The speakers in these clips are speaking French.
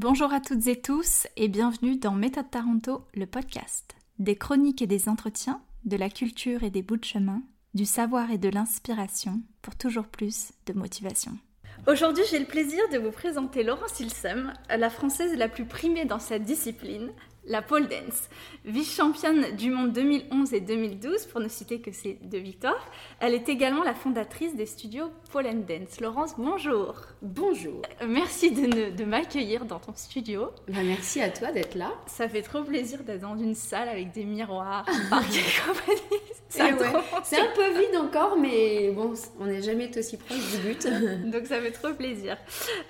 Bonjour à toutes et tous et bienvenue dans Méthode Taranto, le podcast. Des chroniques et des entretiens, de la culture et des bouts de chemin, du savoir et de l'inspiration pour toujours plus de motivation. Aujourd'hui, j'ai le plaisir de vous présenter Laurence Ilsem, la française la plus primée dans sa discipline, la pole dance. Vice-championne du monde 2011 et 2012, pour ne citer que ces deux victoires, elle est également la fondatrice des studios Pole Dance. Laurence, bonjour. Bonjour. Merci de, de m'accueillir dans ton studio. Bah, merci à toi d'être là. Ça fait trop plaisir d'être dans une salle avec des miroirs, C'est un peu vide encore, mais bon, on n'est jamais aussi proche du but. Donc ça fait trop plaisir.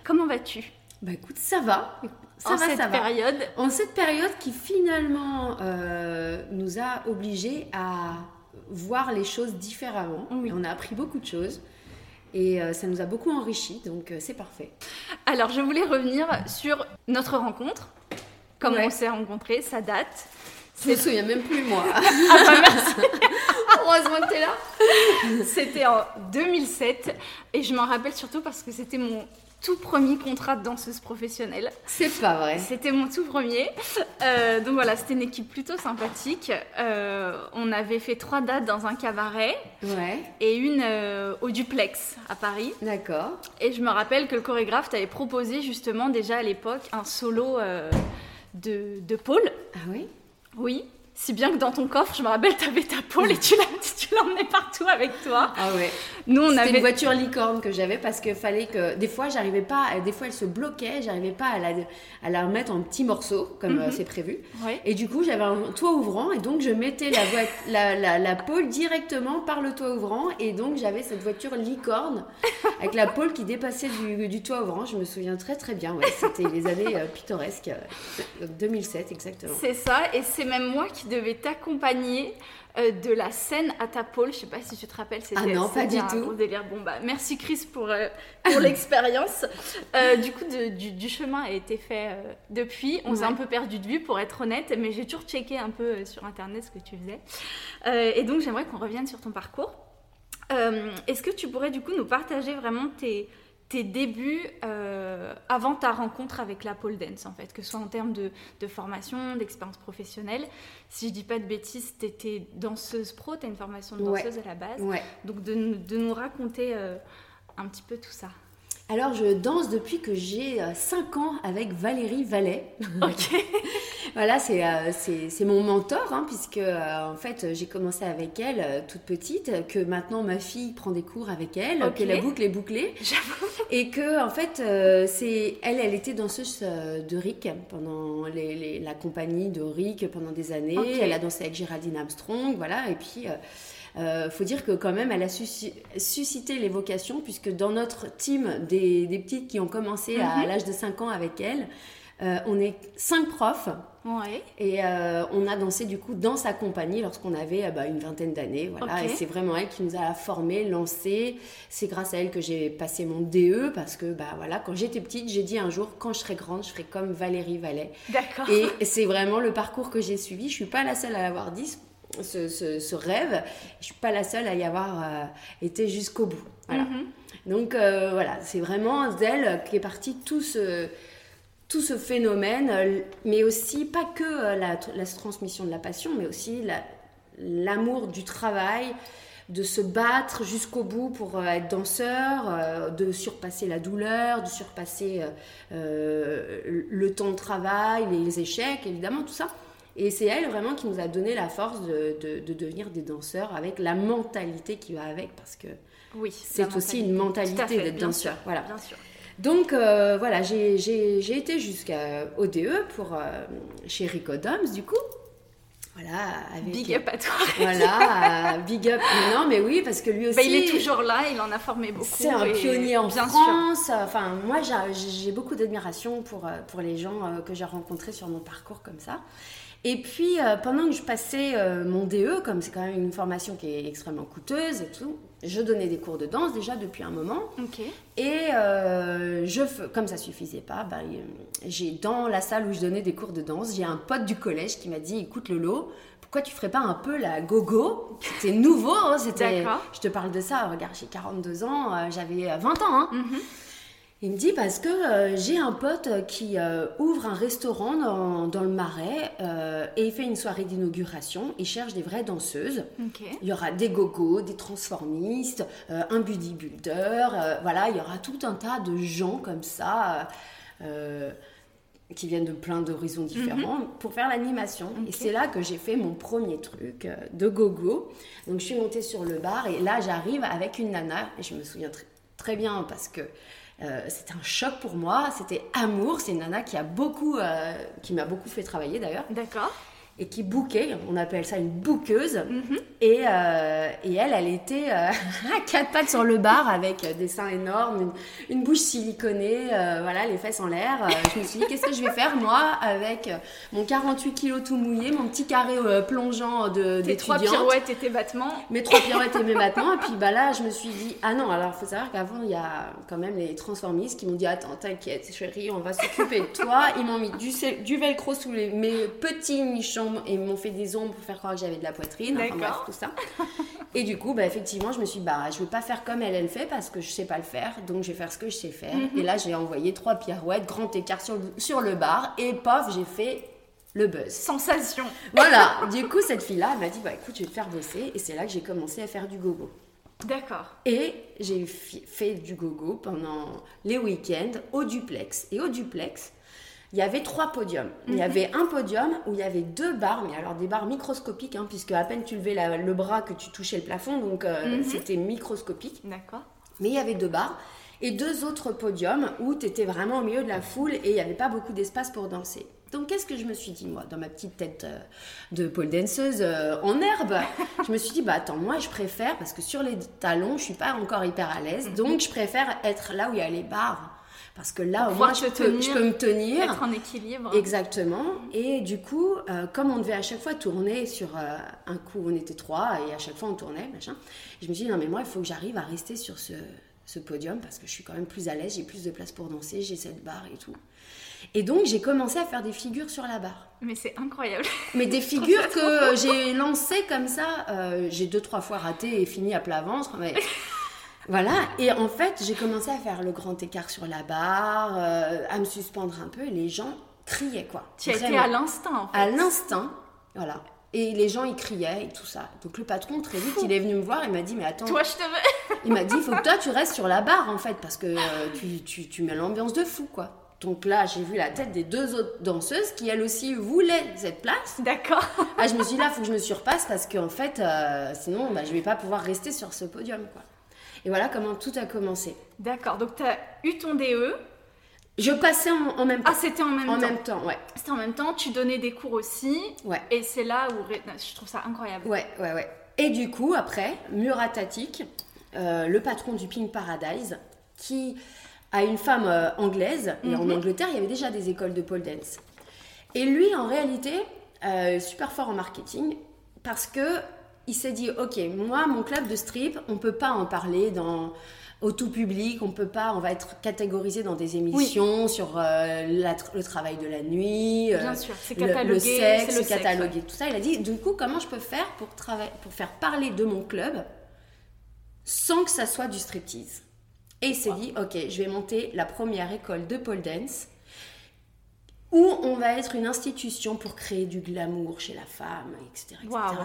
Comment vas-tu? Bah écoute, ça va. Ça en cette période. En cette période qui finalement euh, nous a obligés à voir les choses différemment. On a appris beaucoup de choses. Et euh, ça nous a beaucoup enrichi, donc euh, c'est parfait. Alors, je voulais revenir sur notre rencontre. Comment on s'est rencontrés, ça date. Je me souviens même plus, moi. ah bah merci. Heureusement que tu es là. C'était en 2007 et je m'en rappelle surtout parce que c'était mon tout premier contrat de danseuse professionnelle. C'est pas vrai. C'était mon tout premier. Euh, donc voilà, c'était une équipe plutôt sympathique. Euh, on avait fait trois dates dans un cabaret. Ouais. Et une euh, au duplex à Paris. D'accord. Et je me rappelle que le chorégraphe t'avait proposé justement déjà à l'époque un solo de, de Paul. Ah oui? Oui. Si bien que dans ton coffre, je me rappelle, tu avais ta pôle et tu l'emmenais partout avec toi. Ah ouais. Nous, on avait une voiture licorne que j'avais parce qu'il fallait que. Des fois, j'arrivais pas. Des fois, elle se bloquait. J'arrivais pas à la, à la remettre en petits morceaux, comme euh, mhm. c'est prévu. Et du coup, j'avais un toit ouvrant et donc je mettais la, la, la, la, pôle directement par le toit ouvrant. Et donc, j'avais cette voiture licorne avec la pôle qui dépassait du, du, toit ouvrant. Je me souviens très très bien. Ouais, C'était les années euh, pittoresques. 2007, euh, exactement. C'est ça. Et c'est même moi qui devais t'accompagner euh, de la scène à ta pôle. Je sais pas si tu te rappelles. C'était, ah non, pas du tout. délire. Bon, bah, merci Chris pour, euh, pour l'expérience. Euh, du coup, du, chemin a été fait depuis. On s'est un peu perdu de vue, pour être honnête, mais j'ai toujours checké un peu sur Internet ce que tu faisais. et donc, j'aimerais qu'on revienne sur ton parcours. est-ce que tu pourrais du coup nous partager vraiment tes tes débuts euh, avant ta rencontre avec la pole dance, en fait, que ce soit en termes de, formation, d'expérience professionnelle. Si je dis pas de bêtises, tu étais danseuse pro, tu as une formation de danseuse à la base. Donc de, nous raconter euh, un petit peu tout ça. Alors, je danse depuis que j'ai 5 euh, ans avec Valérie Vallet. Ok. voilà, c'est, c'est, mon mentor, hein, puisque en fait, j'ai commencé avec elle toute petite, que maintenant ma fille prend des cours avec elle, que la boucle est bouclée. J'avoue. Et que, en fait, euh, c'est elle, elle était danseuse euh, de Rick pendant les, la compagnie de Rick pendant des années. Elle a dansé avec Géraldine Armstrong, voilà. Et puis, euh, faut dire que quand même, elle a suscité les vocations, puisque dans notre team des, des petites qui ont commencé à, à mhm. l'âge de 5 ans avec elle, on est cinq profs et euh, on a dansé du coup dans sa compagnie lorsqu'on avait euh, bah, une vingtaine d'années. Voilà. Et c'est vraiment elle qui nous a formés, lancés. C'est grâce à elle que j'ai passé mon DE parce que bah, voilà, quand j'étais petite, j'ai dit un jour, quand je serai grande, je ferai comme Valérie Vallet. D'accord. Et c'est vraiment le parcours que j'ai suivi. Je suis pas la seule à l'avoir dit. Ce, ce, rêve, je suis pas la seule à y avoir euh, été jusqu'au bout. Voilà. Mhm. Donc voilà, c'est vraiment d'elle qui est parti tout ce tout ce phénomène, euh, mais aussi pas que euh, la, transmission de la passion, mais aussi l'amour du travail, de se battre jusqu'au bout pour euh, être danseur, de surpasser la douleur, de surpasser le temps de travail, les échecs, évidemment, tout ça. Et c'est elle vraiment qui nous a donné la force de, devenir des danseurs avec la mentalité qui va avec, parce que oui, c'est aussi une mentalité d'être danseur. Voilà. Bien sûr. Donc euh, voilà, j'ai été jusqu'à ODE pour, euh, chez Rico Doms du coup. Voilà, big up à toi. Voilà, big up. Non, mais oui, parce que lui bah, aussi. il est toujours là, il en a formé beaucoup. C'est un pionnier en France. Enfin, moi, j'ai beaucoup d'admiration pour, euh, pour les gens que j'ai rencontrés sur mon parcours comme ça. Et puis, pendant que je passais mon DE, comme c'est quand même une formation qui est extrêmement coûteuse et tout, je donnais des cours de danse déjà depuis un moment. Et euh, je, comme ça suffisait pas, bah, j'ai dans la salle où je donnais des cours de danse, j'ai un pote du collège qui m'a dit "Écoute Lolo, pourquoi tu ferais pas un peu la gogo? C'était nouveau, hein, c'était. Je te parle de ça. Regarde, j'ai 42 ans, euh, j'avais 20 ans. Hein. Mhm. Il me dit parce que euh, j'ai un pote qui euh, ouvre un restaurant dans, le Marais euh, et il fait une soirée d'inauguration. Il cherche des vraies danseuses. Il y aura des gogos, des transformistes, un bodybuilder. voilà, il y aura tout un tas de gens comme ça qui viennent de plein d'horizons différents mhm. pour faire l'animation. Et c'est là que j'ai fait mon premier truc de gogo. Donc je suis montée sur le bar et là j'arrive avec une nana et je me souviens très bien parce que euh, c'était un choc pour moi. C'était Amour, c'est une nana qui a beaucoup, euh, qui m'a beaucoup fait travailler d'ailleurs. D'accord et qui bouquait, on appelle ça une bouqueuse. Mhm. et, euh, et, elle, elle était euh, à quatre pattes sur le bar avec des seins énormes, une, bouche siliconée, euh, voilà, les fesses en l'air. je me suis dit, qu'est-ce que je vais faire moi avec mon 48 kilos tout mouillé, mon petit carré plongeant de Tes trois pirouettes et tes battements. Mes trois pirouettes et mes battements. Et puis bah là, je me suis dit, ah non, alors il faut savoir qu'avant, il y a quand même les transformistes qui m'ont dit, attends, t'inquiète, chérie, on va s'occuper de toi. Ils m'ont mis du, du velcro sous les, mes petits nichons et m'ont fait des ongles pour faire croire que j'avais de la poitrine. Enfin bref, tout ça. Et du coup, bah, effectivement, je me suis dit, bah, je veux pas faire comme elle, elle fait parce que je sais pas le faire. Donc, je vais faire ce que je sais faire. Mhm. Et là, j'ai envoyé trois pirouettes, grand écart sur, sur le bar. Et pof, j'ai fait le buzz. Sensation. Voilà. du coup, cette fille-là, elle m'a dit, bah, écoute, je vais te faire bosser. Et c'est là que j'ai commencé à faire du gogo. D'accord. Et j'ai fait du gogo pendant les week-ends au duplex. Et au duplex, il y avait trois podiums. Il y mhm. avait un podium où il y avait deux barres, mais alors des barres microscopiques, hein, puisque à peine tu levais le bras que tu touchais le plafond, donc euh, mhm. c'était microscopique. D'accord. Mais il y avait deux barres. Et deux autres podiums où tu étais vraiment au milieu de la foule et il n'y avait pas beaucoup d'espace pour danser. Donc qu'est-ce que je me suis dit moi dans ma petite tête euh, de pole danseuse euh, en herbe? Je me suis dit bah attends moi je préfère parce que sur les talons je suis pas encore hyper à l'aise mhm. donc je préfère être là où il y a les barres parce que là, au moins, je peux, me tenir. Être en équilibre. Exactement. Et du coup, euh, comme on devait à chaque fois tourner sur euh, un coup, on était trois et à chaque fois on tournait, machin. Je me suis dit, non, mais moi, il faut que j'arrive à rester sur ce, ce, podium parce que je suis quand même plus à l'aise, j'ai plus de place pour danser, j'ai cette barre et tout. Et donc, j'ai commencé à faire des figures sur la barre. Mais c'est incroyable. Mais des figures que j'ai lancées comme ça. Euh, j'ai deux, trois fois raté et fini à plat ventre. Mais voilà, et en fait, j'ai commencé à faire le grand écart sur la barre, euh, à me suspendre un peu, et les gens criaient, quoi. Tu as été à l'instinct, en fait. À l'instinct, voilà. Et les gens, ils criaient et tout ça. Donc le patron, très vite, il est venu me voir et m'a dit, mais attends... Toi, je te veux Il m'a dit, il faut que toi, tu restes sur la barre, en fait, parce que euh, tu, tu, tu, mets l'ambiance de fou, quoi. Donc là, j'ai vu la tête des deux autres danseuses qui, elles aussi, voulaient cette place. D'accord. ah, je me suis dit, là, il faut que je me surpasse parce qu'en fait, euh, sinon, bah, je vais pas pouvoir rester sur ce podium, quoi. Et voilà comment tout a commencé. D'accord, donc tu as eu ton DE. Je passais en, même temps. Ah, c'était en même en temps. En même temps, ouais. C'était en même temps, tu donnais des cours aussi. Ouais. Et c'est là où je trouve ça incroyable. Ouais, ouais, ouais. Et du coup, après, Murat euh, le patron du Pink Paradise, qui a une femme euh, anglaise, et en mhm. Angleterre, il y avait déjà des écoles de pole dance. Et lui, en réalité, euh, super fort en marketing, parce que il s'est dit, ok, moi, mon club de strip, on peut pas en parler dans au tout public, on peut pas, on va être catégorisé dans des émissions sur euh, le travail de la nuit, euh, Bien sûr, c'est catalogué, le, sexe, c'est catalogué, tout ça. Il a dit, du coup, comment je peux faire pour, travailler, pour faire parler de mon club sans que ça soit du striptease? Et il s'est dit, ok, je vais monter la première école de pole dance où on va être une institution pour créer du glamour chez la femme, etc.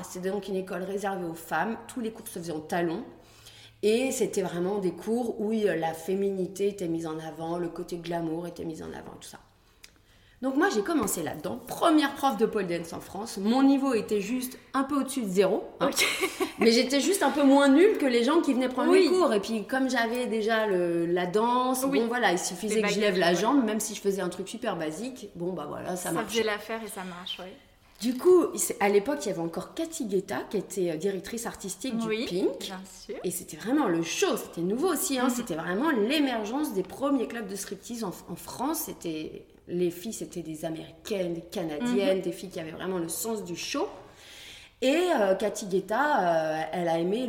C'est donc une école réservée aux femmes. Tous les cours se faisaient en talons. Et c'était vraiment des cours où la féminité était mise en avant, le côté glamour était mis en avant, tout ça. Donc moi j'ai commencé là-dedans, première prof de pole dance en France. Mon niveau était juste un peu au-dessus de zéro, hein. mais j'étais juste un peu moins nulle que les gens qui venaient prendre les cours. Et puis comme j'avais déjà la danse, bon voilà, il suffisait que je lève la jambe, même si je faisais un truc super basique, bon bah voilà, ça, marche. Ça faisait l'affaire et ça marche, oui. Du coup, à l'époque, il y avait encore Cathy Guetta qui était euh, directrice artistique du Pink. Bien sûr. Et c'était vraiment le show, c'était nouveau aussi. Hein. Mhm. C'était vraiment l'émergence des premiers clubs de striptease en, en France. C'était les filles, c'était des américaines, des canadiennes, mhm. des filles qui avaient vraiment le sens du show. Et euh, Cathy Guetta, euh, elle a aimé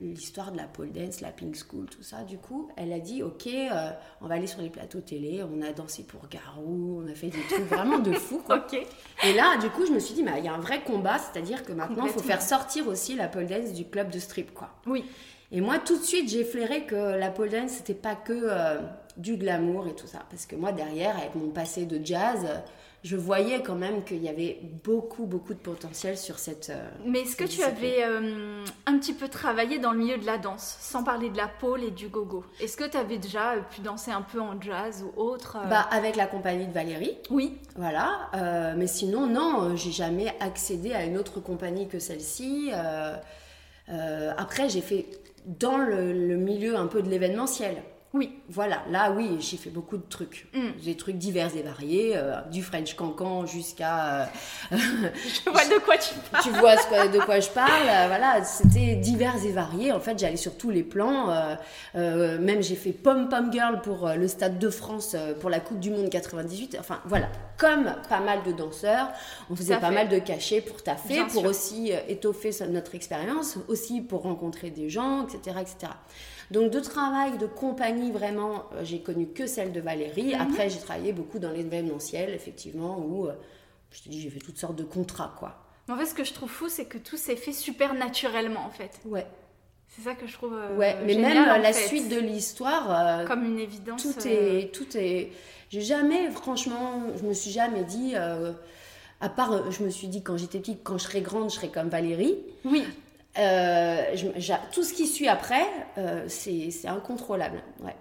l'histoire de la pole dance, la pink school, tout ça. Du coup, elle a dit Ok, euh, on va aller sur les plateaux télé. On a dansé pour Garou, on a fait des trucs vraiment de fou. Quoi. Et là, du coup, je me suis dit Il y a un vrai combat, c'est-à-dire que maintenant, il faut faire sortir aussi la pole dance du club de strip. Quoi. Oui. Et moi, tout de suite, j'ai flairé que la pole dance, c'était pas que du glamour et tout ça. Parce que moi, derrière, avec mon passé de jazz, je voyais quand même qu'il y avait beaucoup, beaucoup de potentiel sur cette. Euh, Mais est-ce que tu avais euh, un petit peu travaillé dans le milieu de la danse, sans parler de la pole et du gogo? Est-ce que tu avais déjà pu danser un peu en jazz ou autre Bah, avec la compagnie de Valérie. Oui. Voilà. mais sinon, non, j'ai jamais accédé à une autre compagnie que celle-ci. après, j'ai fait dans le, milieu un peu de l'événementiel. Oui. Voilà, là oui, j'ai fait beaucoup de trucs. Mm. Des trucs divers et variés, euh, du French cancan jusqu'à... Euh, je vois de quoi tu parles. tu vois de quoi je parle. Euh, voilà, c'était divers et variés. En fait, j'allais sur tous les plans. même j'ai fait Pom Pom Girl pour le Stade de France pour la Coupe du Monde 98. Enfin voilà, comme pas mal de danseurs, on faisait pas mal de cachets pour taffer, pour aussi étoffer notre expérience, aussi pour rencontrer des gens, etc. etc. Donc de travail, de compagnie, vraiment, euh, j'ai connu que celle de Valérie. Mhm. Après, j'ai travaillé beaucoup dans l'événementiel, effectivement, où, euh, je te dis, j'ai fait toutes sortes de contrats, quoi. En fait, ce que je trouve fou, c'est que tout s'est fait super naturellement, en fait. Ouais. C'est ça que je trouve. Euh, ouais, mais même la suite de l'histoire. Comme une évidence. Tout est. Tout est... J'ai jamais, franchement, je me suis jamais dit. à part, je me suis dit quand j'étais petite, quand je serai grande, je serai comme Valérie. Oui. Euh, tout ce qui suit après, euh, c'est incontrôlable. Ouais.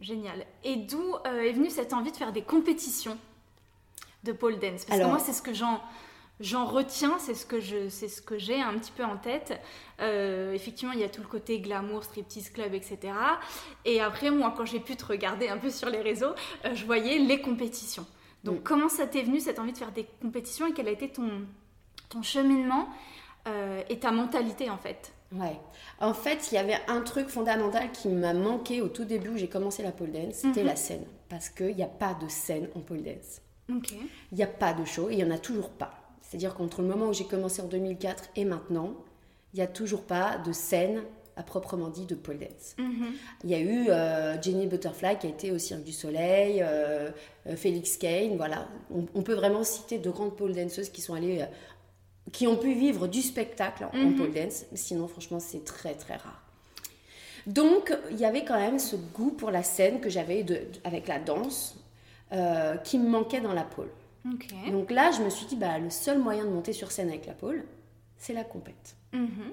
Génial. Et d'où euh, est venue cette envie de faire des compétitions de pole dance? Parce que moi, c'est ce que j'en retiens, c'est ce que je, c'est ce que j'ai un petit peu en tête. effectivement, il y a tout le côté glamour, striptease club, etc. Et après, moi, quand j'ai pu te regarder un peu sur les réseaux, je voyais les compétitions. Donc, mm. comment ça t'est venu cette envie de faire des compétitions et quel a été ton, ton cheminement? Euh, et ta mentalité en fait. Ouais. En fait, il y avait un truc fondamental qui m'a manqué au tout début où j'ai commencé la pole dance, c'était mhm. la scène. Parce qu'il n'y a pas de scène en pole dance. Il n'y a pas de show et il n'y en a toujours pas. C'est-à-dire qu'entre le moment où j'ai commencé en 2004 et maintenant, il n'y a toujours pas de scène à proprement dit de pole dance. Mhm. Il y a eu euh, Jenny Butterfly qui a été au Cirque du Soleil, euh, Félix Kane, voilà. On, on, peut vraiment citer de grandes pole danceuses qui sont allées qui ont pu vivre du spectacle en mhm. pole dance. Sinon, franchement, c'est très très rare. Donc, il y avait quand même ce goût pour la scène que j'avais avec la danse euh, qui me manquait dans la pole. Donc là, je me suis dit, bah, le seul moyen de monter sur scène avec la pole, c'est la compète. Mhm.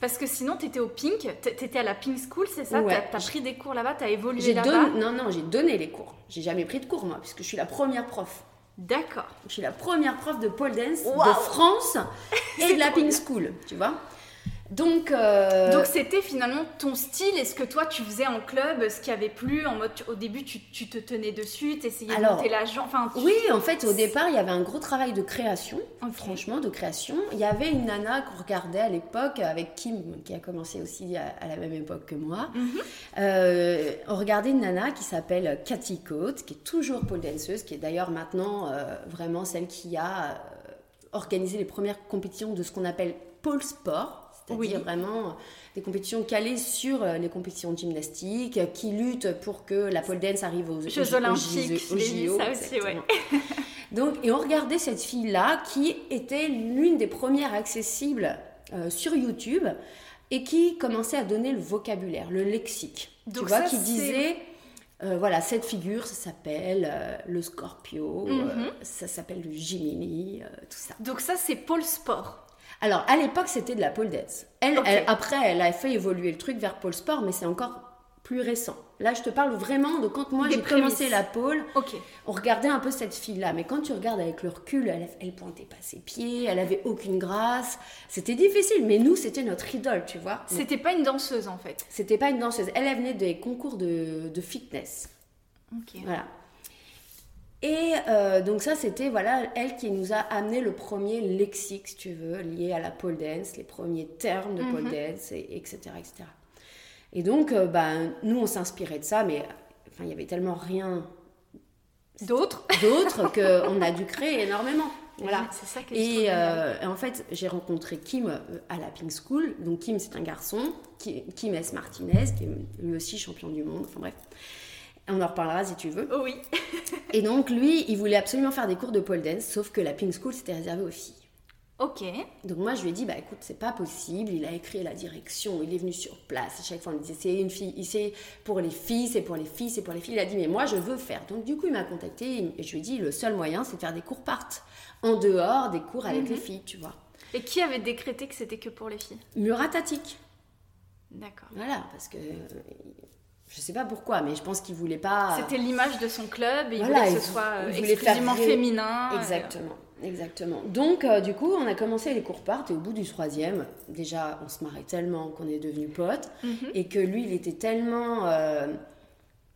Parce que sinon, tu étais au Pink, tu étais à la Pink School, c'est ça? Ouais. Tu as, pris des cours là-bas, tu as évolué là-bas? Non, non, j'ai donné les cours. J'ai jamais pris de cours, moi, puisque je suis la première prof. D'accord. Je suis la première prof de pole dance de France et de la Pink School, tu vois. Donc, euh, donc c'était finalement ton style et ce que toi tu faisais en club, ce qui avait plu en mode au début tu, tu te tenais dessus, tu essayais de monter l'agent. Enfin, Oui, en fait au départ il y avait un gros travail de création, franchement de création. Il y avait une nana qu'on regardait à l'époque avec Kim qui a commencé aussi à, la même époque que moi. Mhm. Euh, on regardait une nana qui s'appelle Cathy Coates, qui est toujours pole danseuse, qui est d'ailleurs maintenant euh, vraiment celle qui a organisé les premières compétitions de ce qu'on appelle pole sport c'est-à-dire vraiment euh, des compétitions calées sur euh, les compétitions de gymnastique, euh, qui luttent pour que la pole dance arrive aux Jeux Olympiques, aux, JO. Ça aussi, ouais. Donc, et on regardait cette fille-là qui était l'une des premières accessibles sur YouTube et qui commençait à donner le vocabulaire, le lexique. tu vois, qui disait. voilà, cette figure, ça s'appelle le Scorpio, mhm. ça s'appelle le Gemini, tout ça. Donc ça, c'est pôle sport. Alors, à l'époque, c'était de la pole dance. Elle, après, elle a fait évoluer le truc vers pole sport, mais c'est encore plus récent. Là, je te parle vraiment de quand moi j'ai commencé la pole. On regardait un peu cette fille-là, mais quand tu regardes avec le recul, elle, elle pointait pas ses pieds, elle avait aucune grâce. C'était difficile, mais nous, c'était notre idole, tu vois. C'était pas une danseuse en fait. C'était pas une danseuse. Elle, elle venait des concours de, de fitness. Ok. Voilà. Et euh, donc ça, c'était voilà elle qui nous a amené le premier lexique, si tu veux, lié à la pole dance, les premiers termes de pole mhm. dance, et, etc., etc. Et donc, euh, ben, nous, on s'inspirait de ça, mais enfin, il y avait tellement rien d'autre d'autre qu'on a dû créer énormément. Voilà. C'est ça et, euh, et, en fait, j'ai rencontré Kim à la Pink School. Donc Kim, c'est un garçon, Kim S. Martinez, qui est lui aussi champion du monde. Enfin bref. On en reparlera si tu veux. Oh oui. et donc, lui, il voulait absolument faire des cours de pole dance, sauf que la Pink School, c'était réservé aux filles. Ok. Donc moi je lui ai dit bah écoute c'est pas possible, il a écrit la direction, il est venu sur place, à chaque fois on lui disait c'est une fille, c'est pour les filles, c'est pour les filles, c'est pour les filles. Il a dit mais moi je veux faire. Donc du coup il m'a contacté et je lui ai dit le seul moyen c'est de faire des cours partent en dehors des cours avec les filles, tu vois. Et qui avait décrété que c'était que pour les filles? Muratatique. D'accord. Voilà, parce que je sais pas pourquoi, mais je pense qu'il voulait pas. C'était l'image de son club, et il Voilà, voulait que ce soit euh, exclusivement faire féminin. euh, Exactement, exactement. Donc, euh, du coup, on a commencé les cours partent et au bout du troisième, déjà, on se marrait tellement qu'on est devenus potes Mhm. et que lui, il était tellement. euh,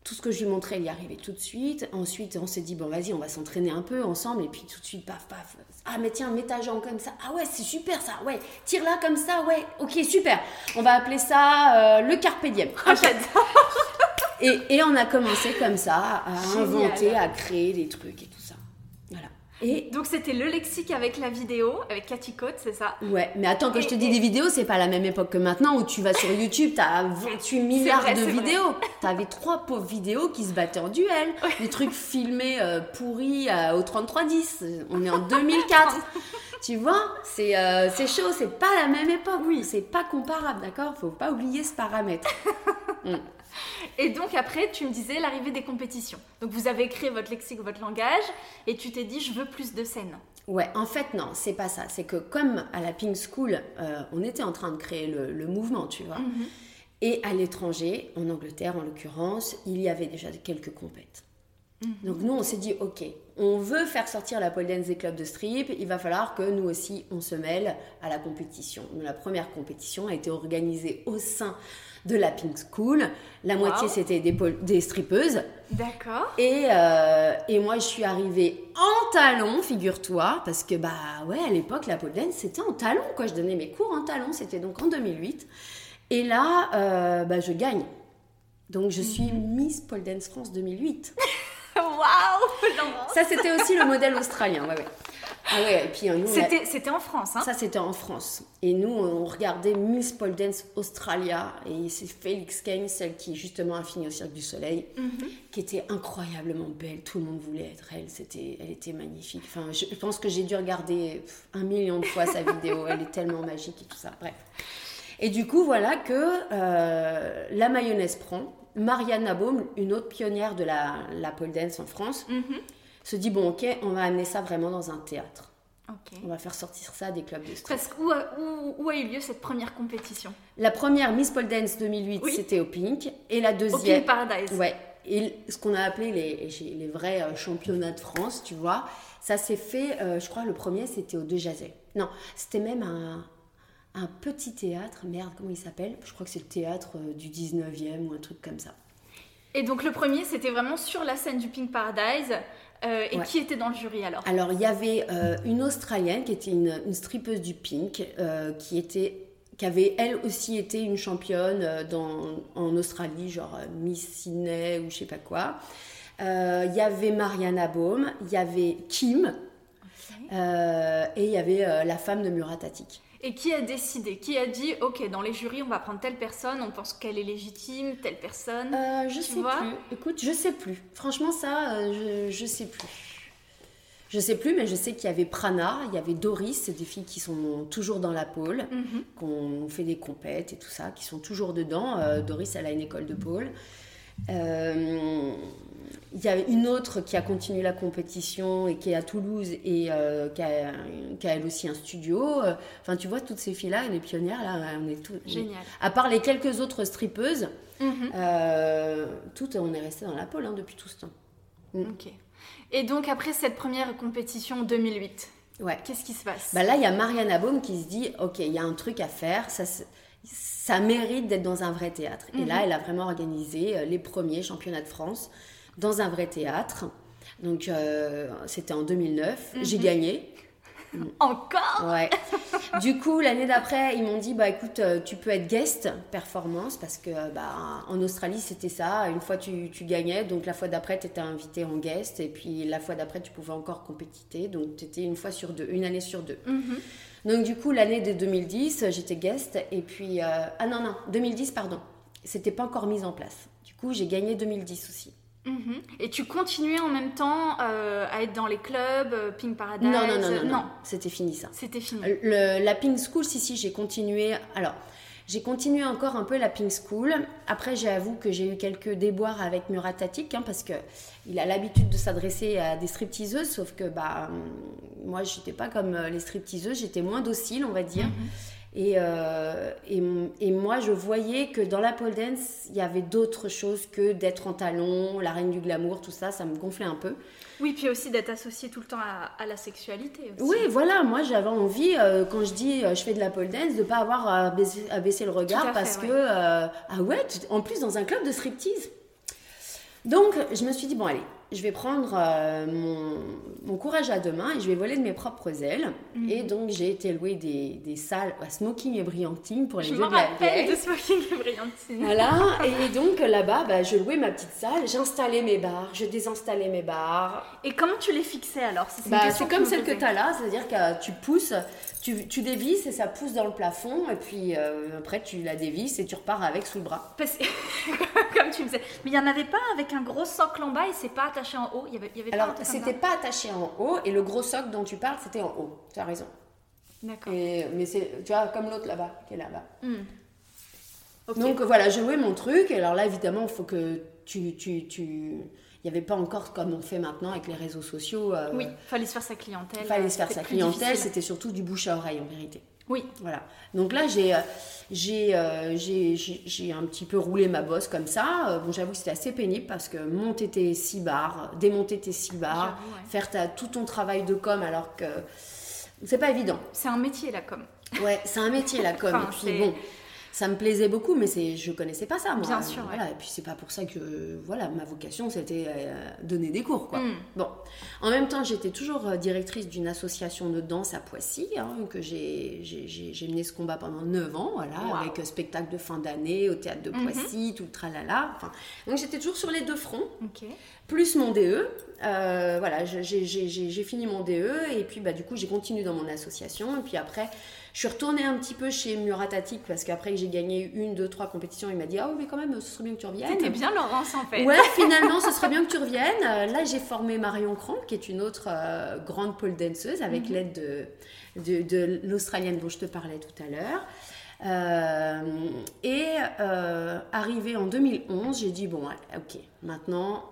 tout ce que je lui montrais, il y arrivait tout de suite. Ensuite, on s'est dit, bon, vas-y, on va s'entraîner un peu ensemble. Et puis, tout de suite, paf, paf. Ah, mais tiens, mets ta jambe comme ça. Ah, ouais, c'est super ça. Ouais, tire là comme ça. Ouais, ok, super. On va appeler ça euh, le carpe diem. Ah. Et, et on a commencé comme ça à Génial. inventer, à créer des trucs et tout ça. Et Donc c'était le lexique avec la vidéo, avec Cathy Cote, c'est ça ouais, mais attends, quand je te dis et- des vidéos, c'est pas la même époque que maintenant où tu vas sur YouTube, t'as 28 milliards vrai, de vidéos. T'avais trois pauvres vidéos qui se battaient en duel. Des trucs filmés euh, pourris euh, au 3310. On est en 2004. tu vois, c'est euh, c'est chaud, c'est pas la même époque. Oui. C'est pas comparable, d'accord? Faut pas oublier ce paramètre. Et donc après, tu me disais l'arrivée des compétitions. Donc vous avez créé votre lexique, votre langage, et tu t'es dit je veux plus de scènes. Ouais, en fait, non, c'est pas ça. C'est que comme à la Pink School, euh, on était en train de créer le, le mouvement, tu vois. Et à l'étranger, en Angleterre en l'occurrence, il y avait déjà quelques compètes. Donc nous, on s'est dit, ok, on veut faire sortir la pole dance des clubs de strip, il va falloir que nous aussi, on se mêle à la compétition. Donc, la première compétition a été organisée au sein de la Pink School. La moitié, c'était des, des strippeuses. D'accord. Et, euh, et moi, je suis arrivée en talons, figure-toi, parce que, bah ouais, à l'époque, la pole dance, c'était en talons, quoi. Je donnais mes cours en talons, c'était donc en 2008. Et là, euh, bah, je gagne. Donc, je suis Miss Pole Dance France 2008. Waouh. Ça, c'était aussi le modèle australien, ouais, ouais. Ah ouais, et puis nous, on a- C'était en France, hein ça, c'était en France. Et nous, on regardait Miss Pole Dance Australia. Et c'est Félix Kane, celle qui, justement, a fini au Cirque du Soleil, qui était incroyablement belle. Tout le monde voulait être elle. C'était, elle était magnifique. Enfin, je pense que j'ai dû regarder un million de fois sa vidéo. Elle est tellement magique et tout ça. Bref. Et du coup, voilà que euh, la mayonnaise prend. Marianne Nabaum, une autre pionnière de la, la pole dance en France, Mhm. Se dit bon, ok, on va amener ça vraiment dans un théâtre. On va faire sortir ça des clubs de strip. Parce où a, où- où a eu lieu cette première compétition? La première Miss Pole Dance 2008, Oui. c'était au Pink. Et la Au deuxième. Pink Paradise. Ouais. Et ce qu'on a appelé les, les vrais euh, championnats de France, tu vois, ça s'est fait, euh, je crois, le premier, c'était au De Jazet. Non, c'était même un, un petit théâtre. Merde, comment il s'appelle? Je crois que c'est le théâtre euh, du 19e ou un truc comme ça. Et donc le premier, c'était vraiment sur la scène du Pink Paradise. Euh, et Ouais. qui était dans le jury alors? Alors, il y avait euh, une Australienne qui était une, une strippeuse du Pink, euh, qui était qui avait elle aussi été une championne dans, en Australie, genre Miss Sydney ou je sais pas quoi. Il y avait Mariana Baum, il y avait Kim, et il y avait la femme de Murat Atik. Et qui a décidé Qui a dit ok dans les jurys on va prendre telle personne, on pense qu'elle est légitime, telle personne. Euh, je sais plus. Écoute, je sais plus. Franchement, ça, euh, je, je sais plus. Je sais plus, mais je sais qu'il y avait Prana, il y avait Doris, c'est des filles qui sont toujours dans la pôle, Mhm. qu'on fait des compètes et tout ça, qui sont toujours dedans. Euh, Doris, elle a une école de pôle. Euh, il y a une autre qui a continué la compétition et qui est à Toulouse et euh, qui, a, qui a elle aussi un studio. Euh, Enfin, tu vois, toutes ces filles-là, les pionnières, là, on est toutes. Génial. À part les quelques autres strippeuses, Mhm. euh, toutes, on est resté dans la pôle hein, depuis tout ce temps. Ok. Et donc après cette première compétition en 2008, Ouais. qu'est-ce qui se passe? Bah là, il y a Marianne Baum qui se dit, ok, il y a un truc à faire, ça, ça mérite d'être dans un vrai théâtre. Et là, elle a vraiment organisé euh, les premiers championnats de France dans un vrai théâtre. Donc, euh, c'était en 2009. J'ai gagné. Encore? Ouais. du coup, l'année d'après, ils m'ont dit bah écoute, euh, tu peux être guest performance parce que bah en Australie, c'était ça. Une fois tu, tu gagnais, donc la fois d'après, tu étais invité en guest et puis la fois d'après, tu pouvais encore compétiter. Donc tu étais une fois sur deux, une année sur deux. Mhm. Donc du coup, l'année de 2010, j'étais guest et puis euh, ah non non, 2010 pardon. C'était pas encore mis en place. Du coup, j'ai gagné 2010 aussi. Mhm. Et tu continuais en même temps euh, à être dans les clubs, euh, Pink Paradise? Non, non, non, non, non. c'était fini ça. C'était fini. Le, la Pink School, si, si, j'ai continué. Alors, j'ai continué encore un peu la Pink School. Après, j'avoue que j'ai eu quelques déboires avec Muratatik, hein, parce que il a l'habitude de s'adresser à des stripteaseuses, sauf que bah, hum, moi, j'étais pas comme euh, les stripteaseuses, j'étais moins docile, on va dire. Mhm. Euh, et, et, moi, je voyais que dans la pole dance, il y avait d'autres choses que d'être en talons, la reine du glamour, tout ça, ça me gonflait un peu. Oui, puis aussi d'être associé tout le temps à, la sexualité. Oui, voilà, moi j'avais envie, euh, quand je dis euh, je fais de la pole dance, de ne pas avoir à baisser, à baisser, le regard parce que, ah ouais, en plus dans un club de striptease. Donc, je me suis dit, bon, allez, je vais prendre euh, mon, courage à deux mains et je vais voler de mes propres ailes. Mhm. Et donc, j'ai été louer des, des, salles à Smoking et Brillantine pour les je jeux de la de Smoking et Brillantine. Voilà. et donc, là-bas, bah, je louais ma petite salle, j'installais mes barres, je désinstallais mes barres. Et comment tu les fixais alors? C'est bah, comme celle que tu as là, c'est-à-dire que tu pousses tu, tu, dévisses et ça pousse dans le plafond, et puis euh, après tu la dévisses et tu repars avec sous le bras. Comme tu me disais. Mais il n'y en avait pas avec un gros socle en bas et c'est pas attaché en haut il y avait, y avait Alors, c'était pas attaché en haut, et le gros socle dont tu parles, c'était en haut. Tu as raison. D'accord. Mais c'est, tu vois, comme l'autre là-bas, qui est là-bas. Hmm. Donc voilà, je jouais mon truc, alors là, évidemment, il faut que tu, tu, tu il n'y avait pas encore comme on fait maintenant avec les réseaux sociaux. Euh, oui, fallait se faire sa clientèle. Fallait se faire sa clientèle, c'était surtout du bouche à oreille en vérité. Oui. Voilà. Donc là, j'ai, euh, euh, j'ai, j'ai, un petit peu roulé ma bosse comme ça. Bon, j'avoue que c'était assez pénible parce que monter tes six bars, démonter tes six bars, faire ta, tout ton travail de com alors que c'est pas évident. C'est un métier la com. Ouais, c'est un métier la com. et puis bon ça me plaisait beaucoup, mais c'est, je connaissais pas ça, moi. Bien sûr. Voilà, et puis c'est pas pour ça que, voilà, ma vocation, c'était euh, donner des cours, quoi. Mm. Bon. En même temps, j'étais toujours euh, directrice d'une association de danse à Poissy, hein, que j'ai, j'ai, mené ce combat pendant 9 ans, voilà, avec euh, spectacle de fin d'année au théâtre de mm-hmm. Poissy, tout le tralala. Enfin, donc j'étais toujours sur les deux fronts. Plus mon DE. voilà, j'ai, fini mon DE, et puis bah, du coup, j'ai continué dans mon association, et puis après, je suis retournée un petit peu chez Muratatic parce qu'après que j'ai gagné une, deux, trois compétitions, il m'a dit Ah oui, mais quand même, ce serait bien que tu reviennes. C'était bien, Laurence, en fait. Ouais, finalement, ce serait bien que tu reviennes. Euh, là, j'ai formé Marion Cramp, qui est une autre euh, grande pole danseuse, avec mhm. l'aide de, de, l'Australienne dont je te parlais tout à l'heure. Euh, et arrivé en 2011, j'ai dit bon, ok, maintenant,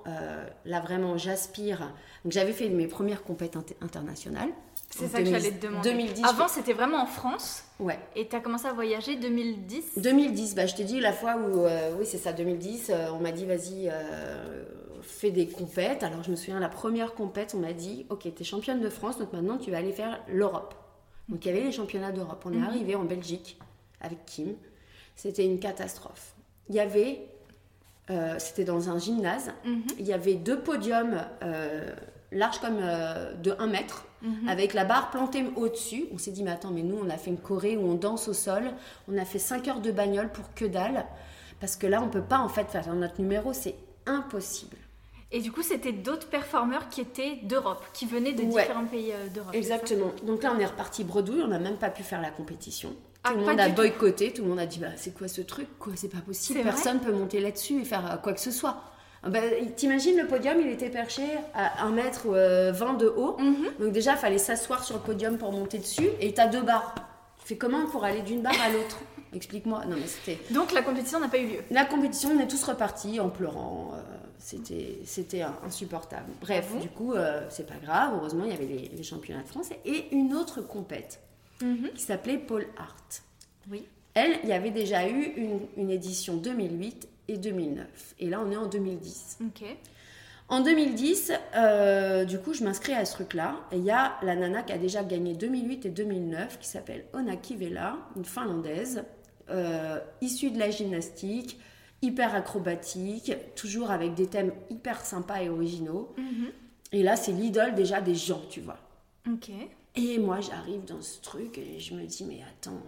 là vraiment, j'aspire. Donc j'avais fait mes premières compétences internationales. C'est ça que j'allais te demander. 2010, Avant, c'était vraiment en France. Ouais. Et tu as commencé à voyager 2010 2010, bah, je t'ai dit la fois où, euh, oui, c'est ça, 2010, euh, on m'a dit, vas-y, euh, fais des compètes. Alors, je me souviens, la première compète, on m'a dit, ok, tu es championne de France, donc maintenant, tu vas aller faire l'Europe. Donc, il y avait les championnats d'Europe. On est mhm. arrivé en Belgique avec Kim. C'était une catastrophe. Il y avait, c'était dans un gymnase, mhm. il y avait deux podiums larges comme de 1 mètre Mhm. avec la barre plantée au-dessus. On s'est dit, mais attends, mais nous, on a fait une choré où on danse au sol, on a fait 5 heures de bagnole pour que dalle, parce que là, on peut pas en fait faire notre numéro, c'est impossible. Et du coup, c'était d'autres performeurs qui étaient d'Europe, qui venaient de différents pays euh, d'Europe. Exactement. Donc là, on est reparti bredouille, on n'a même pas pu faire la compétition. Ah, tout le monde a boycotté, tout le monde a dit bah, c'est quoi ce truc? Quoi? C'est pas possible, personne peut monter là-dessus et faire euh, quoi que ce soit. Ah bah, T'imagines le podium, il était perché à 1 mètre 20 euh, de haut. Mhm. Donc déjà, il fallait s'asseoir sur le podium pour monter dessus. Et tu as deux barres. Tu fais comment pour aller d'une barre à l'autre? Explique-moi. Non, mais c'était. Donc la compétition n'a pas eu lieu. La compétition, on est tous repartis en pleurant. Euh, c'était, c'était insupportable. Bref, du coup, euh, c'est pas grave. Heureusement, il y avait les, championnats de France et une autre compète mhm. qui s'appelait Paul Hart. Oui. Elle, il y avait déjà eu une, une édition 2008 et 2009. Et là, on est en 2010. En 2010, euh, du coup, je m'inscris à ce truc-là. Et il y a la nana qui a déjà gagné 2008 et 2009, qui s'appelle Ona Kivela, une Finlandaise, euh, issue de la gymnastique, hyper acrobatique, toujours avec des thèmes hyper sympas et originaux. Mhm. Et là, c'est l'idole déjà des gens, tu vois. Ok. Et moi, j'arrive dans ce truc et je me dis, mais attends,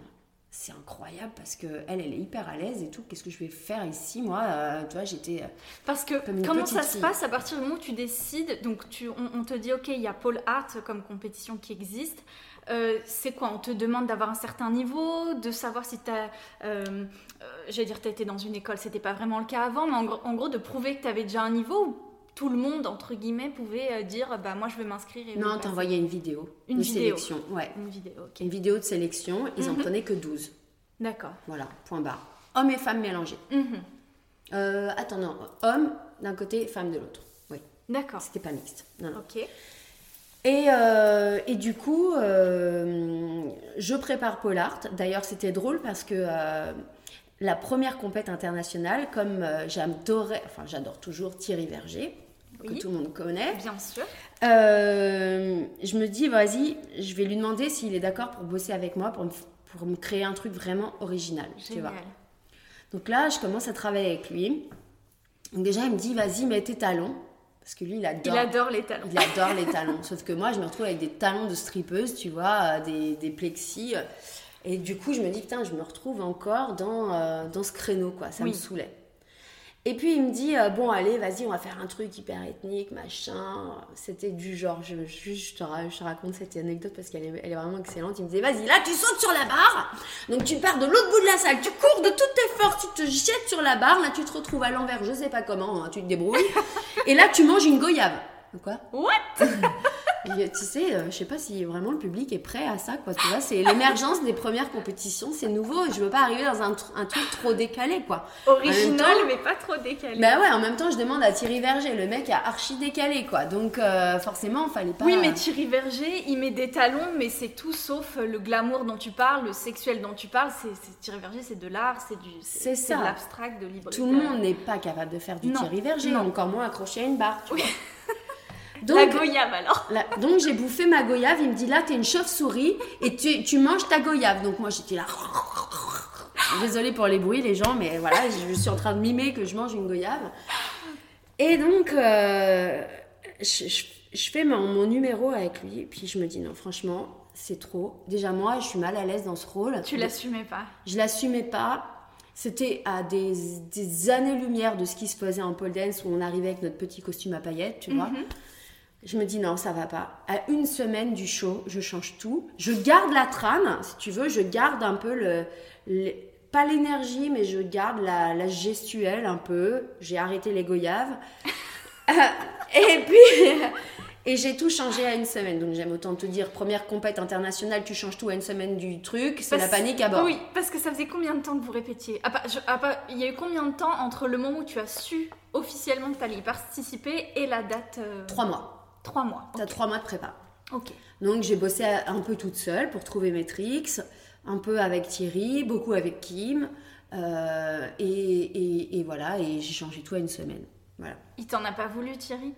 c'est incroyable parce que elle, elle est hyper à l'aise et tout. Qu'est-ce que je vais faire ici, moi euh, Tu vois, j'étais. Euh, parce que comment ça se passe à partir du moment où tu décides Donc, tu, on, te dit, ok, il y a Paul Art comme compétition qui existe. Euh, c'est quoi On te demande d'avoir un certain niveau, de savoir si tu as. J'allais dire, tu étais dans une école, c'était pas vraiment le cas avant, mais en, gros, de prouver que tu avais déjà un niveau tout le monde, entre guillemets, pouvait euh, dire bah moi je veux m'inscrire et Non, t'envoyais une vidéo Une vidéo. sélection. Ouais. Une vidéo. Une vidéo de sélection, ils en Mhm. prenaient que 12. D'accord. Voilà, point barre. Hommes et femmes mélangés. Euh, attends, non. Hommes d'un côté, femmes de l'autre. Oui, D'accord. c'était pas mixte. Non, non. Ok. Et, euh, et du coup, euh, je prépare Polart. D'ailleurs, c'était drôle parce que euh, la première compète internationale, comme euh, j'adorais, enfin j'adore toujours Thierry Verger, que tout le monde connaît, Bien sûr. euh, je me dis, vas-y, je vais lui demander s'il est d'accord pour bosser avec moi, pour me, pour me créer un truc vraiment original. Tu vois. Génial. Donc là, je commence à travailler avec lui. Donc déjà, il me dit, vas-y, mets tes talons. Parce que lui, il adore. Il adore les talons. Il adore les talons. Sauf que moi, je me retrouve avec des talons de strippeuse, tu vois, euh, des, des plexis. Et du coup, je me dis, putain, je me retrouve encore dans, euh, dans ce créneau, quoi. Ça Oui. me saoulait. Et puis, il me dit, euh, bon, allez, vas-y, on va faire un truc hyper ethnique, machin. C'était du genre, je, je, je te, ra- je te raconte cette anecdote parce qu'elle est, elle est vraiment excellente. Il me disait, vas-y, là, tu sautes sur la barre. Donc, tu pars de l'autre bout de la salle, tu cours de toutes tes forces, tu te jettes sur la barre. Là, tu te retrouves à l'envers, je sais pas comment, hein, tu te débrouilles. Et là, tu manges une goyave. Quoi? What? et, tu sais, euh, je sais pas si vraiment le public est prêt à ça, quoi. Tu vois, c'est l'émergence des premières compétitions, c'est nouveau. et Je veux pas arriver dans un, tr- un truc trop décalé, quoi. Original, temps- mais pas trop décalé. Bah ouais, en même temps, je demande à Thierry Verger, le mec a archi décalé, quoi. Donc, euh, forcément, fallait pas. Oui, mais Thierry Verger, il met des talons, mais c'est tout sauf le glamour dont tu parles, le sexuel dont tu parles. C'est, c'est- Thierry Verger, c'est de l'art, c'est du, C'est ça. de l'abstract, de libre. Tout le monde n'est pas capable de faire du Non, Thierry Verger, non. encore moins accroché à une barre. tu Oui. vois. La goyave alors. Donc j'ai bouffé ma goyave, il me dit là t'es une chauve-souris et tu, tu manges ta goyave. Donc moi j'étais là. Désolée pour les bruits les gens, mais voilà, je suis en train de mimer que je mange une goyave. Et donc euh, je, je- je fais mon, mon numéro avec lui, puis je me dis non franchement c'est trop. Déjà moi je suis mal à l'aise dans ce rôle. Tu l'assumais pas. Je l'assumais pas. C'était à des, des années-lumière de ce qui se faisait en pole dance où on arrivait avec notre petit costume à paillettes, tu vois. Mhm. Je me dis non, ça va pas. À une semaine du show, je change tout. Je garde la trame, si tu veux, je garde un peu le, le- pas l'énergie, mais je garde la, la gestuelle un peu. J'ai arrêté les goyaves. Euh, et puis, et j'ai tout changé à une semaine. Donc j'aime autant te dire, première compète internationale, tu changes tout à une semaine du truc, c'est la panique à bord. Oui, parce que ça faisait combien de temps que vous répétiez? Pas- je- pas- Il y a eu combien de temps entre le moment où tu as su officiellement que tu allais y participer et la date euh, Trois mois. Trois mois. T'as trois mois de prépa. Ok. Donc j'ai bossé un peu toute seule pour trouver mes tricks, un peu avec Thierry, beaucoup avec Kim, euh, et, et- et voilà, et j'ai changé tout à une semaine. Voilà. Il t'en a pas voulu, Thierry?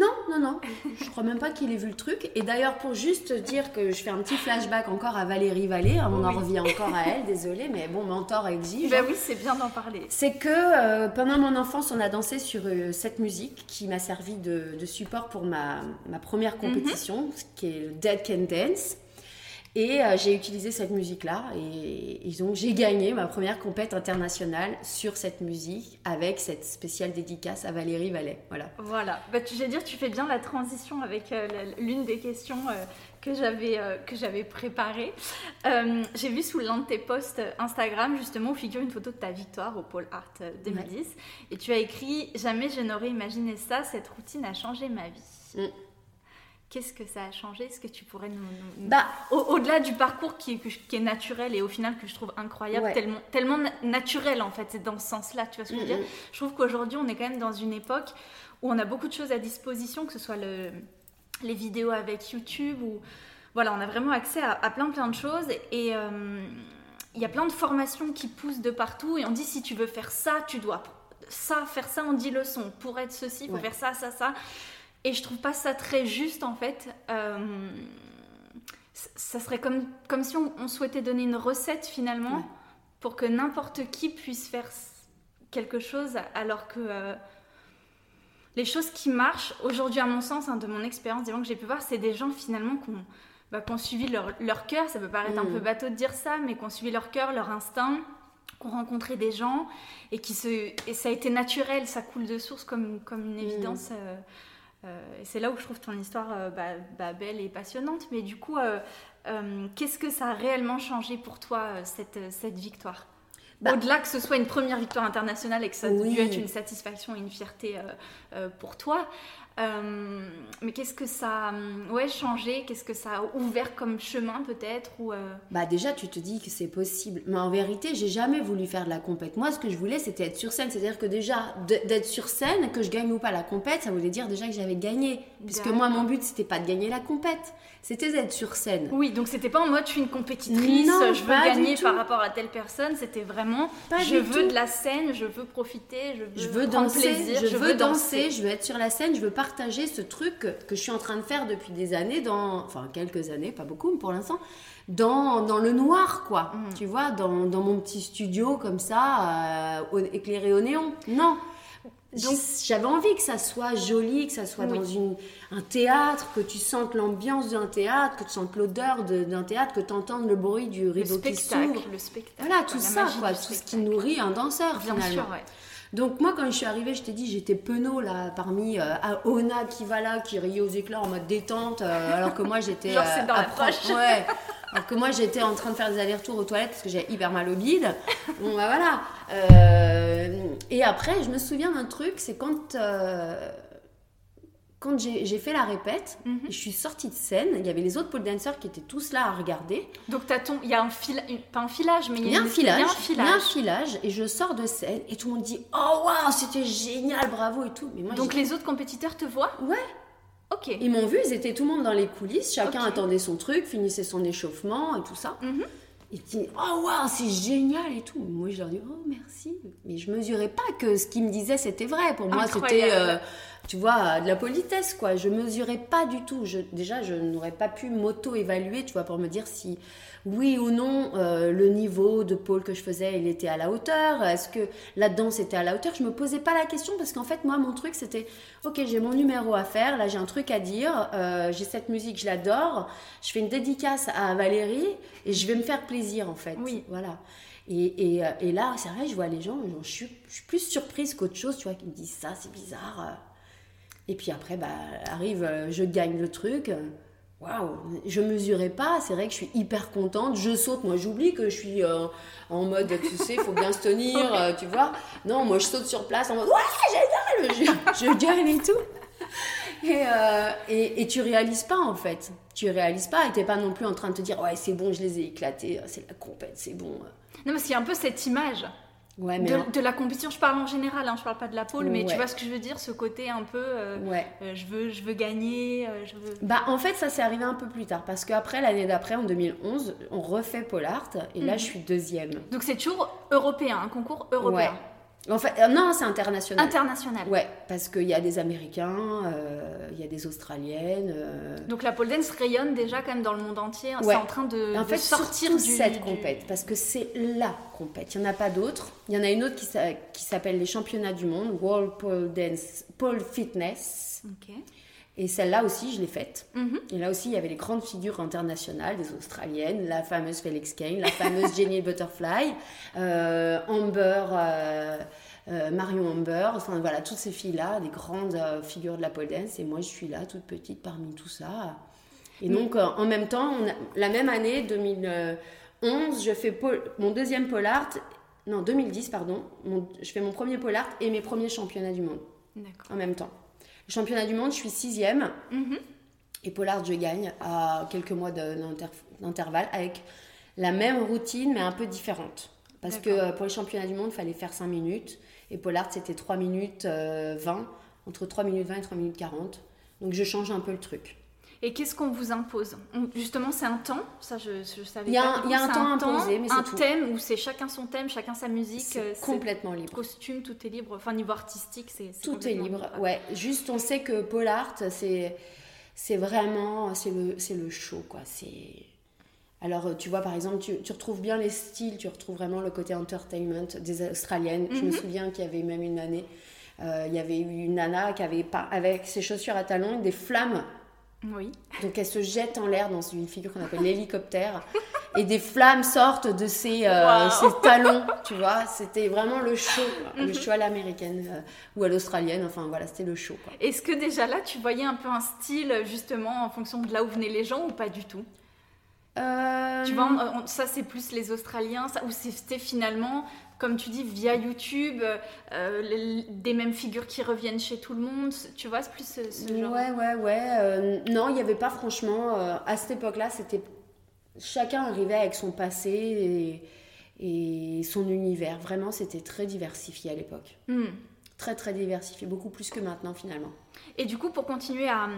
Non, non, non, je crois même pas qu'il ait vu le truc. Et d'ailleurs, pour juste dire que je fais un petit flashback encore à Valérie Vallée, hein, on en revient encore à elle, désolée, mais bon, mentor exige. Ben oui, c'est bien d'en parler. C'est que euh, pendant mon enfance, on a dansé sur euh, cette musique qui m'a servi de, de support pour ma, ma première compétition, qui est le Dead Can Dance. Et euh, j'ai utilisé cette musique-là. Et, et donc, j'ai gagné ma première compète internationale sur cette musique avec cette spéciale dédicace à Valérie Vallet. Voilà. Voilà. Bah, tu, je vais dire, tu fais bien la transition avec euh, l'une des questions euh, que j'avais j'avais préparées. Euh, J'ai vu sous l'un de tes posts Instagram, justement, où figure une photo de ta victoire au Pôle Art euh, 2010. Et tu as écrit Jamais je n'aurais imaginé ça, cette routine a changé ma vie. Mm. Qu'est-ce que ça a changé Est-ce que tu pourrais nous. nous- Bah, Au- Au-delà du parcours qui est, qui naturel et au final que je trouve incroyable, Ouais. tellement, tellement na- naturel en fait, c'est dans ce sens-là, tu vois ce que je veux Mm, dire Je trouve qu'aujourd'hui on est quand même dans une époque où on a beaucoup de choses à disposition, que ce soit le, les vidéos avec YouTube ou voilà, on a vraiment accès à, à plein plein de choses et euh, il y a plein de formations qui poussent de partout et on dit si tu veux faire ça, tu dois ça, faire ça en 10 leçons. Pour être ceci, il faut Ouais. faire ça, ça, ça. Et je trouve pas ça très juste en fait. Euh, ça serait comme, comme si on, on souhaitait donner une recette finalement Ouais. pour que n'importe qui puisse faire quelque chose alors que euh, les choses qui marchent aujourd'hui à mon sens, hein, de mon expérience, des gens que j'ai pu voir, c'est des gens finalement qui ont, bah, ont suivi leur, leur cœur, ça peut paraître un Mm. peu bateau de dire ça, mais qui ont suivi leur cœur, leur instinct, qui ont rencontré des gens et qui se et ça a été naturel, ça coule de source comme, comme une Mm. évidence. euh, et c'est là où je trouve ton histoire euh, bah, bah, belle et passionnante. Mais du coup, euh, euh, qu'est-ce que ça a réellement changé pour toi, euh, cette, cette victoire? Bah. Au-delà que ce soit une première victoire internationale et que ça ait dû être une satisfaction et une fierté pour toi, euh, mais qu'est-ce que ça a euh, ouais, changé? Qu'est-ce que ça a ouvert comme chemin peut-être ou euh? Bah déjà tu te dis que c'est possible. Mais en vérité j'ai jamais voulu faire de la compète. Moi ce que je voulais c'était être sur scène. C'est-à-dire que déjà d'être sur scène, que je gagne ou pas la compète, ça voulait dire déjà que j'avais gagné. Puisque moi mon but c'était pas de gagner la compète, c'était d'être sur scène. Oui donc c'était pas en mode je suis une compétitrice, je veux gagner par rapport à telle personne. C'était vraiment je veux de la scène, je veux profiter, je veux, je veux danser, plaisir, je, veux danser, je veux être sur la scène, je veux pas partager ce truc que je suis en train de faire depuis des années, dans, enfin quelques années, pas beaucoup, mais pour l'instant, dans, dans, le noir, quoi. Mm. Tu vois, dans, dans, mon petit studio comme ça, euh, éclairé au néon. Non. Donc j'avais envie que ça soit joli, que ça soit dans une, un théâtre, que tu sentes l'ambiance d'un théâtre, que tu sentes l'odeur d'un théâtre, que tu entendes le bruit du rideau qui s'ouvre. Le spectacle. Voilà, tout ça, quoi, tout ce qui nourrit un danseur Bien finalement. Sûr, ouais. Donc moi quand je suis arrivée, je t'ai dit j'étais penaud là parmi euh, Ona qui va là, qui riait aux éclats en mode détente, euh, alors que moi j'étais Genre c'est dans la poche. Ouais. Alors que moi j'étais en train de faire des allers-retours aux toilettes parce que j'avais hyper mal au bide. Bon bah voilà. Euh, et après je me souviens d'un truc, c'est quand quand j'ai fait la répète, mhm. je suis sortie de scène, il y avait les autres pole dancers qui étaient tous là à regarder. Donc il y a un fil, pas un filage, mais il y a, un filage, il y a un filage. et je sors de scène et tout le monde dit oh waouh c'était génial, bravo et tout. Mais moi, Donc les autres compétiteurs te voient? Ouais. Ok. Ils m'ont vu, ils étaient tout le monde dans les coulisses, chacun attendait son truc, finissait son échauffement et tout ça. Mhm. Ils disent Oh waouh, c'est génial et tout. Moi, je leur dis Oh merci. Mais je mesurais pas que ce qu'ils me disaient c'était vrai. Pour moi, c'était euh, tu vois, de la politesse, quoi. Je mesurais pas du tout. Je, déjà, je n'aurais pas pu m'auto-évaluer, tu vois, pour me dire si oui ou non euh, le niveau de pôle que je faisais, il était à la hauteur. Est-ce que la danse était à la hauteur? Je me posais pas la question parce qu'en fait, moi, mon truc, c'était ok, j'ai mon numéro à faire. Là, j'ai un truc à dire. Euh, j'ai cette musique, je l'adore. Je fais une dédicace à Valérie et je vais me faire plaisir, en fait. Oui. Voilà. Et, et, euh, et là, c'est vrai, je vois les gens, je suis, je suis plus surprise qu'autre chose, tu vois, qui me disent ça, c'est bizarre. Et puis après, bah, arrive, euh, je gagne le truc. Waouh, je mesurais pas, c'est vrai que je suis hyper contente, je saute, moi j'oublie que je suis euh, en mode, tu sais, il faut bien se tenir, euh, tu vois. Non, moi je saute sur place en mode, ouais, génial, je, je gagne et tout. Et, et, et, tu réalises pas en fait, tu réalises pas et t'es pas non plus en train de te dire, ouais, c'est bon, je les ai éclatés, c'est la compète, c'est bon. Non, y a un peu cette image de, la compétition, je parle en général, hein, je parle pas de la pôle, mais tu vois ce que je veux dire, ce côté un peu, euh, euh, je veux, je veux gagner, euh, je veux. Bah en fait ça s'est arrivé un peu plus tard parce qu'après l'année d'après en 2011, on refait Pôle Art et là mhm. je suis deuxième. Donc c'est toujours européen, un concours européen. En fait, euh, non, c'est international. International. Ouais, parce qu'il y a des Américains, euh, il y a des Australiennes. Euh. Donc la pole dance rayonne déjà quand même dans le monde entier. C'est en train de, en fait, sortir du, cette compète, parce que c'est la compète. Il n'y en a pas d'autres. Il y en a une autre qui, s'appelle les championnats du monde, World Pole Dance, Pole Fitness. Ok. Et celle-là aussi, je l'ai faite. Mhm. Et là aussi, il y avait les grandes figures internationales, des Australiennes, la fameuse Felix Kane, la fameuse Jenny Butterfly, euh, Amber, euh, euh, Marion Amber, enfin voilà, toutes ces filles-là, des grandes figures de la pole dance. Et moi, je suis là, toute petite parmi tout ça. Et mm. donc, en même temps, la même année, 2011, je fais mon deuxième pole art, non, 2010, pardon, je fais mon premier pole art et mes premiers championnats du monde. En même temps championnat du monde, je suis sixième. Mhm. Et Pollard, je gagne à quelques mois d'intervalle avec la même routine, mais un peu différente. Parce que euh, pour les championnats du monde, il fallait faire 5 minutes. Et Pollard, c'était 3 minutes 20, euh, entre 3 minutes 20 et 3 minutes 40. Donc je change un peu le truc. Et qu'est-ce qu'on vous impose Justement, c'est un temps, ça je, je savais il y a Un, il y a un, temps imposé, mais Un thème où c'est chacun son thème, chacun sa musique. C'est euh, complètement libre. Costume, tout est libre. Enfin, niveau artistique, c'est. Tout est libre, ouais. Juste, on sait que Pole Art, c'est, c'est vraiment, c'est le, c'est le show, quoi. C'est. Alors, tu vois, par exemple, tu, tu, retrouves bien les styles, tu retrouves vraiment le côté entertainment des Australiennes. Je me mhm. souviens qu'il y avait même une année, euh, il y avait eu une nana qui avait, avec ses chaussures à talons, des flammes oui. Donc elle se jette en l'air dans une figure qu'on appelle l'hélicoptère et des flammes sortent de ses, euh, talons, tu vois. C'était vraiment le show, le mhm. show à l'américaine euh, ou à l'australienne, enfin voilà, c'était le show. Est-ce que déjà là tu voyais un peu un style justement en fonction de là où venaient les gens ou pas du tout? Tu vois, ça c'est plus les Australiens, ça, ou c'était finalement comme tu dis, via YouTube, euh, des mêmes figures qui reviennent chez tout le monde. Tu vois, c'est plus ce, genre. Ouais, ouais, ouais. Euh, non, il n'y avait pas franchement. Euh, à cette époque-là, c'était. Chacun arrivait avec son passé et, son univers. Vraiment, c'était très diversifié à l'époque. Hmm. Très, très diversifié. Beaucoup plus que maintenant, finalement. Et du coup, pour continuer à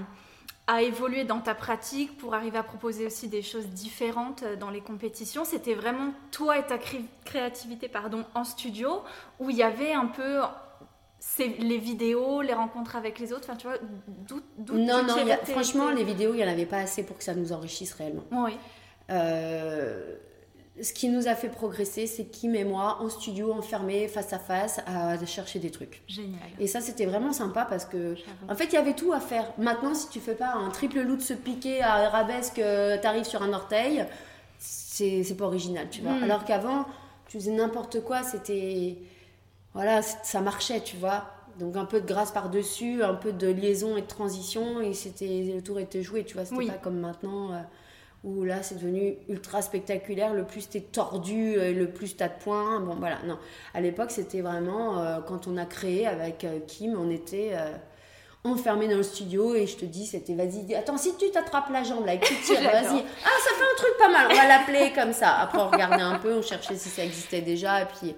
à évoluer dans ta pratique pour arriver à proposer aussi des choses différentes euh, dans les compétitions C'était vraiment toi et ta créativité pardon, en studio où il y avait un peu les vidéos, les rencontres avec les autres, enfin tu vois, d'où Non, non, franchement, les vidéos, il n'y en avait pas assez pour que ça nous enrichisse réellement. Oui. Euh, ce qui nous a fait progresser, c'est Kim et moi en studio, enfermés face à face, à chercher des trucs. Génial. Et ça, c'était vraiment sympa parce que, en fait, il y avait tout à faire. Maintenant, si tu fais pas un triple loup de se piquer à arabesque, euh, t'arrives sur un orteil, c'est pas original, tu vois. Hmm. Alors qu'avant, tu faisais n'importe quoi, c'était. Voilà, ça marchait, tu vois. Donc un peu de grâce par-dessus, un peu de liaison et de transition, et c'était le tour était joué, tu vois. C'était pas comme maintenant. Euh, où là c'est devenu ultra spectaculaire, le plus t'es tordu, euh, le plus t'as de points. Bon voilà, non. À l'époque c'était vraiment, euh, quand on a créé avec euh, Kim, on était enfermé dans le studio et je te dis c'était vas-y, attends si tu t'attrapes la jambe là et que tu tires, vas-y. Ah ça fait un truc pas mal, on va l'appeler comme ça. Après on regardait un peu, on cherchait si ça existait déjà et puis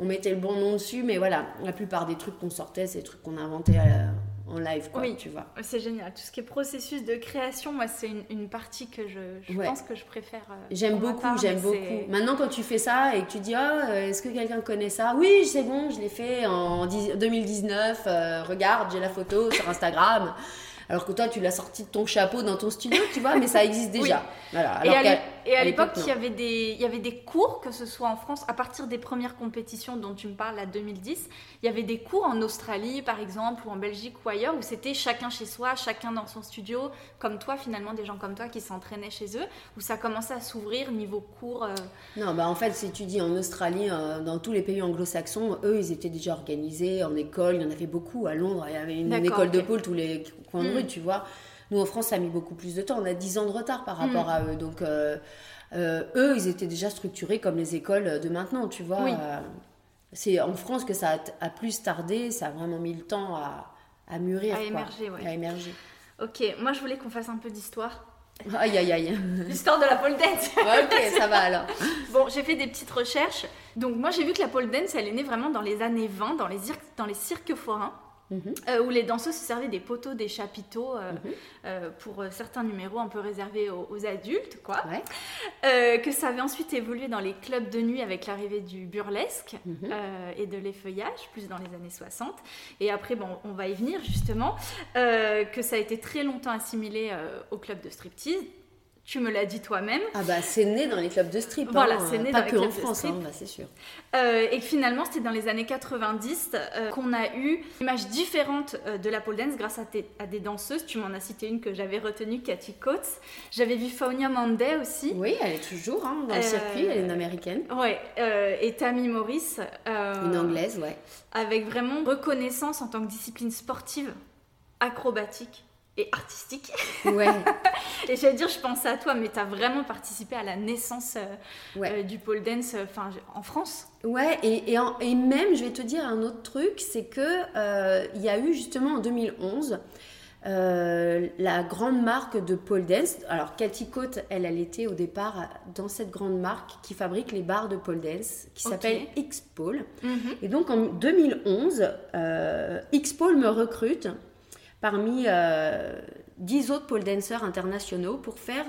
on mettait le bon nom dessus, mais voilà, la plupart des trucs qu'on sortait, c'est des trucs qu'on inventait en live, quoi, oui. tu vois. C'est génial. Tout ce qui est processus de création, moi, c'est une, partie que je, pense que je préfère. Euh, j'aime beaucoup, j'aime beaucoup. Maintenant, quand tu fais ça et que tu dis, oh, est-ce que quelqu'un connaît ça? Oui, c'est bon, je l'ai fait en 2019. Euh, regarde, j'ai la photo sur Instagram. Alors que toi, tu l'as sorti de ton chapeau dans ton studio, tu vois, mais ça existe déjà. Voilà. Et à l'époque, il y, avait des, il y avait des cours, que ce soit en France, à partir des premières compétitions dont tu me parles, à 2010, il y avait des cours en Australie, par exemple, ou en Belgique ou ailleurs, où c'était chacun chez soi, chacun dans son studio, comme toi, finalement, des gens comme toi qui s'entraînaient chez eux, où ça commençait à s'ouvrir niveau cours. Euh. Non, bah en fait, si tu dis en Australie, euh, dans tous les pays anglo-saxons, eux, ils étaient déjà organisés en école, il y en avait beaucoup. À Londres, il y avait une, école de pôle tous les coins de Mm. tu vois. Nous, en France, ça a mis beaucoup plus de temps. On a 10 ans de retard par rapport mm. à eux. Donc, euh, euh, eux, ils étaient déjà structurés comme les écoles de maintenant, tu vois. Euh, c'est en France que ça a, plus tardé. Ça a vraiment mis le temps à, mûrir. À émerger, À émerger. Ok, moi, je voulais qu'on fasse un peu d'histoire. Aïe, aïe, aïe. L'histoire de la pole dance. ok, ça va alors. Bon, j'ai fait des petites recherches. Donc, moi, j'ai vu que la pole dance, elle est née vraiment dans les années 20, dans les, dans les cirques forains. Mhm. Euh, où les danseuses se servaient des poteaux, des chapiteaux euh, mhm. euh, pour certains numéros un peu réservés aux, adultes, quoi. que ça avait ensuite évolué dans les clubs de nuit avec l'arrivée du burlesque mhm. et de l'effeuillage, plus dans les années 60. Et après, bon, on va y venir justement, que ça a été très longtemps assimilé au club de striptease tu me l'as dit toi-même. Ah bah c'est né dans les clubs de strip. Voilà, hein. c'est né pas dans que en France, hein, bah, c'est sûr. Euh, et finalement, c'était dans les années 90 euh, qu'on a eu une image différente euh, de la pole dance grâce à, à des danseuses. Tu m'en as cité une que j'avais retenue, Cathy Coates. J'avais vu Faunia Monday aussi. Oui, elle est toujours hein, dans le circuit, elle est une américaine. Ouais, et Tammy Morris. une anglaise, ouais. Avec vraiment reconnaissance en tant que discipline sportive, acrobatique et artistique. Ouais. et j'allais dire, je pensais à toi, mais tu as vraiment participé à la naissance euh, euh, du pole dance euh, enfin, en France. Ouais, et, et, et, même, je vais te dire un autre truc, c'est que il y a eu justement en 2011 la grande marque de pole dance. Alors, Cathy Cote, elle, elle était au départ dans cette grande marque qui fabrique les barres de pole dance, qui s'appelle X-Pole. Mhm. Et donc, en 2011, X-Pole me recrute parmi euh, dix autres pole dancers internationaux pour faire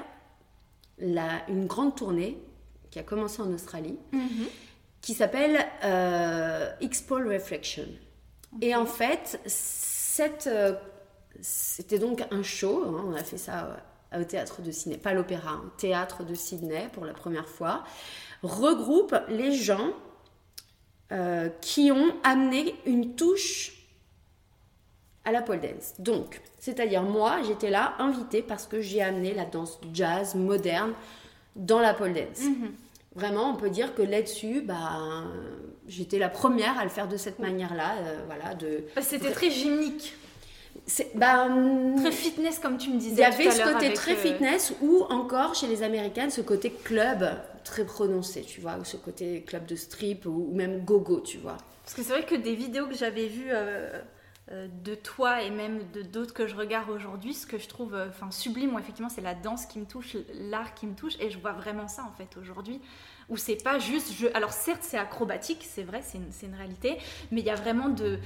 la, une grande tournée qui a commencé en Australie, mhm. qui s'appelle euh, X-Pole Reflection. Et en fait, euh, c'était donc un show, hein, on a fait ça au théâtre de Sydney, pas l'opéra, hein, théâtre de Sydney pour la première fois, regroupe les gens qui ont amené une touche à la pole dance. Donc, c'est-à-dire moi, j'étais là invitée parce que j'ai amené la danse jazz moderne dans la pole dance. Mhm. Vraiment, on peut dire que là-dessus, bah, j'étais la première à le faire de cette manière-là. Euh, voilà, de... C'était très gymnique. bah, très fitness comme tu me disais. Il y avait ce côté très euh, fitness ou encore chez les Américaines ce côté club très prononcé, tu vois, ou ce côté club de strip ou, même gogo, tu vois. Parce que c'est vrai que des vidéos que j'avais vues euh, de toi et même de d'autres que je regarde aujourd'hui, ce que je trouve enfin sublime, moi, effectivement, c'est la danse qui me touche, l'art qui me touche, et je vois vraiment ça en fait aujourd'hui où c'est pas juste je... alors certes c'est acrobatique c'est vrai c'est une, une, réalité mais il y a vraiment de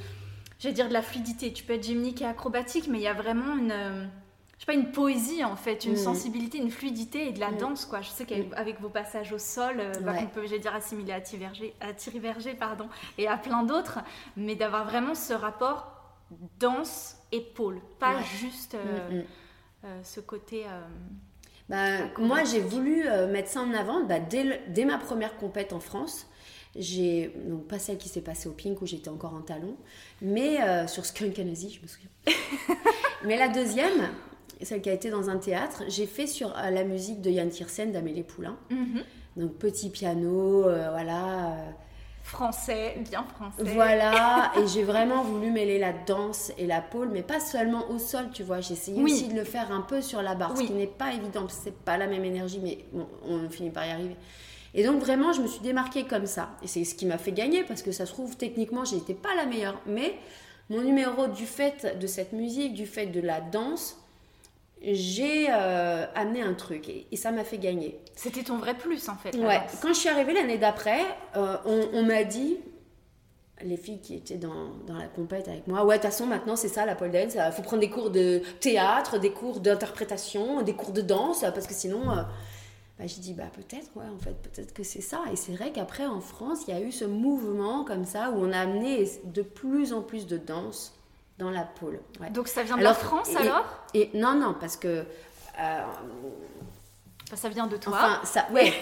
j'allais dire de la fluidité. Tu peux être gymnique et acrobatique, mais il y a vraiment une, euh, je sais pas, une poésie en fait, une mm. sensibilité, une fluidité et de la mm. danse quoi. Je sais qu'avec mm. vos passages au sol, euh, bah, on peut, j'allais dire, assimiler à Thierry, Verger, à Thierry Verger, pardon, et à plein d'autres, mais d'avoir vraiment ce rapport danse-épaule, pas juste euh, ce côté. Bah, moi, j'ai voulu mettre ça en avant bah, dès, dès, ma première compète en France. J'ai donc pas celle qui s'est passée au Pink où j'étais encore en talon, mais euh, sur Skunk je me souviens. mais la deuxième, celle qui a été dans un théâtre, j'ai fait sur euh, la musique de Yann Tiersen d'Amélie Poulain. Mhm. Donc petit piano, euh, voilà. Français, bien français. Voilà, et j'ai vraiment voulu mêler la danse et la pole, mais pas seulement au sol, tu vois. J'ai essayé aussi de le faire un peu sur la barre, ce qui n'est pas évident, c'est pas la même énergie, mais bon, on finit par y arriver. Et donc vraiment, je me suis démarquée comme ça. Et c'est ce qui m'a fait gagner parce que ça se trouve, techniquement, je n'étais pas la meilleure. Mais mon numéro, du fait de cette musique, du fait de la danse, j'ai euh, amené un truc et, ça m'a fait gagner. C'était ton vrai plus en fait. Ouais. Quand je suis arrivée l'année d'après, euh, on, m'a dit, les filles qui étaient dans, dans la compète avec moi, ouais, de toute façon maintenant c'est ça la pole dance, il faut prendre des cours de théâtre, des cours d'interprétation, des cours de danse parce que sinon. Euh, bah, j'ai dit bah peut-être ouais en fait peut-être que c'est ça et c'est vrai qu'après en France il y a eu ce mouvement comme ça où on a amené de plus en plus de danse dans la pôle donc ça vient de la France alors et non non parce que euh, ça vient de toi. enfin ça ouais.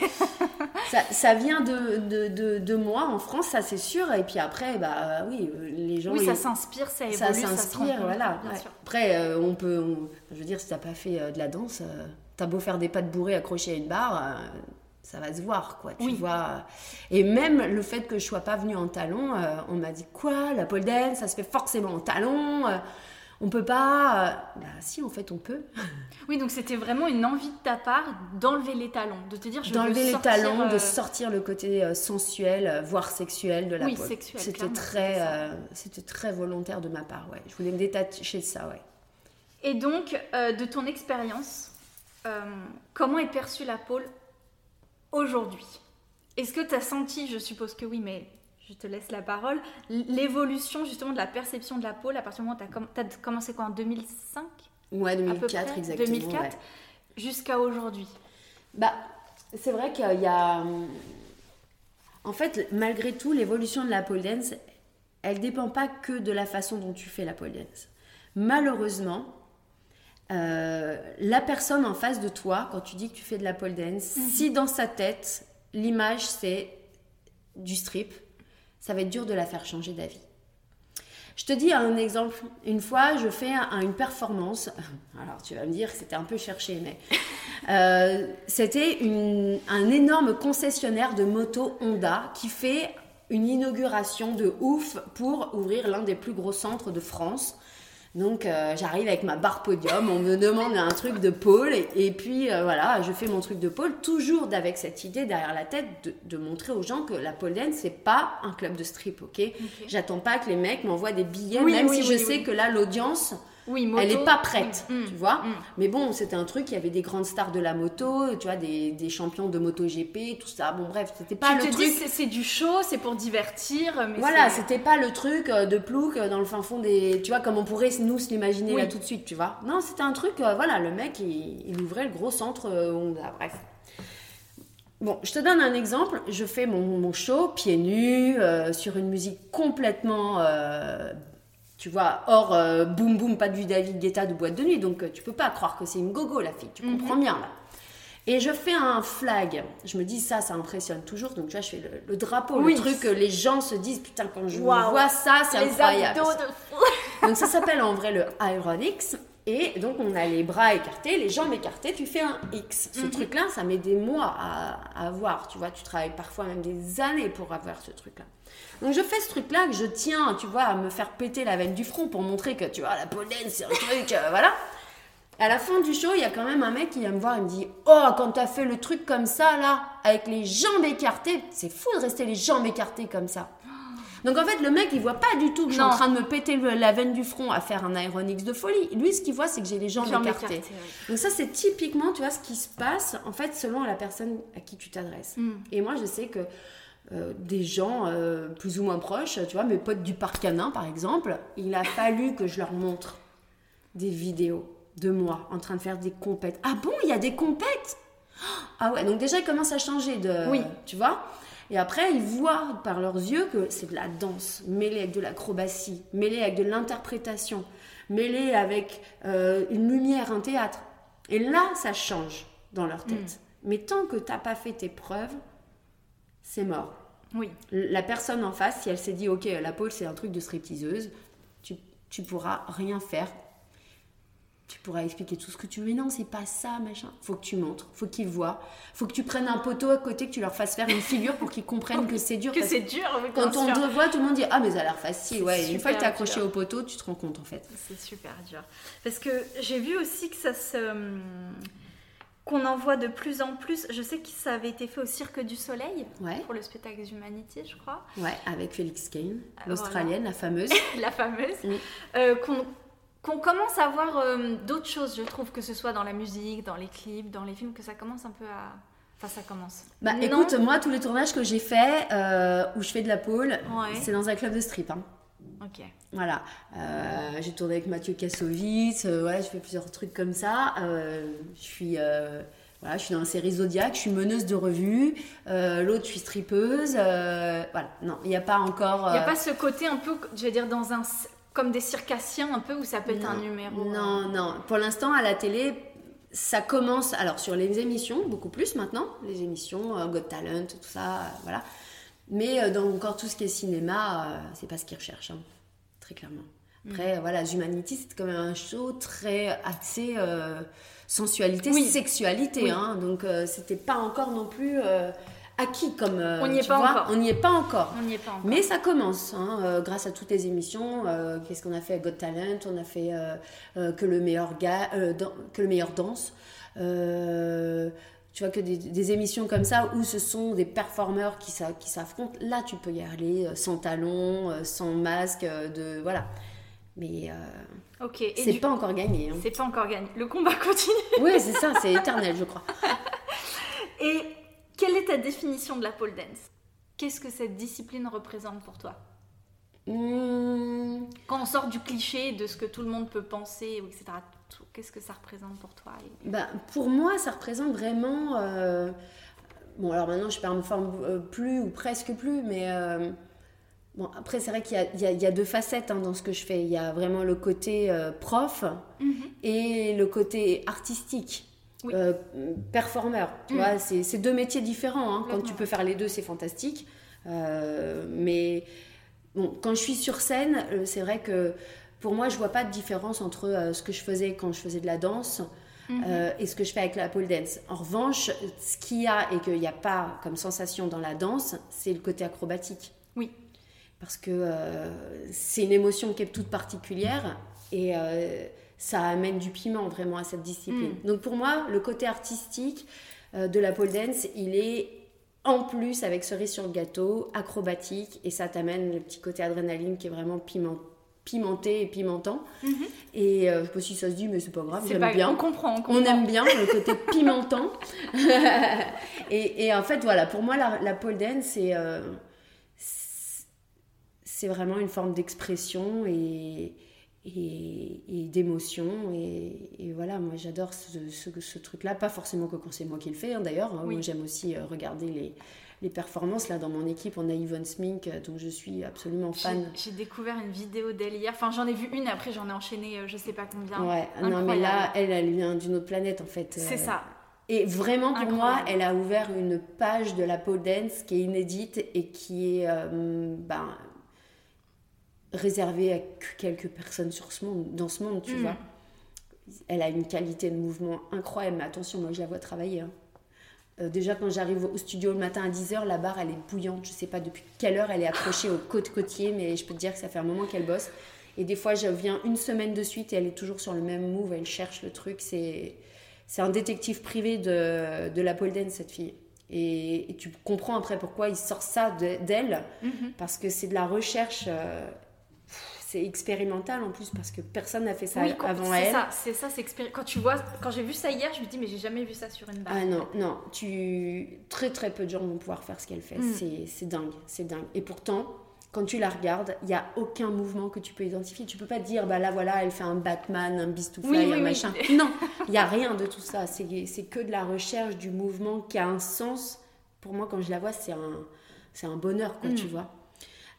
Ça, ça, vient de, de, de, moi en France ça c'est sûr. Et puis après bah oui les gens oui ça s'inspire ça évolue ça s'inspire voilà. après euh, on peut je veux dire si t'as pas fait euh, de la danse T'as beau faire des pattes bourrées accrochées à une barre, euh, ça va se voir, quoi. Tu vois. Et même le fait que je sois pas venue en talon, euh, on m'a dit quoi, la pole dance, ça se fait forcément en talon. Euh, on peut pas. Bah si, en fait, on peut. Oui, donc c'était vraiment une envie de ta part d'enlever les talons, de te dire je d'enlever les talons, de sortir le côté sensuel, voire sexuel de la oui, pole. sexuel. C'était très, c'était très volontaire de ma part, ouais. Je voulais me détacher de ça, ouais. Et donc, de ton expérience, euh, comment est perçue la pôle aujourd'hui Est-ce que tu as senti, je suppose que oui, mais je te laisse la parole, l'évolution justement de la perception de la pôle à partir du moment où tu as, commencé quoi en 2005 Ouais, 2004 exactement. 2004 jusqu'à aujourd'hui Bah, c'est vrai qu'il y a. En fait, malgré tout, l'évolution de la pole dance, elle dépend pas que de la façon dont tu fais la pole dance. Malheureusement, euh, la personne en face de toi, quand tu dis que tu fais de la pole dance, mhm. si dans sa tête, l'image c'est du strip, ça va être dur de la faire changer d'avis. Je te dis un exemple. Une fois, je fais une performance. Alors, tu vas me dire que c'était un peu cherché, mais euh, c'était un énorme concessionnaire de moto Honda qui fait une inauguration de ouf pour ouvrir l'un des plus gros centres de France. Donc euh, j'arrive avec ma barre podium, on me demande un truc de pôle et, puis euh, voilà, je fais mon truc de pôle, toujours avec cette idée derrière la tête de, montrer aux gens que la pole dance c'est pas un club de strip, ok, J'attends pas que les mecs m'envoient des billets, même si je sais que là l'audience oui, elle n'est pas prête, mm, tu vois. Mm. Mais bon, c'était un truc, il y avait des grandes stars de la moto, tu vois, des, des champions de moto GP, tout ça. Bon, bref, c'était pas le truc. c'est du show, c'est pour divertir. Mais voilà, c'était pas le truc euh, de plouc euh, dans le fin fond des. Tu vois, comme on pourrait nous se l'imaginer là tout de suite, tu vois. Non, c'était un truc, euh, voilà, le mec, il, ouvrait le gros centre Bref. Bon, je te donne un exemple. Je fais mon, mon show pieds nus, sur une musique complètement tu vois, hors euh, boum boum, pas du David Guetta de boîte de nuit. Donc euh, tu peux pas croire que c'est une gogo la fille, tu mhm. comprends bien là. Et je fais un flag. Je me dis ça, ça impressionne toujours. Donc tu vois, je fais le, drapeau, le truc que les gens se disent putain quand je vois ça, c'est incroyable. donc ça s'appelle en vrai le Ironix. Et donc, on a les bras écartés, les jambes écartées, tu fais un X. Ce Mhm. truc-là, ça met des mois à, à avoir. Tu vois, tu travailles parfois même des années pour avoir ce truc-là. Donc, je fais ce truc-là que je tiens, tu vois, à me faire péter la veine du front pour montrer que, tu vois, la dance, c'est un truc, euh, voilà. À la fin du show, il y a quand même un mec qui vient me voir et me dit Oh, quand t'as fait le truc comme ça, là, avec les jambes écartées, c'est fou de rester les jambes écartées comme ça. Donc en fait, le mec, il voit pas du tout que je suis en train de me péter le- la veine du front à faire un aéronix de folie. Lui, ce qu'il voit, c'est que j'ai les jambes, écartées. écartées, ouais. Donc ça, c'est typiquement, tu vois, ce qui se passe, en fait, selon la personne à qui tu t'adresses. Mm. Et moi, je sais que euh, des gens euh, plus ou moins proches, tu vois, mes potes du parc canin, par exemple, il a fallu que je leur montre des vidéos de moi en train de faire des compètes. Ah bon, il y a des compètes? Ah ouais, donc déjà, ils commencent à changer de... Oui. Tu vois? Et après, ils voient par leurs yeux que c'est de la danse, mêlée avec de l'acrobatie, mêlée avec de l'interprétation, mêlée avec euh, une lumière, un théâtre. Et là, ça change dans leur tête. Mais tant que t'as pas fait tes preuves, c'est mort. Oui. La personne en face, si elle s'est dit, ok, la pole c'est un truc de stripteaseuse, tu, tu pourras rien faire. Tu pourras expliquer tout ce que tu veux. Mais non, c'est pas ça, machin. Faut que tu montres, faut qu'ils voient. Faut que tu prennes un poteau à côté, que tu leur fasses faire une figure pour qu'ils comprennent que c'est dur. Que c'est dur, oui, Quand on te voit, tout le monde dit Ah, mais ça a l'air facile. Ouais, une fois que t'es accroché dur. au poteau, tu te rends compte en fait. C'est super dur. Parce que j'ai vu aussi que ça se. qu'on en voit de plus en plus. Je sais que ça avait été fait au Cirque du Soleil Ouais, pour le spectacle Humanity, je crois. ouais, avec Félix Kane, Ah, l'Australienne, la fameuse. la fameuse. Mm. Euh, qu'on qu'on commence à voir euh, d'autres choses, je trouve, que ce soit dans la musique, dans les clips, dans les films, que ça commence un peu à. Enfin, ça commence. Bah Non? écoute, moi, tous les tournages que j'ai faits, euh, où je fais de la pole, Ouais. c'est dans un club de strip. hein. Ok. Voilà, Euh, j'ai tourné avec Mathieu Kassovitz, voilà, je fais plusieurs trucs comme ça. Je suis, voilà, je suis dans la série Zodiac, je suis meneuse de revue. Euh, L'autre, je suis strippeuse. euh, voilà, non, il n'y a pas encore. Il n'y a pas ce côté un peu, je vais dire, dans un. Comme des circassiens un peu, où ça peut être un Non, numéro. euh, Non, non. Pour l'instant, à la télé, ça commence. Alors, sur les émissions, beaucoup plus maintenant. Les émissions, euh, Got Talent, tout ça, euh, voilà. Mais euh, dans encore tout ce qui est cinéma, c'est pas ce qu'ils recherchent, hein, très clairement. Après, voilà, Humanity, c'est quand même un show très axé sensualité, Oui. sexualité. Oui. hein. donc, c'était pas encore non plus acquis comme. euh, On n'y est pas encore. On n'y est pas encore. On n'y est pas encore. Mais ça commence, hein, euh, grâce à toutes les émissions. euh, Qu'est-ce qu'on a fait Got Talent On a fait euh, que le meilleur gars, que le meilleur danse. Tu vois que des, des émissions comme ça où ce sont des performeurs qui s'a- qui s'affrontent. Là, tu peux y aller sans talons, sans masque, de voilà. Mais Ok. C'est pas encore gagné. hein. C'est pas encore gagné. Le combat continue. Oui, c'est ça, c'est éternel, je crois. Et quelle est ta définition de la pole dance? Qu'est-ce que cette discipline représente pour toi? Hmm, Quand on sort du cliché de ce que tout le monde peut penser, etc., qu'est-ce que ça représente pour toi? Bah, pour moi, ça représente vraiment. euh, Bon, alors maintenant, je ne me forme euh, plus ou presque plus, mais. euh, Bon, après, c'est vrai qu'il y a, y y deux facettes hein, dans ce que je fais. Il y a vraiment le côté euh, prof et le côté artistique. Oui. euh, performeur, tu Mm. vois, c'est deux métiers différents. hein. Quand tu peux faire les deux, c'est fantastique. Euh, mais bon, quand je suis sur scène, euh, c'est vrai que pour moi, je vois pas de différence entre euh, ce que je faisais quand je faisais de la danse Mhm. euh, et ce que je fais avec la pole dance. En revanche, ce qu'il y a et qu'il n'y a pas comme sensation dans la danse, c'est le côté acrobatique. Oui. Parce que c'est une émotion qui est toute particulière et ça amène du piment vraiment à cette discipline. Mm. Donc pour moi, le côté artistique euh, de la pole dance, il est en plus avec cerise sur le gâteau, acrobatique, et ça t'amène le petit côté adrénaline qui est vraiment piment- pimenté et pimentant. Mhm. Et euh, je sais pas si ça se dit, mais c'est pas grave, j'aime bien. On comprend, on comprend. On aime bien le côté pimentant. et, et en fait, voilà, pour moi, la, la pole dance, c'est euh, c'est vraiment une forme d'expression et, et, et d'émotion. Et, et voilà, moi, j'adore ce, ce- ce truc-là. Pas forcément que quand c'est moi qui le fais, hein, d'ailleurs. Oui. Moi, j'aime aussi euh, regarder les, les performances. Là, dans mon équipe, on a Yvonne Smink, euh, donc je suis absolument fan. J'ai découvert une vidéo d'elle hier. Enfin, j'en ai vu une, après j'en ai enchaîné euh, je sais pas combien. Ouais, non, mais là, elle, elle vient d'une autre planète, en fait. C'est Euh, ça. Et vraiment, pour moi, elle a ouvert une page de la pole dance qui est inédite et qui est euh, ben, réservée à que quelques personnes sur ce monde, dans ce monde, tu Mm. vois. Elle a une qualité de mouvement incroyable. Mais attention, moi je la vois travailler. Hein. Euh, déjà, quand j'arrive au studio le matin à 10h, la barre elle est bouillante. Je sais pas depuis quelle heure elle est accrochée au côte-côtier, mais je peux te dire que ça fait un moment qu'elle bosse. Et des fois, je viens une semaine de suite et elle est toujours sur le même move, elle cherche le truc. C'est, c'est un détective privé de, de la pole dance, cette fille. Et, tu comprends après pourquoi il sort ça d'elle, mhm. parce que c'est de la recherche. Euh, c'est expérimental en plus parce que personne n'a fait ça avant elle. C'est ça, c'est quand tu vois, quand j'ai vu ça hier, je me dis mais j'ai jamais vu ça sur une barre. Ah non, non, tu très très peu de gens vont pouvoir faire ce qu'elle fait. Mm. C'est dingue, c'est dingue. Et pourtant, quand tu la regardes, il n'y a aucun mouvement que tu peux identifier. Tu peux pas dire, bah là voilà, elle fait un Batman, un Beast to Fly, un machin. Non, il n'y a rien de tout ça. C'est que de la recherche du mouvement qui a un sens. Pour moi, quand je la vois, c'est un, un bonheur, quoi, mm. tu vois.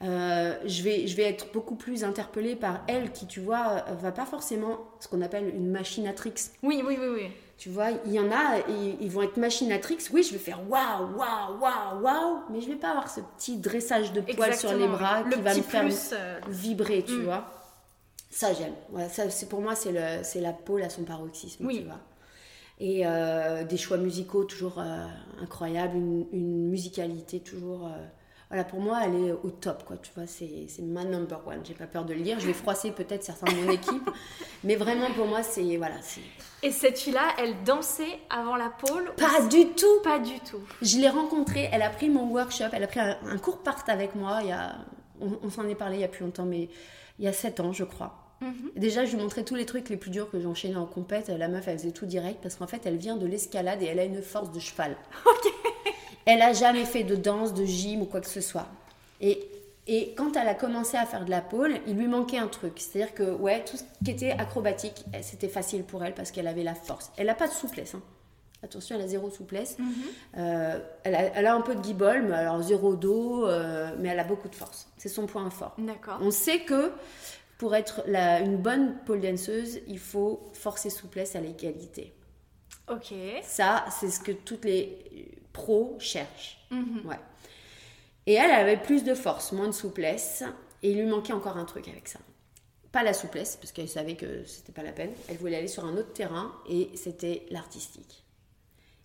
Euh, je, vais, je vais être beaucoup plus interpellée par elle qui, tu vois, va pas forcément ce qu'on appelle une machinatrix. Oui, oui, oui, oui. Tu vois, il y en a, ils, vont être machinatrix. Oui, je vais faire waouh, waouh, waouh, waouh, mais je vais pas avoir ce petit dressage de poils sur les bras qui va me faire euh, vibrer, tu mm. vois. Ça, j'aime. ça, c'est pour moi, c'est le, c'est la pôle à son paroxysme, oui. tu vois. Et euh, des choix musicaux toujours incroyables, une, une, musicalité toujours voilà, pour moi, elle est au top, quoi. Tu vois, c'est ma number one. J'ai pas peur de le lire. Je vais froisser peut-être certains de mon équipe, mais vraiment pour moi, c'est voilà. Et cette fille-là, elle dansait avant la pôle Pas du tout. Pas du tout. Je l'ai rencontrée. Elle a pris mon workshop. Elle a pris un, cours part avec moi. Il y a, on, s'en est parlé il y a plus longtemps, mais il y a sept ans, je crois. Mhm. Déjà, je lui montrais tous les trucs les plus durs que j'enchaînais en compète. La meuf, elle faisait tout direct parce qu'en fait, elle vient de l'escalade et elle a une force de cheval. Ok. Elle a jamais fait de danse, de gym ou quoi que ce soit. Et, et quand elle a commencé à faire de la pole, il lui manquait un truc. C'est-à-dire que, ouais, tout ce qui était acrobatique, eh, c'était facile pour elle parce qu'elle avait la force. Elle n'a pas de souplesse. Hein. Attention, elle a zéro souplesse. Mhm. Euh, elle, a, un peu de guibole, mais alors zéro dos, euh, mais elle a beaucoup de force. C'est son point fort. D'accord. On sait que pour être une bonne pole danseuse, il faut force et souplesse à l'égalité. Ok. Ça, c'est ce que toutes les pro cherche. Mhm. Ouais. Et elle, avait plus de force, moins de souplesse, et il lui manquait encore un truc avec ça. Pas la souplesse, parce qu'elle savait que c'était pas la peine. Elle voulait aller sur un autre terrain, et c'était l'artistique.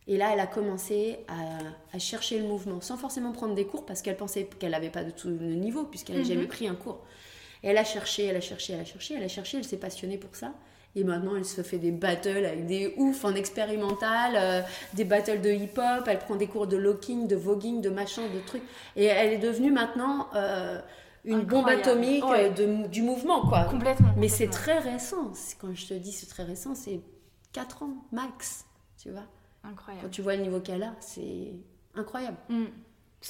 Et là, elle a commencé à, chercher le mouvement, sans forcément prendre des cours, parce qu'elle pensait qu'elle n'avait pas de tout le niveau, puisqu'elle n'avait jamais mhm. pris un cours. Et elle a cherché, elle a cherché, elle a cherché, elle a cherché, elle s'est passionnée pour ça. Et maintenant, elle se fait des battles avec des oufs en expérimental, euh, des battles de hip-hop. Elle prend des cours de locking, de voguing, de machin, de trucs. Et elle est devenue maintenant euh, une bombe atomique de, du mouvement, quoi. Complètement. Mais c'est très récent. Quand je te dis c'est très récent, c'est 4 ans max, tu vois. Incroyable. Quand tu vois le niveau qu'elle a, c'est incroyable. Mm.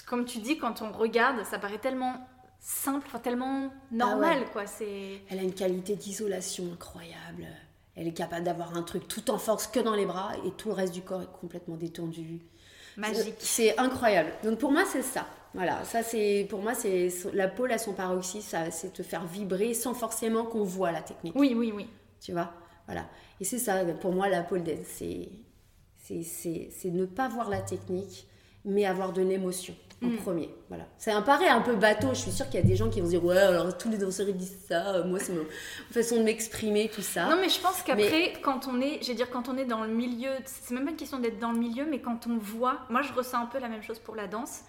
comme tu dis, quand on regarde, ça paraît tellement simple, tellement normal, ah quoi. C'est. Elle a une qualité d'isolation incroyable. Elle est capable d'avoir un truc tout en force que dans les bras et tout le reste du corps est complètement détendu. Magique. C'est incroyable. Donc pour moi, c'est ça. Voilà, ça c'est pour moi c'est la pôle à son paroxysme, c'est te faire vibrer sans forcément qu'on voit la technique. Oui, oui, oui. Tu vois, voilà. Et c'est ça pour moi la pôle dance, c'est c'est ne pas voir la technique, mais avoir de l'émotion en mm. premier. Voilà. C'est un paraît un peu bateau. Je suis sûre qu'il y a des gens qui vont se dire ouais alors tous les danseurs ils disent ça. Euh, moi c'est ma façon de m'exprimer tout ça. Non mais je pense qu'après quand on est, je dire quand on est dans le milieu, c'est même pas une question d'être dans le milieu, mais quand on voit, moi je ressens un peu la même chose pour la danse.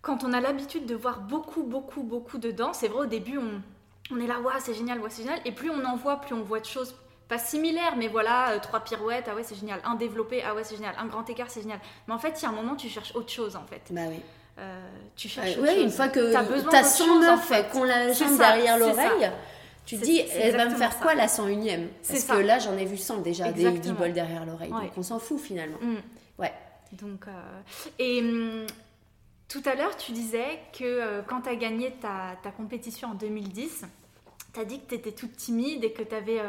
Quand on a l'habitude de voir beaucoup beaucoup beaucoup de danse, c'est vrai au début on on est là, ouais, c'est génial, ouais, c'est génial. Et plus on en voit, plus on voit de choses pas similaires, mais voilà, euh, trois pirouettes, ah ouais, c'est génial. Un développé, ah ouais, c'est génial. Un grand écart, c'est génial. Mais en fait, il y a un moment, tu cherches autre chose, en fait. Bah oui. Euh, tu cherches. oui, une fois que tu as 100 meufs fait. qu'on la jambe derrière l'oreille, tu dis, elle va me faire quoi la 101ème Parce que là, j'en ai vu 100 déjà, des guibolles derrière l'oreille. Donc on s'en fout finalement. Mm. Ouais. Donc, euh, et hum, tout à l'heure, tu disais que euh, quand tu as gagné ta, ta, compétition en 2010, tu as dit que tu étais toute timide et que, avais,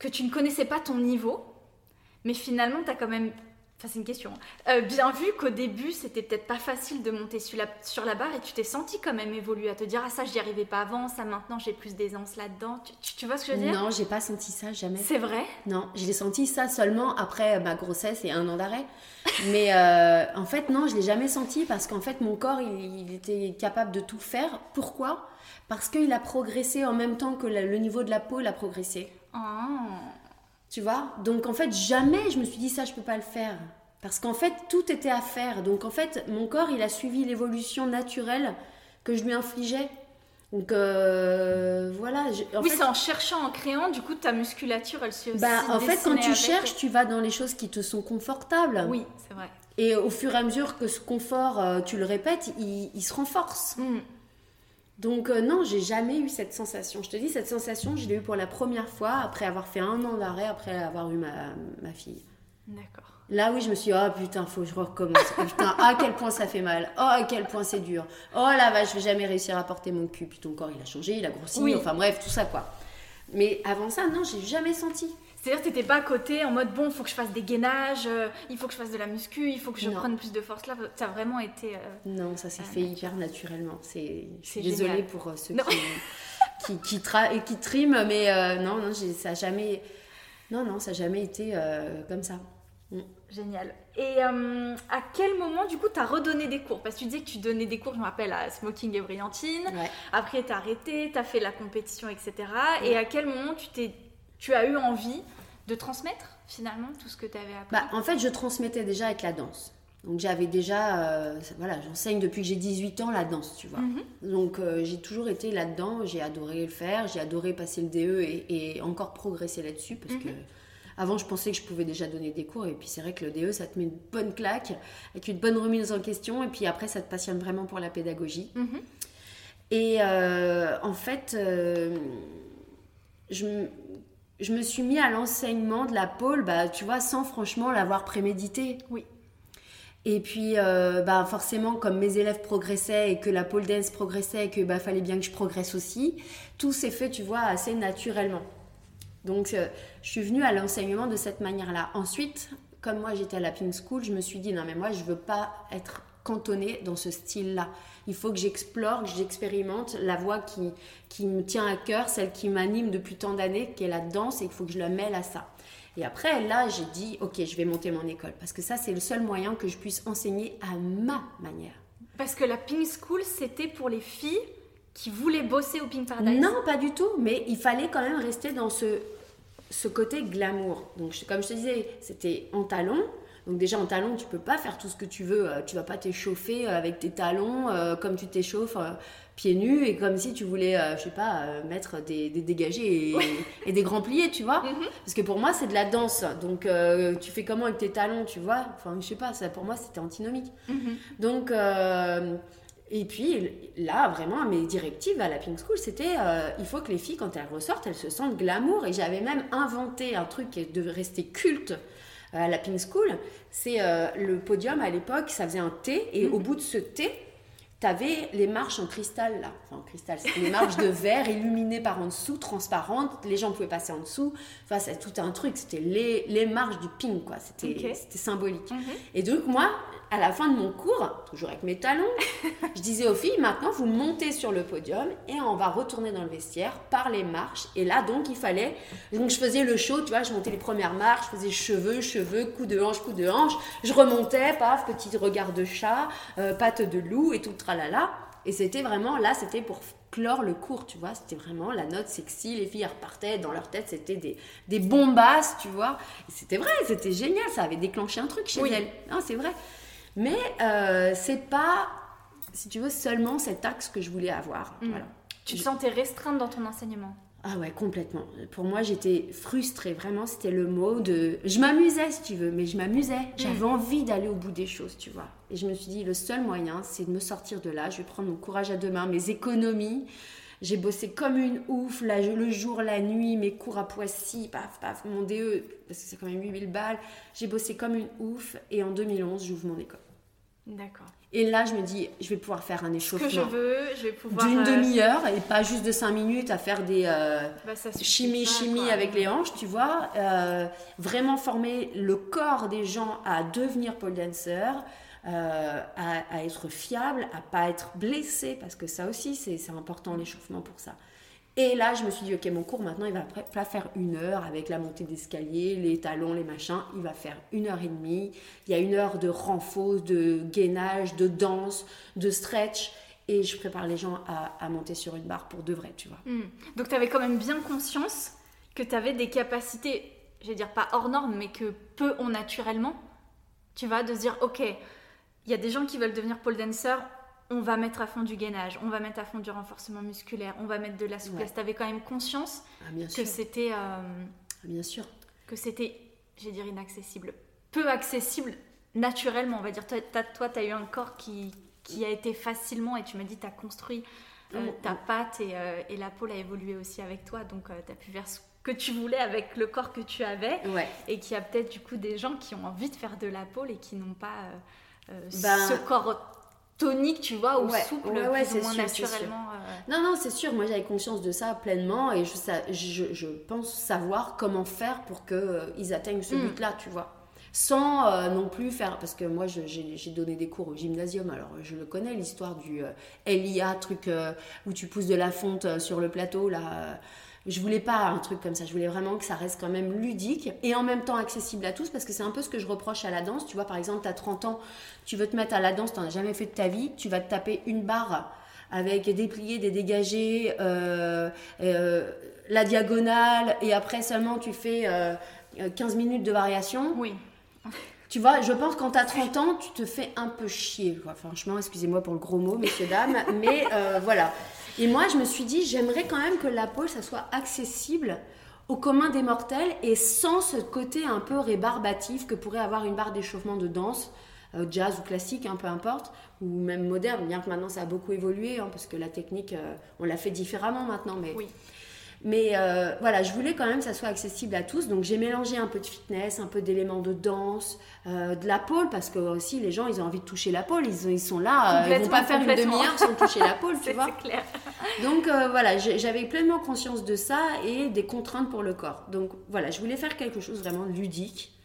que tu ne connaissais pas ton niveau. Mais finalement, tu as quand même Enfin, c'est une question. Euh, bien vu qu'au début, c'était peut-être pas facile de monter sur la, sur la barre et tu t'es senti quand même évoluer, à te dire Ah, ça, j'y arrivais pas avant, ça, maintenant, j'ai plus d'aisance là-dedans. Tu, vois ce que je veux dire? Non, j'ai pas senti ça, jamais. C'est vrai? Non, j'ai senti ça seulement après ma grossesse et un an d'arrêt. Mais euh, en fait, non, je l'ai jamais senti parce qu'en fait, mon corps, il, était capable de tout faire. Pourquoi? Parce qu'il a progressé en même temps que le niveau de la peau a progressé. Tu vois? Donc en fait, jamais je me suis dit ça, je peux pas le faire. Parce qu'en fait, tout était à faire. Donc en fait, mon corps, il a suivi l'évolution naturelle que je lui infligeais. Donc euh, voilà. oui, c'est en cherchant, en créant, du coup, ta musculature, elle se. Bah, en fait, quand tu cherches, tu vas dans les choses qui te sont confortables. Oui, c'est vrai. Et au fur et à mesure que ce confort, euh, tu le répètes, il, se renforce. Mm. Donc euh, non, j'ai jamais eu cette sensation. Je te dis, cette sensation, je l'ai eue pour la première fois après avoir fait un an d'arrêt, après avoir eu ma, ma fille. D'accord. Là, oui, je me suis dit, oh putain, faut que je recommence. Oh, putain, à quel point ça fait mal. Oh, à quel point c'est dur. Oh la vache, je vais jamais réussir à porter mon cul. Puis ton corps, il a changé, il a grossi. Oui. Enfin bref, tout ça, quoi. Mais avant ça, non, j'ai jamais senti. C'est-à-dire que t'étais pas à côté en mode, bon, il faut que je fasse des gainages, euh, il faut que je fasse de la muscu, il faut que je prenne plus de force. Là, ça a vraiment été... Euh, non, ça s'est fait hyper naturellement. C'est... Désolée pour euh, ceux qui, qui, qui, triment, mais non, non, ça a jamais... Non, non, ça n'a jamais été comme ça. Mm. Génial. Et euh, à quel moment, du coup, tu as redonné des cours? Parce que tu disais que tu donnais des cours, je me rappelle, à Smoking et Brillantine. Après, tu as arrêté, tu as fait la compétition, etc. Et à quel moment tu, t'es, tu as eu envie de transmettre, finalement, tout ce que tu avais appris bah, En fait, je transmettais déjà avec la danse. Donc j'avais déjà, euh, voilà, j'enseigne depuis que j'ai 18 ans la danse, tu vois. Mhm. Donc euh, j'ai toujours été là-dedans, j'ai adoré le faire, j'ai adoré passer le DE et, encore progresser là-dessus parce mhm. que avant, je pensais que je pouvais déjà donner des cours, et puis c'est vrai que le DE, ça te met une bonne claque, avec une bonne remise en question, et puis après, ça te passionne vraiment pour la pédagogie. Mhm. Et euh, en fait, euh, je, je, me suis mis à l'enseignement de la pôle, bah, tu vois, sans franchement l'avoir prémédité. Oui. Et puis, euh, bah, forcément, comme mes élèves progressaient et que la pole dance progressait et que bah, fallait bien que je progresse aussi, tout s'est fait, tu vois, assez naturellement. Donc, euh, je suis venue à l'enseignement de cette manière-là. Ensuite, comme moi j'étais à la Pink School, je me suis dit non mais moi je veux pas être cantonnée dans ce style-là. Il faut que j'explore, que j'expérimente la voie qui, qui me tient à cœur, celle qui m'anime depuis tant d'années, qui est la danse, et il faut que je la mêle à ça. Et après, là, j'ai dit, ok, je vais monter mon école, parce que ça, c'est le seul moyen que je puisse enseigner à ma manière. Parce que la Pink School, c'était pour les filles qui voulaient bosser au Pink Paradise? Non, pas du tout, mais il fallait quand même rester dans ce ce côté glamour. Donc, comme je te disais, c'était en talons. Donc déjà en talons, tu peux pas faire tout ce que tu veux. Euh, tu vas pas t'échauffer euh, avec tes talons euh, comme tu t'échauffes pieds nus et comme si tu voulais, je sais pas, mettre des, dégagés et, des grands pliés, tu vois. Mhm. Parce que pour moi, c'est de la danse. Donc tu fais comment avec tes talons, tu vois? Enfin, je sais pas, ça pour moi, c'était antinomique. Mhm. Donc et puis là, vraiment, mes directives à la Pink School, c'était il faut que les filles, quand elles ressortent, elles se sentent glamour. Et j'avais même inventé un truc qui devait rester culte à la Pink School. C'est euh, le podium à l'époque, ça faisait un T. Et mhm. au bout de ce T, tu avais les marches en cristal là. Enfin, en cristal, c'était les marches de verre illuminées par en dessous, transparentes. Les gens pouvaient passer en dessous. Enfin, c'est tout un truc. C'était les, les marches du pink, quoi. C'était symbolique. Mhm. Et donc, moi, à la fin de mon cours, toujours avec mes talons, je disais aux filles, maintenant vous montez sur le podium et on va retourner dans le vestiaire par les marches. Et là, donc, il fallait. Donc, je faisais le show, tu vois, je montais les premières marches, je faisais cheveux, cheveux, coup de hanche, coup de hanche. Je remontais, paf, petit regard de chat, euh, patte de loup et tout, tralala. Et c'était vraiment, là, c'était pour clore le cours, tu vois. C'était vraiment la note sexy. Les filles repartaient, dans leur tête, c'était des, des bombasses, tu vois. C'était vrai, c'était génial, ça avait déclenché un truc chez elles. Non, c'est vrai. Mais euh, c'est pas, si tu veux, seulement cet axe que je voulais avoir. Mm. Voilà. Tu te sentais restreinte dans ton enseignement ah ouais, complètement. Pour moi, j'étais frustrée. Vraiment, c'était le mot de... Je m'amusais, si tu veux, mais je m'amusais. Mm. J'avais envie d'aller au bout des choses, tu vois. Et je me suis dit, le seul moyen, c'est de me sortir de là. Je vais prendre mon courage à deux mains, mes économies. J'ai bossé comme une ouf, là, le jour, la nuit, mes cours à Poissy, paf, paf, mon DE, parce que c'est quand même 8000 balles. J'ai bossé comme une ouf. Et en 2011, j'ouvre mon école. D'accord. Et là, je me dis, je vais pouvoir faire un échauffement. Ce que je veux, je vais pouvoir. D'une euh, demi-heure et pas juste de cinq minutes à faire des euh, bah, chimie, chimie avec les hanches, tu vois. Euh, vraiment former le corps des gens à devenir pole dancer, à, à, être fiable, à pas être blessé, parce que ça aussi, c'est important l'échauffement pour ça. Et là, je me suis dit, ok, mon cours maintenant, il va pas faire une heure avec la montée d'escalier, les talons, les machins. Il va faire une heure et demie. Il y a une heure de renfort, de gainage, de danse, de stretch. Et je prépare les gens à, monter sur une barre pour de vrai, tu vois. Hmm. Donc, tu avais quand même bien conscience que tu avais des capacités, je vais dire pas hors normes, mais que peu ont naturellement, tu vas de se dire, ok, il y a des gens qui veulent devenir pole dancer, on va mettre à fond du gainage, on va mettre à fond du renforcement musculaire, on va mettre de la souplesse. Tu avais quand même conscience ah, que c'était... Euh, ah, bien sûr. Que c'était, je vais dire, inaccessible. Peu accessible naturellement, on va dire. Toi, tu as eu un corps qui, qui a été facilement, et tu m'as dit, tu as construit euh, ta patte euh, et, la peau a évolué aussi avec toi. Donc, tu as pu faire ce que tu voulais avec le corps que tu avais. Et qu'il y a peut-être du coup des gens qui ont envie de faire de la pôle et qui n'ont pas ben, ce corps tonique, tu vois, ou souple, plus ou moins naturellement. Euh. Non, non, c'est sûr. Moi, j'avais conscience de ça pleinement et je, je, je pense savoir comment faire pour qu'ils euh, atteignent ce mm. but-là, tu vois. Sans euh, non plus faire. Parce que moi, j'ai donné des cours au gymnasium, alors je le connais, l'histoire du LIA, truc où tu pousses de la fonte sur le plateau, là je voulais pas un truc comme ça. Je voulais vraiment que ça reste quand même ludique et en même temps accessible à tous parce que c'est un peu ce que je reproche à la danse. Tu vois, par exemple, tu as 30 ans, tu veux te mettre à la danse, tu n'en as jamais fait de ta vie, tu vas te taper une barre avec des pliés, des dégagés, euh, euh, la diagonale et après seulement tu fais 15 euh, minutes de variation. Oui. Tu vois, je pense quand tu as 30 ans, tu te fais un peu chier. Franchement, excusez-moi pour le gros mot, messieurs, dames, mais voilà. Et moi, je me suis dit, j'aimerais quand même que la pole, ça soit accessible au commun des mortels et sans ce côté un peu rébarbatif que pourrait avoir une barre d'échauffement de danse, euh, jazz ou classique, hein, peu importe, ou même moderne, bien que maintenant ça a beaucoup évolué, hein, parce que la technique, euh, on l'a fait différemment maintenant, mais oui. Mais euh, voilà, je voulais quand même que ça soit accessible à tous. Donc j'ai mélangé un peu de fitness, un peu d'éléments de danse, euh, de la pôle, parce que aussi les gens, ils ont envie de toucher la pôle. Ils, ils sont là, euh, ils vont pas faire une demi-heure sans toucher la pôle, tu vois. C'est clair. Donc voilà, j'avais pleinement conscience de ça et des contraintes pour le corps. Donc voilà, je voulais faire quelque chose vraiment ludique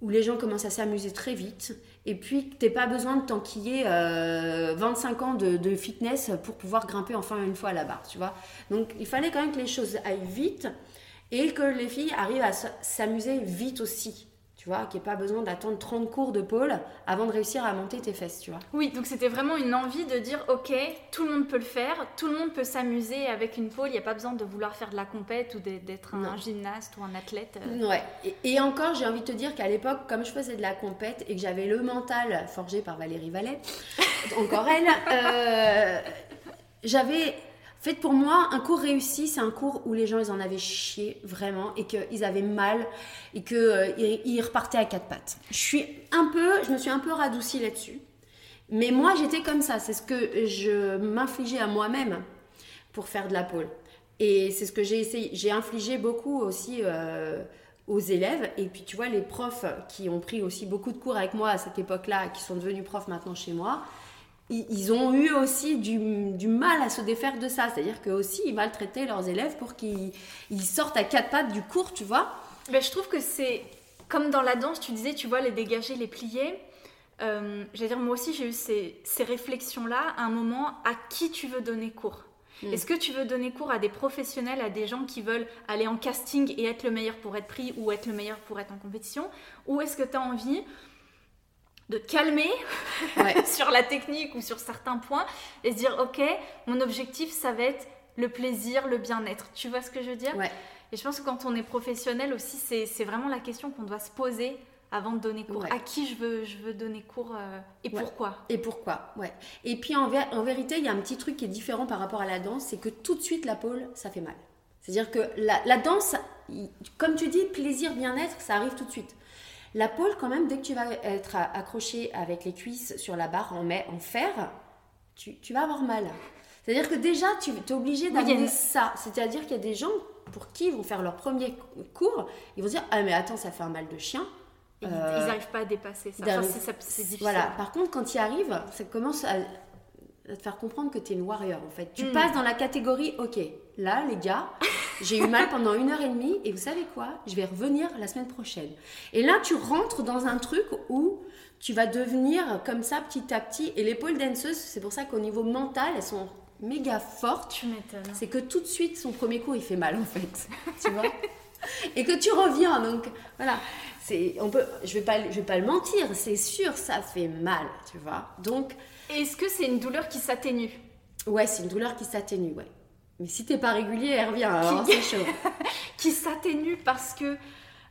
où les gens commencent à s'amuser très vite et puis n'as pas besoin de t'enquiller euh, 25 ans de, fitness pour pouvoir grimper enfin une fois à la barre, tu vois. Donc il fallait quand même que les choses aillent vite et que les filles arrivent à s'amuser vite aussi tu vois, qu'il n'y ait pas besoin d'attendre 30 cours de pôle avant de réussir à monter tes fesses, tu vois. Oui, donc c'était vraiment une envie de dire, ok, tout le monde peut le faire, tout le monde peut s'amuser avec une pôle, il n'y a pas besoin de vouloir faire de la compète ou d'être un, gymnaste ou un athlète. Euh. Ouais, et, encore, j'ai envie de te dire qu'à l'époque, comme je faisais de la compète et que j'avais le mental forgé par Valérie Vallet, encore elle, euh, j'avais fait, pour moi, un cours réussi, c'est un cours où les gens, ils en avaient chié, vraiment, et qu'ils avaient mal, et qu'ils euh, ils repartaient à quatre pattes. Je suis un peu, je me suis un peu radoucie là-dessus. Mais moi, j'étais comme ça. C'est ce que je m'infligeais à moi-même pour faire de la pole. Et c'est ce que j'ai essayé. J'ai infligé beaucoup aussi euh, aux élèves. Et puis, tu vois, les profs qui ont pris aussi beaucoup de cours avec moi à cette époque-là, qui sont devenus profs maintenant chez moi, ils ont eu aussi du, mal à se défaire de ça. C'est-à-dire qu'eux aussi, ils maltraitaient leurs élèves pour qu'ils sortent à quatre pattes du cours, tu vois. Mais je trouve que c'est comme dans la danse, tu disais, tu vois, les dégager, les plier. Euh, J'allais dire, moi aussi, j'ai eu ces, réflexions-là à un moment à qui tu veux donner cours? Hmm. Est-ce que tu veux donner cours à des professionnels, à des gens qui veulent aller en casting et être le meilleur pour être pris ou être le meilleur pour être en compétition? Ou est-ce que tu as envie de calmer sur la technique ou sur certains points et se dire ok mon objectif ça va être le plaisir le bien-être. Tu vois ce que je veux dire? Et je pense que quand on est professionnel aussi c'est vraiment la question qu'on doit se poser avant de donner cours. À qui je veux je veux donner cours euh, et pourquoi? Et pourquoi? Ouais. Et puis en, en vérité il y a un petit truc qui est différent par rapport à la danse c'est que tout de suite la pôle ça fait mal. C'est à dire que la, la danse comme tu dis plaisir bien-être ça arrive tout de suite la pôle, quand même, dès que tu vas être accroché avec les cuisses sur la barre en, en fer, tu, vas avoir mal. C'est-à-dire que déjà, tu es obligé d'amener ça. C'est-à-dire qu'il y a des gens pour qui ils vont faire leur premier cours, ils vont dire Ah, mais attends, ça fait un mal de chien. ils n'arrivent euh, pas à dépasser ça. c'est difficile. Voilà. Par contre, quand ils arrivent, ça commence à, te faire comprendre que tu es une warrior en fait. Tu hmm. passes dans la catégorie Ok, là, les gars, j'ai eu mal pendant une heure et demie et vous savez quoi? Je vais revenir la semaine prochaine. Et là, tu rentres dans un truc où tu vas devenir comme ça petit à petit. Et les pole danseuses, c'est pour ça qu'au niveau mental, elles sont méga fortes. C'est que tout de suite, son premier coup, il fait mal en fait. tu vois? Et que tu reviens. Donc voilà, on peut, je vais pas, je vais pas le mentir, c'est sûr, ça fait mal, tu vois. Donc est-ce que c'est une douleur qui s'atténue? Ouais, c'est une douleur qui s'atténue, ouais. Mais si t'es pas régulier, elle revient, alors c'est chaud. qui s'atténue parce que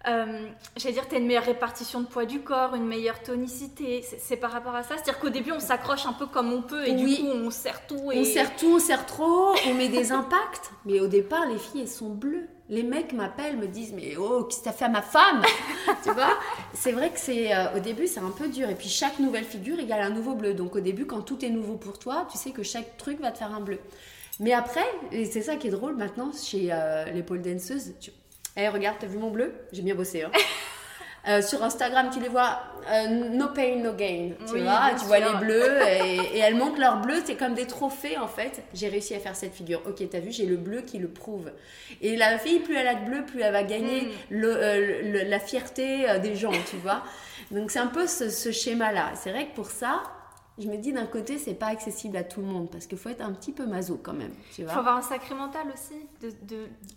euh, j'allais dire, tu as une meilleure répartition de poids du corps, une meilleure tonicité. C'est par rapport à ça C'est-à-dire qu'au début, on s'accroche un peu comme on peut et du coup, on serre tout. Et... On serre tout, on serre trop, on met des impacts. Mais au départ, les filles, elles sont bleues. Les mecs m'appellent, me disent Mais oh, qu'est-ce que t'as fait à ma femme? Tu vois? C'est vrai que c'est euh, au début, c'est un peu dur. Et puis, chaque nouvelle figure égale un nouveau bleu. Donc, au début, quand tout est nouveau pour toi, tu sais que chaque truc va te faire un bleu. Mais après, et c'est ça qui est drôle maintenant chez euh, les pole danseuses, tu, eh, regarde, t'as vu mon bleu? J'ai bien bossé. Hein. Euh, sur Instagram, tu les vois, euh, no pain, no gain. Tu vois, tu vois les bleus et, elles montrent leur bleu. C'est comme des trophées en fait. J'ai réussi à faire cette figure. Ok, t'as vu, j'ai le bleu qui le prouve. Et la fille, plus elle a de bleu, plus elle va gagner mm. euh, la fierté des gens, tu vois. Donc c'est un peu ce, ce schéma-là. C'est vrai que pour ça, je me dis d'un côté, c'est pas accessible à tout le monde parce qu'il faut être un petit peu maso quand même. Il faut avoir un sacré mental aussi,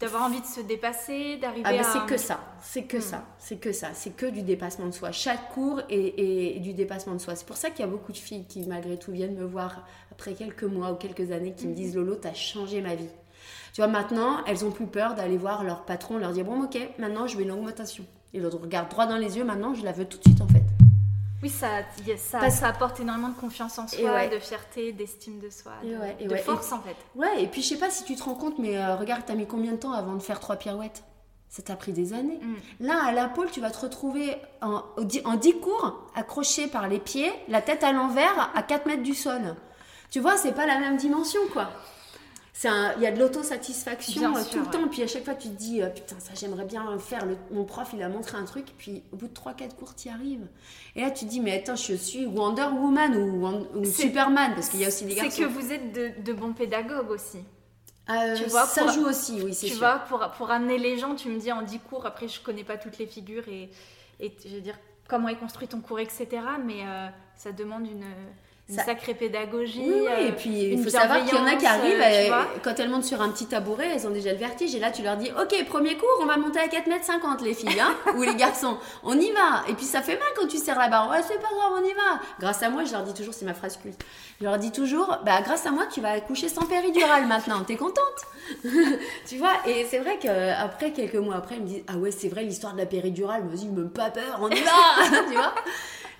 d'avoir envie de se dépasser, d'arriver ah ben C'est que ça, c'est que hmm. ça, c'est que ça, c'est que du dépassement de soi. Chaque cours est, du dépassement de soi. C'est pour ça qu'il y a beaucoup de filles qui, malgré tout, viennent me voir après quelques mois ou quelques années qui me hmm. disent Lolo, t'as changé ma vie. Tu vois, maintenant, elles ont plus peur d'aller voir leur patron, leur dire Bon, ok, maintenant je veux une augmentation. Et l'autre regarde droit dans les yeux, maintenant je la veux tout de suite en fait. Oui, ça, ça, ça, apporte énormément de confiance en soi, de fierté, d'estime de soi, de, de force en fait. Ouais, et puis je sais pas si tu te rends compte, mais euh, regarde, t'as mis combien de temps avant de faire trois pirouettes? Ça t'a pris des années. Mm. Là, à la pôle, tu vas te retrouver en, en 10 cours, accroché par les pieds, la tête à l'envers, à 4 mètres du sol. Tu vois, c'est pas la même dimension, quoi il y a de l'autosatisfaction euh, tout le temps. Puis à chaque fois, tu te dis, euh, putain, ça j'aimerais bien faire. mon prof, il a montré un truc. Puis au bout de 3-4 cours, tu y arrives. Et là, tu te dis, mais attends, je suis Wonder Woman ou, Superman, parce qu'il y a aussi des garçons. C'est que vous êtes de, bons pédagogues aussi. Euh, tu vois, ça joue aussi, oui, c'est sûr. Tu vois, pour, pour amener les gens, tu me dis en 10 cours, après, je connais pas toutes les figures et, et je veux dire, comment est construit ton cours, etc. Mais ça demande une une sacrée pédagogie. Oui, et euh, puis il faut savoir qu'il y en a qui arrivent, euh, quand elles montent sur un petit tabouret, elles ont déjà le vertige. Et là, tu leur dis Ok, premier cours, on va monter à 4 mètres 50, les filles, hein, ou les garçons. On y va. Et puis ça fait mal quand tu serres la barre. Ouais, c'est pas grave, on y va. Grâce à moi, je leur dis toujours, c'est ma phrase culte. Je leur dis toujours Bah, grâce à moi, tu vas accoucher sans péridurale maintenant. T'es contente? Tu vois? Et c'est vrai qu'après, quelques mois après, ils me disent Ah ouais, c'est vrai, l'histoire de la péridurale. Vas-y, même pas peur, on y va Tu vois?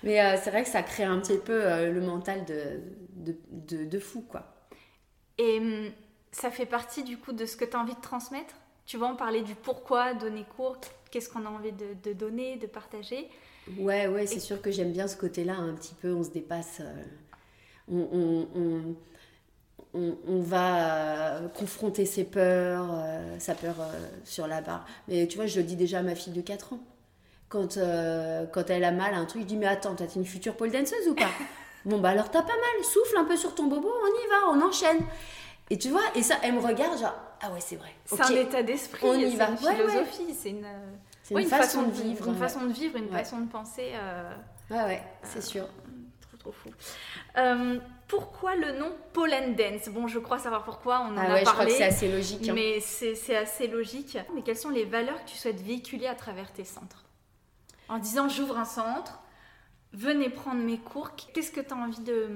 Mais euh, c'est vrai que ça crée un petit peu euh, le mental de, de, de, fou, quoi. Et hum, ça fait partie du coup de ce que tu as envie de transmettre? Tu vas en parler du pourquoi donner cours, qu'est-ce qu'on a envie de, de, donner, de partager? Ouais, ouais, c'est sûr que j'aime bien ce côté-là, un petit peu, on se dépasse. Euh, on, on, on, on, va confronter ses peurs, sa peur sur la barre. Mais tu vois, je le dis déjà à ma fille de 4 ans quand, euh, quand elle a mal un truc, je dis mais attends, t'as une future pole danseuse ou pas Bon bah alors t'as pas mal, souffle un peu sur ton bobo, on y va, on enchaîne. Et tu vois, et ça, elle me regarde genre ah ouais c'est vrai. C'est un état d'esprit, on y va. Une philosophie, c'est une, une, façon, de vivre, une façon de vivre, une façon de penser. Euh, ouais ouais, c'est euh, sûr. Trop trop fou. pourquoi le nom Pole Dance? Bon, je crois savoir pourquoi, on en ah a parlé. Je crois que c'est assez logique. Hein. Mais c'est assez logique. Mais quelles sont les valeurs que tu souhaites véhiculer à travers tes centres? En disant j'ouvre un centre, venez prendre mes cours. Qu'est-ce que tu as envie de,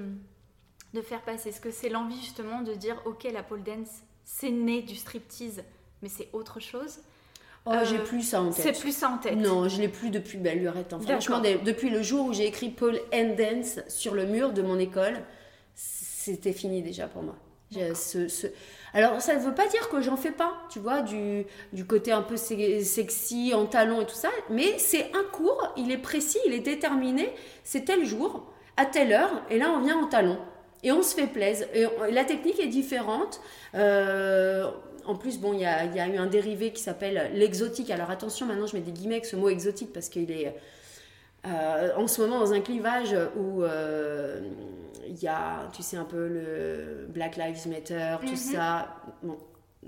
de faire passer? Est-ce que c'est l'envie justement de dire ok la pole dance c'est né du striptease mais c'est autre chose? Oh, j'ai euh, plus ça en tête. C'est plus ça en tête. Non, je l'ai plus depuis belle lurette. Franchement, depuis le jour où j'ai écrit Pole and Dance sur le mur de mon école, c'était fini déjà pour moi. Ce, ce, alors, ça ne veut pas dire que j'en fais pas, tu vois, du, côté un peu sexy, en talons et tout ça, mais c'est un cours, il est précis, il est déterminé, c'est tel jour, à telle heure, et là on vient en talons. Et on se fait plaisir. Et la technique est différente. Euh, en plus, bon, il y a, y a, eu un dérivé qui s'appelle l'exotique. Alors attention, maintenant je mets des guillemets avec ce mot exotique parce qu'il est euh, en ce moment dans un clivage où euh, il y a, tu sais, un peu le Black Lives Matter, tout mhm. ça. Bon,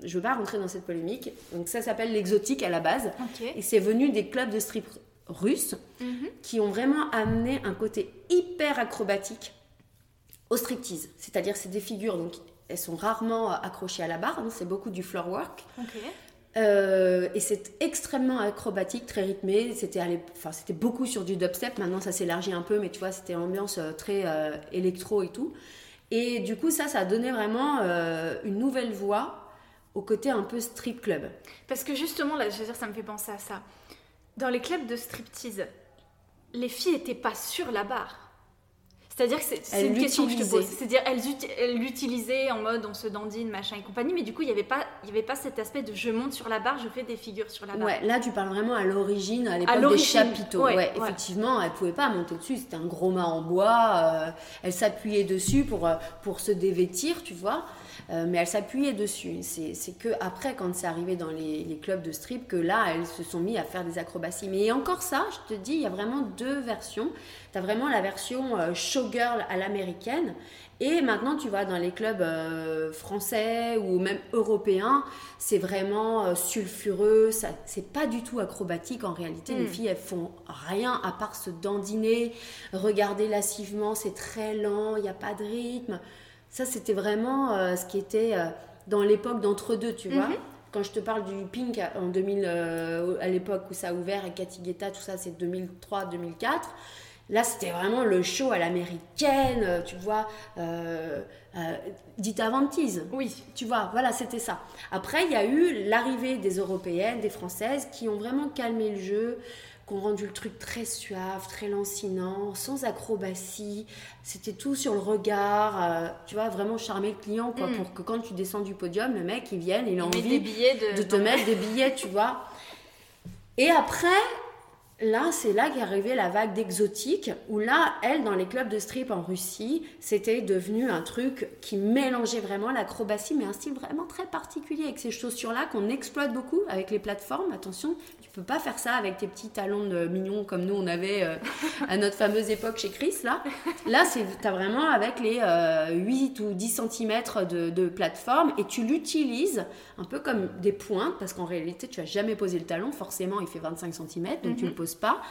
je veux pas rentrer dans cette polémique. Donc ça s'appelle l'exotique à la base. Et c'est venu des clubs de strip russes mhm. qui ont vraiment amené un côté hyper acrobatique au striptease. C'est-à-dire c'est des figures, donc elles sont rarement accrochées à la barre, donc c'est beaucoup du floor work. Euh, et c'est extrêmement acrobatique, très rythmé. C'était enfin, beaucoup sur du dubstep. Maintenant, ça s'élargit un peu, mais tu vois, c'était ambiance euh, très euh, électro et tout. Et du coup, ça, ça a donné vraiment une nouvelle voix au côté un peu strip club. Parce que justement, là, je veux dire, ça me fait penser à ça. Dans les clubs de striptease, les filles n'étaient pas sur la barre. C'est-à-dire que c'est une question que je te pose. C'est-à-dire elles, l'utilisaient en mode on se dandine, machin et compagnie, mais du coup, il n'y avait, pas, il y avait pas cet aspect de je monte sur la barre, je fais des figures sur la barre. Ouais, là, tu parles vraiment à l'origine, à l'époque des chapiteaux. Ouais, effectivement, elle ne pouvait pas monter dessus, c'était un gros mât en bois, euh, elle s'appuyait dessus pour, euh, pour se dévêtir, tu vois. Euh, mais elle s'appuyait dessus. C'est que après, quand c'est arrivé dans les, clubs de strip, que là, elles se sont mis à faire des acrobaties. Mais encore ça, je te dis, il y a vraiment deux versions. Tu as vraiment la version euh, showgirl à l'américaine. Et maintenant, tu vois, dans les clubs euh, français ou même européens, c'est vraiment sulfureux, c'est pas du tout acrobatique en réalité. Les hmm. filles, elles font rien à part se dandiner, regarder lascivement, c'est très lent, il n'y a pas de rythme. Ça, c'était vraiment euh, ce qui était euh, dans l'époque d'entre-deux, tu vois. Mhm. Quand je te parle du Pink en 2000, euh, à l'époque où ça a ouvert, et Cathy Guetta, tout ça, c'est 2003-2004. Là, c'était vraiment le show à l'américaine, tu vois, euh, Dita Vantise. Oui. Tu vois, voilà, c'était ça. Après, il y a eu l'arrivée des Européennes, des Françaises, qui ont vraiment calmé le jeu, qu'on rendu le truc très suave, très lancinant, sans acrobatie. C'était tout sur le regard, euh, tu vois, vraiment charmer le client, quoi, mm. pour que quand tu descends du podium, le mec, il vienne, il a envie de, te mettre des billets, tu vois. Et après, Là, c'est là qu'est arrivée la vague d'exotique, où là, elle, dans les clubs de strip en Russie, c'était devenu un truc qui mélangeait vraiment l'acrobatie, mais un style vraiment très particulier, avec ces chaussures-là qu'on exploite beaucoup avec les plateformes. Attention, tu peux pas faire ça avec tes petits talons de mignons comme nous, on avait euh, à notre fameuse époque chez Chris, là. Là, tu as vraiment avec les 8 euh, ou 10 cm de, de plateforme, et tu l'utilises un peu comme des pointes, parce qu'en réalité, tu as jamais posé le talon, forcément, il fait 25 cm, donc tu le mhm. Pas.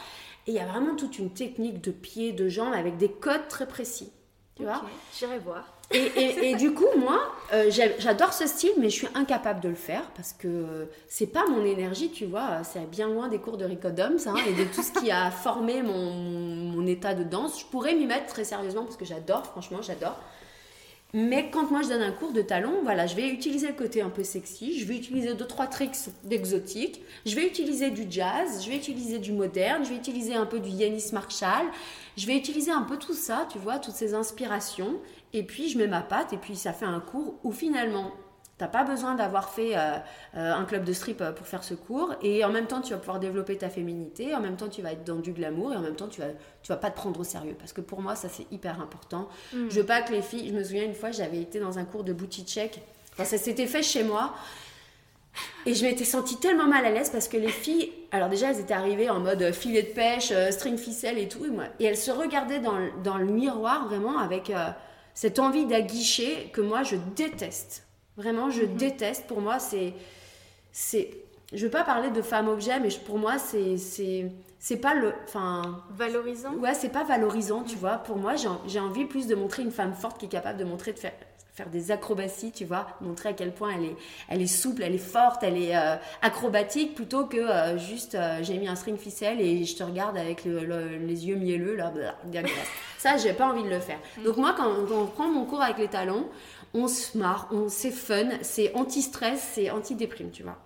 Et il y a vraiment toute une technique de pied, de jambes avec des codes très précis. Tu vois J'irai voir. Et, et, du coup, moi, euh, j'adore ce style, mais je suis incapable de le faire parce que c'est pas mon énergie, tu vois. C'est bien loin des cours de Rico Doms hein, et de tout ce qui a formé mon, mon état de danse. Je pourrais m'y mettre très sérieusement parce que j'adore, franchement, j'adore. Mais quand moi je donne un cours de talon, voilà, je vais utiliser le côté un peu sexy, je vais utiliser deux trois tricks d'exotique, je vais utiliser du jazz, je vais utiliser du moderne, je vais utiliser un peu du Yanis Marshall, je vais utiliser un peu tout ça, tu vois, toutes ces inspirations, et puis je mets ma patte, et puis ça fait un cours où finalement T'as pas besoin d'avoir fait euh, euh, un club de strip euh, pour faire ce cours. Et en même temps, tu vas pouvoir développer ta féminité. En même temps, tu vas être dans du glamour. Et en même temps, tu vas, tu vas pas te prendre au sérieux. Parce que pour moi, ça, c'est hyper important. Mm. Je veux pas que les filles... Je me souviens une fois, j'avais été dans un cours de booty check. Enfin, ça s'était fait chez moi. Et je m'étais sentie tellement mal à l'aise parce que les filles, alors déjà, elles étaient arrivées en mode filet de pêche, string ficelle et tout. Et, moi, et elles se regardaient dans, dans le miroir vraiment avec cette envie d'aguicher que moi, je déteste. Vraiment, je mhm. déteste. Pour moi, c'est. c'est je veux pas parler de femme objet, mais pour moi, c'est. c'est pas le. Enfin. Valorisant Ouais, c'est pas valorisant, tu vois. Pour moi, j'ai envie plus de montrer une femme forte qui est capable de montrer, de faire, faire des acrobaties, tu vois, montrer à quel point elle est, elle est souple, elle est forte, elle est euh, acrobatique, plutôt que euh, juste euh, j'ai mis un string ficelle et je te regarde avec les yeux mielleux, là, ça, j'ai pas envie de le faire. Mm. Donc moi, quand, quand on prend mon cours avec les talons, on se marre, on, c'est fun, c'est anti-stress, c'est anti-déprime, tu vois.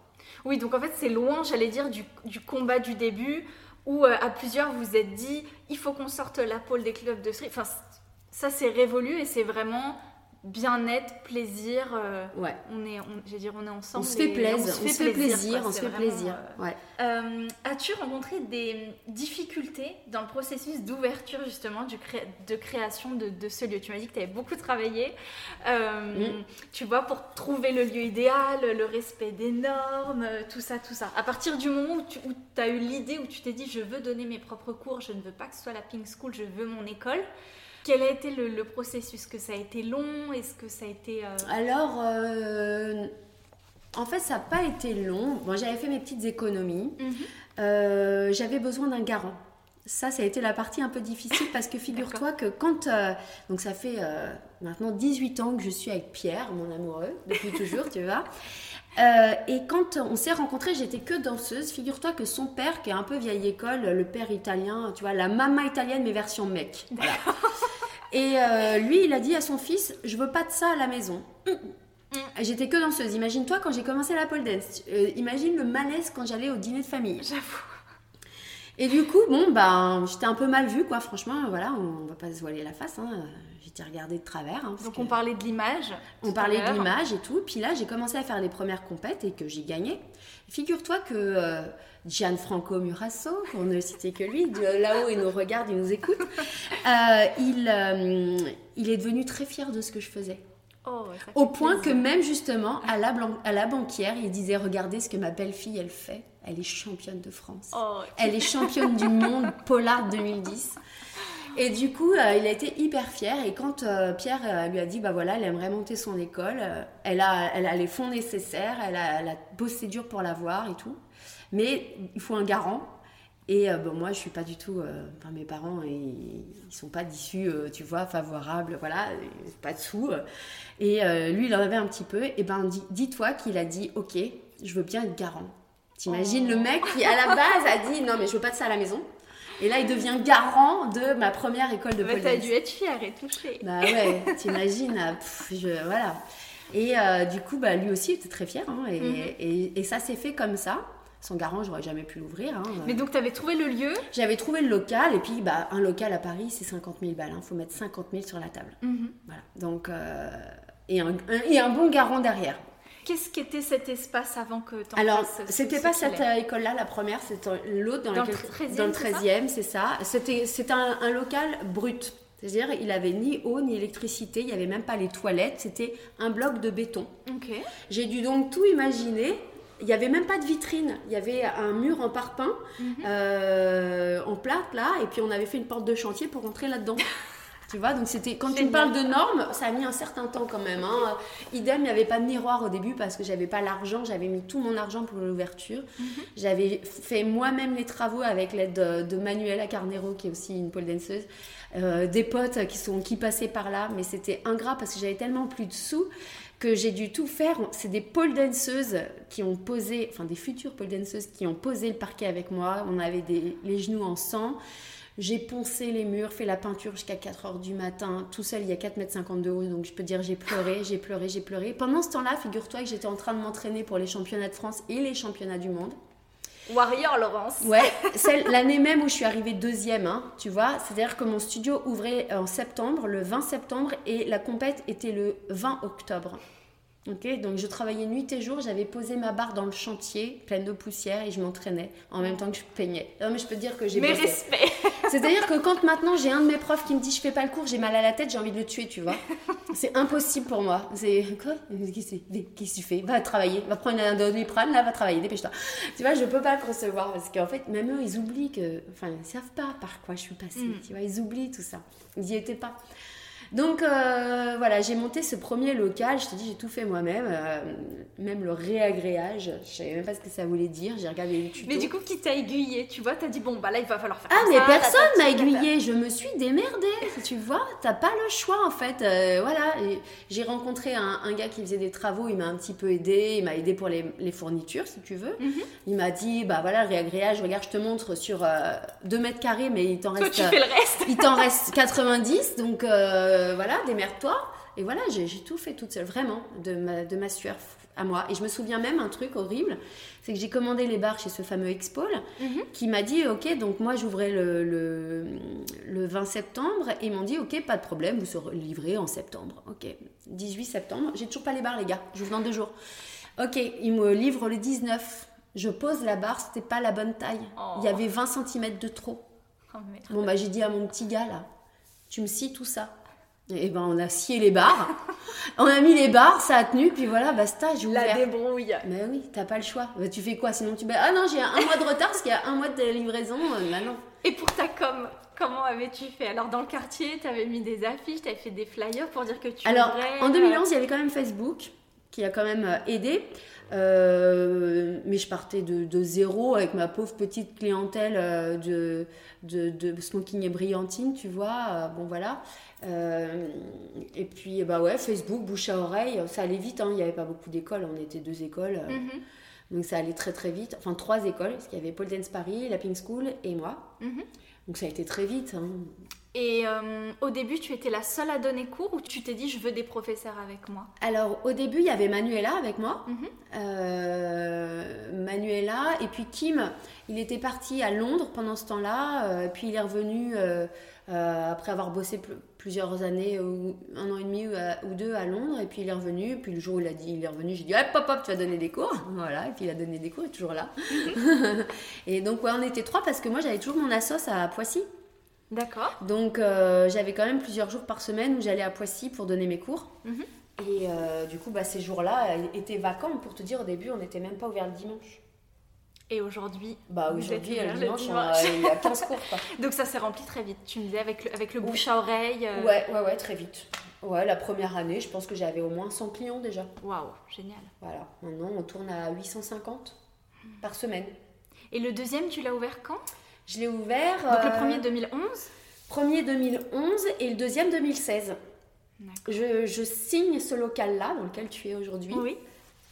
Oui, donc en fait, c'est loin, j'allais dire, du, combat du début où euh, à plusieurs vous êtes dit il faut qu'on sorte la pôle des clubs de street. Enfin, ça, c'est révolu et c'est vraiment bien-être, plaisir. Euh, ouais. On est, on, dire, on est ensemble. On se fait plaisir, on se fait, plaisir, on se fait plaisir. Euh, ouais. Euh, as-tu rencontré des difficultés dans le processus d'ouverture justement du de création de, de, ce lieu? Tu m'as dit que tu avais beaucoup travaillé. Mm. Tu vois, pour trouver le lieu idéal, le respect des normes, tout ça, tout ça. À partir du moment où tu as eu l'idée, où tu t'es dit je veux donner mes propres cours, je ne veux pas que ce soit la Pink School, je veux mon école. Quel a été le, processus? Que ça a été long? Est-ce que ça a été... Euh, Alors, euh, en fait, ça n'a pas été long. Bon, j'avais fait mes petites économies. Mhm. Euh, j'avais besoin d'un garant. Ça, ça a été la partie un peu difficile parce que figure-toi que quand... donc ça fait maintenant 18 ans que je suis avec Pierre, mon amoureux, depuis toujours, tu vois. Et quand on s'est rencontrés, j'étais que danseuse. Figure-toi que son père, qui est un peu vieille école, le père italien, tu vois, la maman italienne mais version mec. Voilà. Et euh, lui, il a dit à son fils Je veux pas de ça à la maison. J'étais que danseuse. Imagine-toi quand j'ai commencé la pole dance. Euh, imagine le malaise quand j'allais au dîner de famille. J'avoue. Et du coup, bon, bah, j'étais un peu mal vue, quoi. Franchement, voilà, on va pas se voiler la face. Hein. J'étais regardée de travers. Hein, Donc on parlait de l'image. On parlait de l'image et tout. Puis là, j'ai commencé à faire les premières compètes et que j'ai gagné. Figure-toi que euh, Gianfranco Murasso, pour ne citer que lui, de là-haut, il nous regarde, il nous écoute, euh, il, euh, il est devenu très fier de ce que je faisais. Oh, Au point que même justement, à la, à la banquière, il disait, regardez ce que ma belle-fille, elle fait. Elle est championne de France. Oh, elle est championne du monde Polar 2010. Et du coup, euh, il a été hyper fier. Et quand euh, Pierre euh, lui a dit, bah voilà, elle aimerait monter son école, elle, a, elle a les fonds nécessaires, elle a, la dur pour l'avoir et tout. Mais il faut un garant. Et bon, moi, je suis pas du tout. Enfin, mes parents, ils, ils sont pas d'issue, tu vois, favorable, voilà, pas de sous. Et lui, il en avait un petit peu. Et ben, dis-toi qu'il a dit, ok, je veux bien être garant. T'imagines le mec qui, à la base, a dit, non, mais je veux pas de ça à la maison. Et là, il devient garant de ma première école de pole T'as dû être fière et touchée. Bah ouais, t'imagines, je, voilà. Et euh, du coup, bah, lui aussi était très fier. Hein, mhm. et, et, ça s'est fait comme ça. Son garant, j'aurais jamais pu l'ouvrir. Hein. Mais donc, tu avais trouvé le lieu? J'avais trouvé le local. Et puis, bah, un local à Paris, c'est 50 000 balles. Il hein. faut mettre 50 000 sur la table. Mhm. Voilà. Donc, euh, et, un, et un bon garant derrière. Qu'est-ce qu'était cet espace avant que tu Alors, c'était pas cette euh, école-là, la première, c'était l'autre dans, dans, le 13e, dans le 13e, c'est ça. C'était un, un local brut. C'est-à-dire, il avait ni eau ni électricité, il n'y avait même pas les toilettes, c'était un bloc de béton. J'ai dû donc tout imaginer. Il n'y avait même pas de vitrine, il y avait un mur en parpaing, mhm. euh, en plate là, et puis on avait fait une porte de chantier pour rentrer là-dedans. Tu vois, donc c'était quand tu me parles de normes, ça a mis un certain temps quand même. Hein. Idem, il n'y avait pas de miroir au début parce que j'avais pas l'argent, j'avais mis tout mon argent pour l'ouverture. Mhm. J'avais fait moi-même les travaux avec l'aide de, Manuela Carnero, qui est aussi une pole danseuse. Euh, des potes qui sont qui passaient par là, mais c'était ingrat parce que j'avais tellement plus de sous que j'ai dû tout faire. C'est des pole danseuses qui ont posé, enfin des futures pole danseuses qui ont posé le parquet avec moi. On avait des, les genoux en sang. J'ai poncé les murs, fait la peinture jusqu'à 4 heures du matin, tout seul, il y a 4 mètres 50 de haut, donc je peux dire j'ai pleuré, j'ai pleuré, j'ai pleuré. Pendant ce temps-là, figure-toi que j'étais en train de m'entraîner pour les championnats de France et les championnats du monde. Warrior, Laurence. Ouais, l'année même où je suis arrivée deuxième, hein, tu vois. C'est-à-dire que mon studio ouvrait en septembre, le 20 septembre, et la compète était le 20 octobre. Ok, donc je travaillais nuit et jour, j'avais posé ma barre dans le chantier, pleine de poussière, et je m'entraînais en même temps que je peignais. Non, mais je peux te dire que j'ai Mais respect C'est-à-dire que quand maintenant j'ai un de mes profs qui me dit je fais pas le cours, j'ai mal à la tête, j'ai envie de le tuer, tu vois. C'est impossible pour moi. C'est quoi? Qu'est-ce que tu fais? Va travailler, va prendre un doliprane, là, va travailler, dépêche-toi. Tu vois, je peux pas le concevoir parce qu'en fait, même eux, ils oublient que. Enfin, ils savent pas par quoi je suis passée, mm. tu vois, ils oublient tout ça. Ils y étaient pas. Donc euh, voilà, j'ai monté ce premier local, je te dis, j'ai tout fait moi-même, euh, même le réagréage, je savais même pas ce que ça voulait dire, j'ai regardé les tutos. Mais du coup, qui t'a aiguillé? Tu vois, t'as dit, bon, bah là, il va falloir faire Ah, mais personne m'a aiguillé, je me suis démerdée, tu vois, t'as pas le choix en fait. Euh, voilà, j'ai rencontré un, gars qui faisait des travaux, il m'a un petit peu aidé, il m'a aidé pour les, fournitures, si tu veux. Mhm. Il m'a dit, bah voilà, le réagréage, regarde, je te montre sur 2 mètres carrés, mais il t'en reste. tu fais le reste Il t'en reste 90, donc. Euh, voilà, démerde-toi. Et voilà, j'ai tout fait toute seule, vraiment, de ma, de ma sueur à moi. Et je me souviens même un truc horrible, c'est que j'ai commandé les bars chez ce fameux Expol, mhm. qui m'a dit, ok, donc moi j'ouvrais le, le, 20 septembre, et ils m'ont dit, ok, pas de problème, vous serez livré en septembre. Ok, 18 septembre, j'ai toujours pas les bars les gars, j'ouvre dans deux jours. Ok, ils me livrent le 19. Je pose la barre, c'était pas la bonne taille. Il y avait 20 cm de trop. Oh, bon, bah j'ai dit à mon petit gars là, tu me scies tout ça. Et ben on a scié les barres, on a mis les barres, ça a tenu, puis voilà, basta, j'ai ouvert. La débrouille. Mais oui, t'as pas le choix. Bah, tu fais quoi Sinon tu ah non, j'ai un mois de retard parce qu'il y a un mois de livraison. Euh, bah non. Et pour ta com, comment avais-tu fait? Alors dans le quartier, tu avais mis des affiches, tu avais fait des flyers pour dire que tu Alors en 2011, il y avait quand même Facebook qui a quand même euh, aidé. Euh, mais je partais de, de, zéro avec ma pauvre petite clientèle euh, de, de, de, smoking et brillantine, tu vois. bon, voilà. et puis, bah ouais, Facebook, bouche à oreille, ça allait vite. Hein. Il n'y avait pas beaucoup d'écoles, on était deux écoles. Mm-hmm. Donc ça allait très très vite. Enfin, trois écoles, parce qu'il y avait Paul Dance Paris, la Pink School et moi. Mm-hmm. Donc ça a été très vite. Hein. Et euh, au début, tu étais la seule à donner cours ou tu t'es dit je veux des professeurs avec moi? Alors au début, il y avait Manuela avec moi. Mhm. Euh, Manuela et puis Kim, il était parti à Londres pendant ce temps-là. Euh, puis il est revenu après avoir bossé plusieurs années, ou un an et demi ou, deux à Londres. Et puis il est revenu. Puis le jour où il, a dit, il est revenu, j'ai dit hop hop hop, tu vas donner des cours. Voilà. Et puis il a donné des cours, il est toujours là. Mhm. et donc ouais, on était trois parce que moi j'avais toujours mon assos à Poissy. D'accord. Donc euh, j'avais quand même plusieurs jours par semaine où j'allais à Poissy pour donner mes cours. Mhm. Et euh, du coup, bah, ces jours-là étaient vacants. Pour te dire, au début, on n'était même pas ouvert le dimanche. Et aujourd'hui Bah aujourd'hui, le dimanche, il y a 15 cours. Donc ça s'est rempli très vite. Tu me disais avec le, avec le bouche à oreille. Euh. Ouais, ouais, ouais, très vite. Ouais, la première année, je pense que j'avais au moins 100 clients déjà. Waouh, génial. Voilà, maintenant on tourne à 850 par semaine. Et le deuxième, tu l'as ouvert quand? Je l'ai ouvert. Donc le euh, premier 2011 Premier 2011 et le deuxième 2016. Je, je, signe ce local-là dans lequel tu es aujourd'hui. Oui.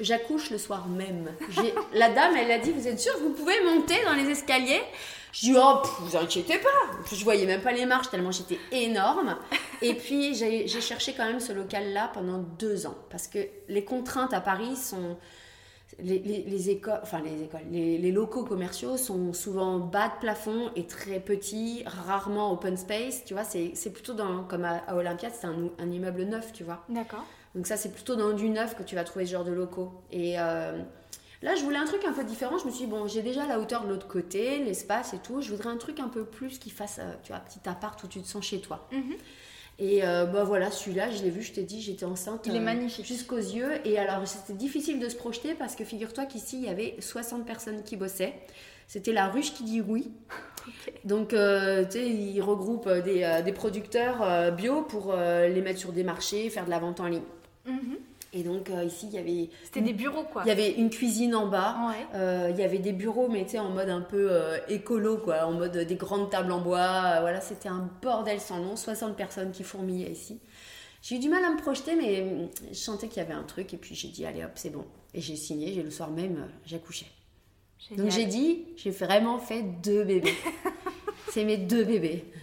J'accouche le soir même. La dame, elle a dit Vous êtes sûr vous pouvez monter dans les escaliers? Je dis Oh, vous inquiétez pas. Je voyais même pas les marches tellement j'étais énorme. Et puis, j'ai cherché quand même ce local-là pendant deux ans. Parce que les contraintes à Paris sont les, écoles, enfin les écoles, les, locaux commerciaux sont souvent bas de plafond et très petits, rarement open space, tu vois, c'est plutôt dans, comme à, à Olympiade, c'est un, immeuble neuf, tu vois. D'accord. Donc ça, c'est plutôt dans du neuf que tu vas trouver ce genre de locaux. Et euh, là, je voulais un truc un peu différent, je me suis dit, bon, j'ai déjà la hauteur de l'autre côté, l'espace et tout, je voudrais un truc un peu plus qui fasse, euh, tu vois, petit appart où tu te sens chez toi. Mhm. Et euh, bah voilà, celui-là, je l'ai vu, je t'ai dit, j'étais enceinte. Il est euh, magnifique. Jusqu'aux yeux. Et alors, c'était difficile de se projeter parce que figure-toi qu'ici, il y avait 60 personnes qui bossaient. C'était la ruche qui dit oui. Donc, euh, tu sais, ils regroupent des, des producteurs bio pour les mettre sur des marchés, faire de la vente en ligne. Mhm. Et donc euh, ici, il y avait... C'était des bureaux quoi. Il y avait une cuisine en bas. Euh, il y avait des bureaux, mais tu sais, en mode un peu euh, écolo quoi, en mode des grandes tables en bois. voilà, c'était un bordel sans nom. 60 personnes qui fourmillaient ici. J'ai eu du mal à me projeter, mais je sentais qu'il y avait un truc. Et puis j'ai dit, allez hop, c'est bon. Et j'ai signé, j'ai le soir même, j'accouchais. Donc j'ai dit, j'ai vraiment fait deux bébés. c'est mes deux bébés.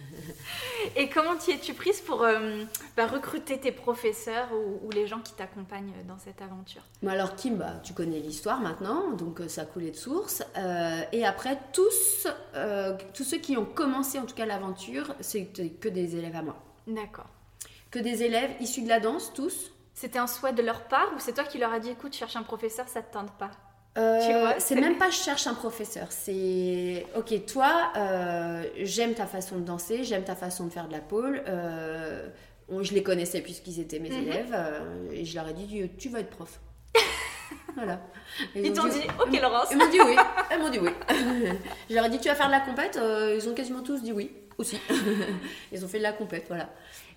Et comment t'y es-tu prise pour euh, bah, recruter tes professeurs ou, les gens qui t'accompagnent dans cette aventure? Alors Kim, bah, tu connais l'histoire maintenant, donc euh, ça a coulé de source. Euh, et après, tous, tous ceux qui ont commencé en tout cas l'aventure, c'est que des élèves à moi. D'accord. Que des élèves issus de la danse, tous. C'était un souhait de leur part ou c'est toi qui leur as dit écoute, cherche un professeur, ça te tente pas? Euh, c'est même pas je cherche un professeur, c'est ok toi euh, j'aime ta façon de danser, j'aime ta façon de faire de la pole. Euh, je les connaissais puisqu'ils étaient mes mhm. élèves et je leur ai dit tu vas être prof. voilà. ils, t'ont dit, ok Laurence. Ils m'ont dit oui. Elles m'ont dit oui. je leur ai dit tu vas faire de la compète. ils ont quasiment tous dit oui aussi. ils ont fait de la compète, voilà.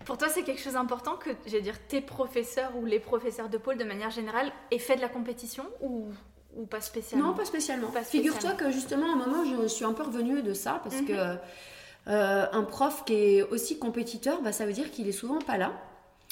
Pour toi, c'est quelque chose d'important que, j'ai dire, tes professeurs ou les professeurs de pôle de manière générale aient fait de la compétition ou ou pas spécialement Non, pas spécialement. Figure-toi que justement, à un moment, je suis un peu revenue de ça parce que mhm. euh, un prof qui est aussi compétiteur, bah, ça veut dire qu'il est souvent pas là.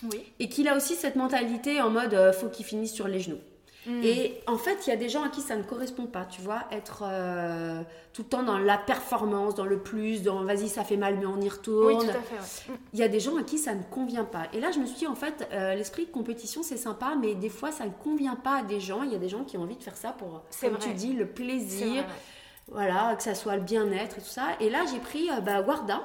Oui. Et qu'il a aussi cette mentalité en mode euh, faut qu'il finisse sur les genoux. Mm. Et en fait, il y a des gens à qui ça ne correspond pas, tu vois, être euh, tout le temps dans la performance, dans le plus, dans vas-y, ça fait mal, mais on y retourne. Oui, tout à fait. Mm. Il y a des gens à qui ça ne convient pas. Et là, je me suis dit, en fait, euh, l'esprit de compétition, c'est sympa, mais des fois, ça ne convient pas à des gens. Il y a des gens qui ont envie de faire ça pour, comme tu dis, le plaisir, voilà, que ça soit le bien-être et tout ça. Et là, j'ai pris euh, bah, Warda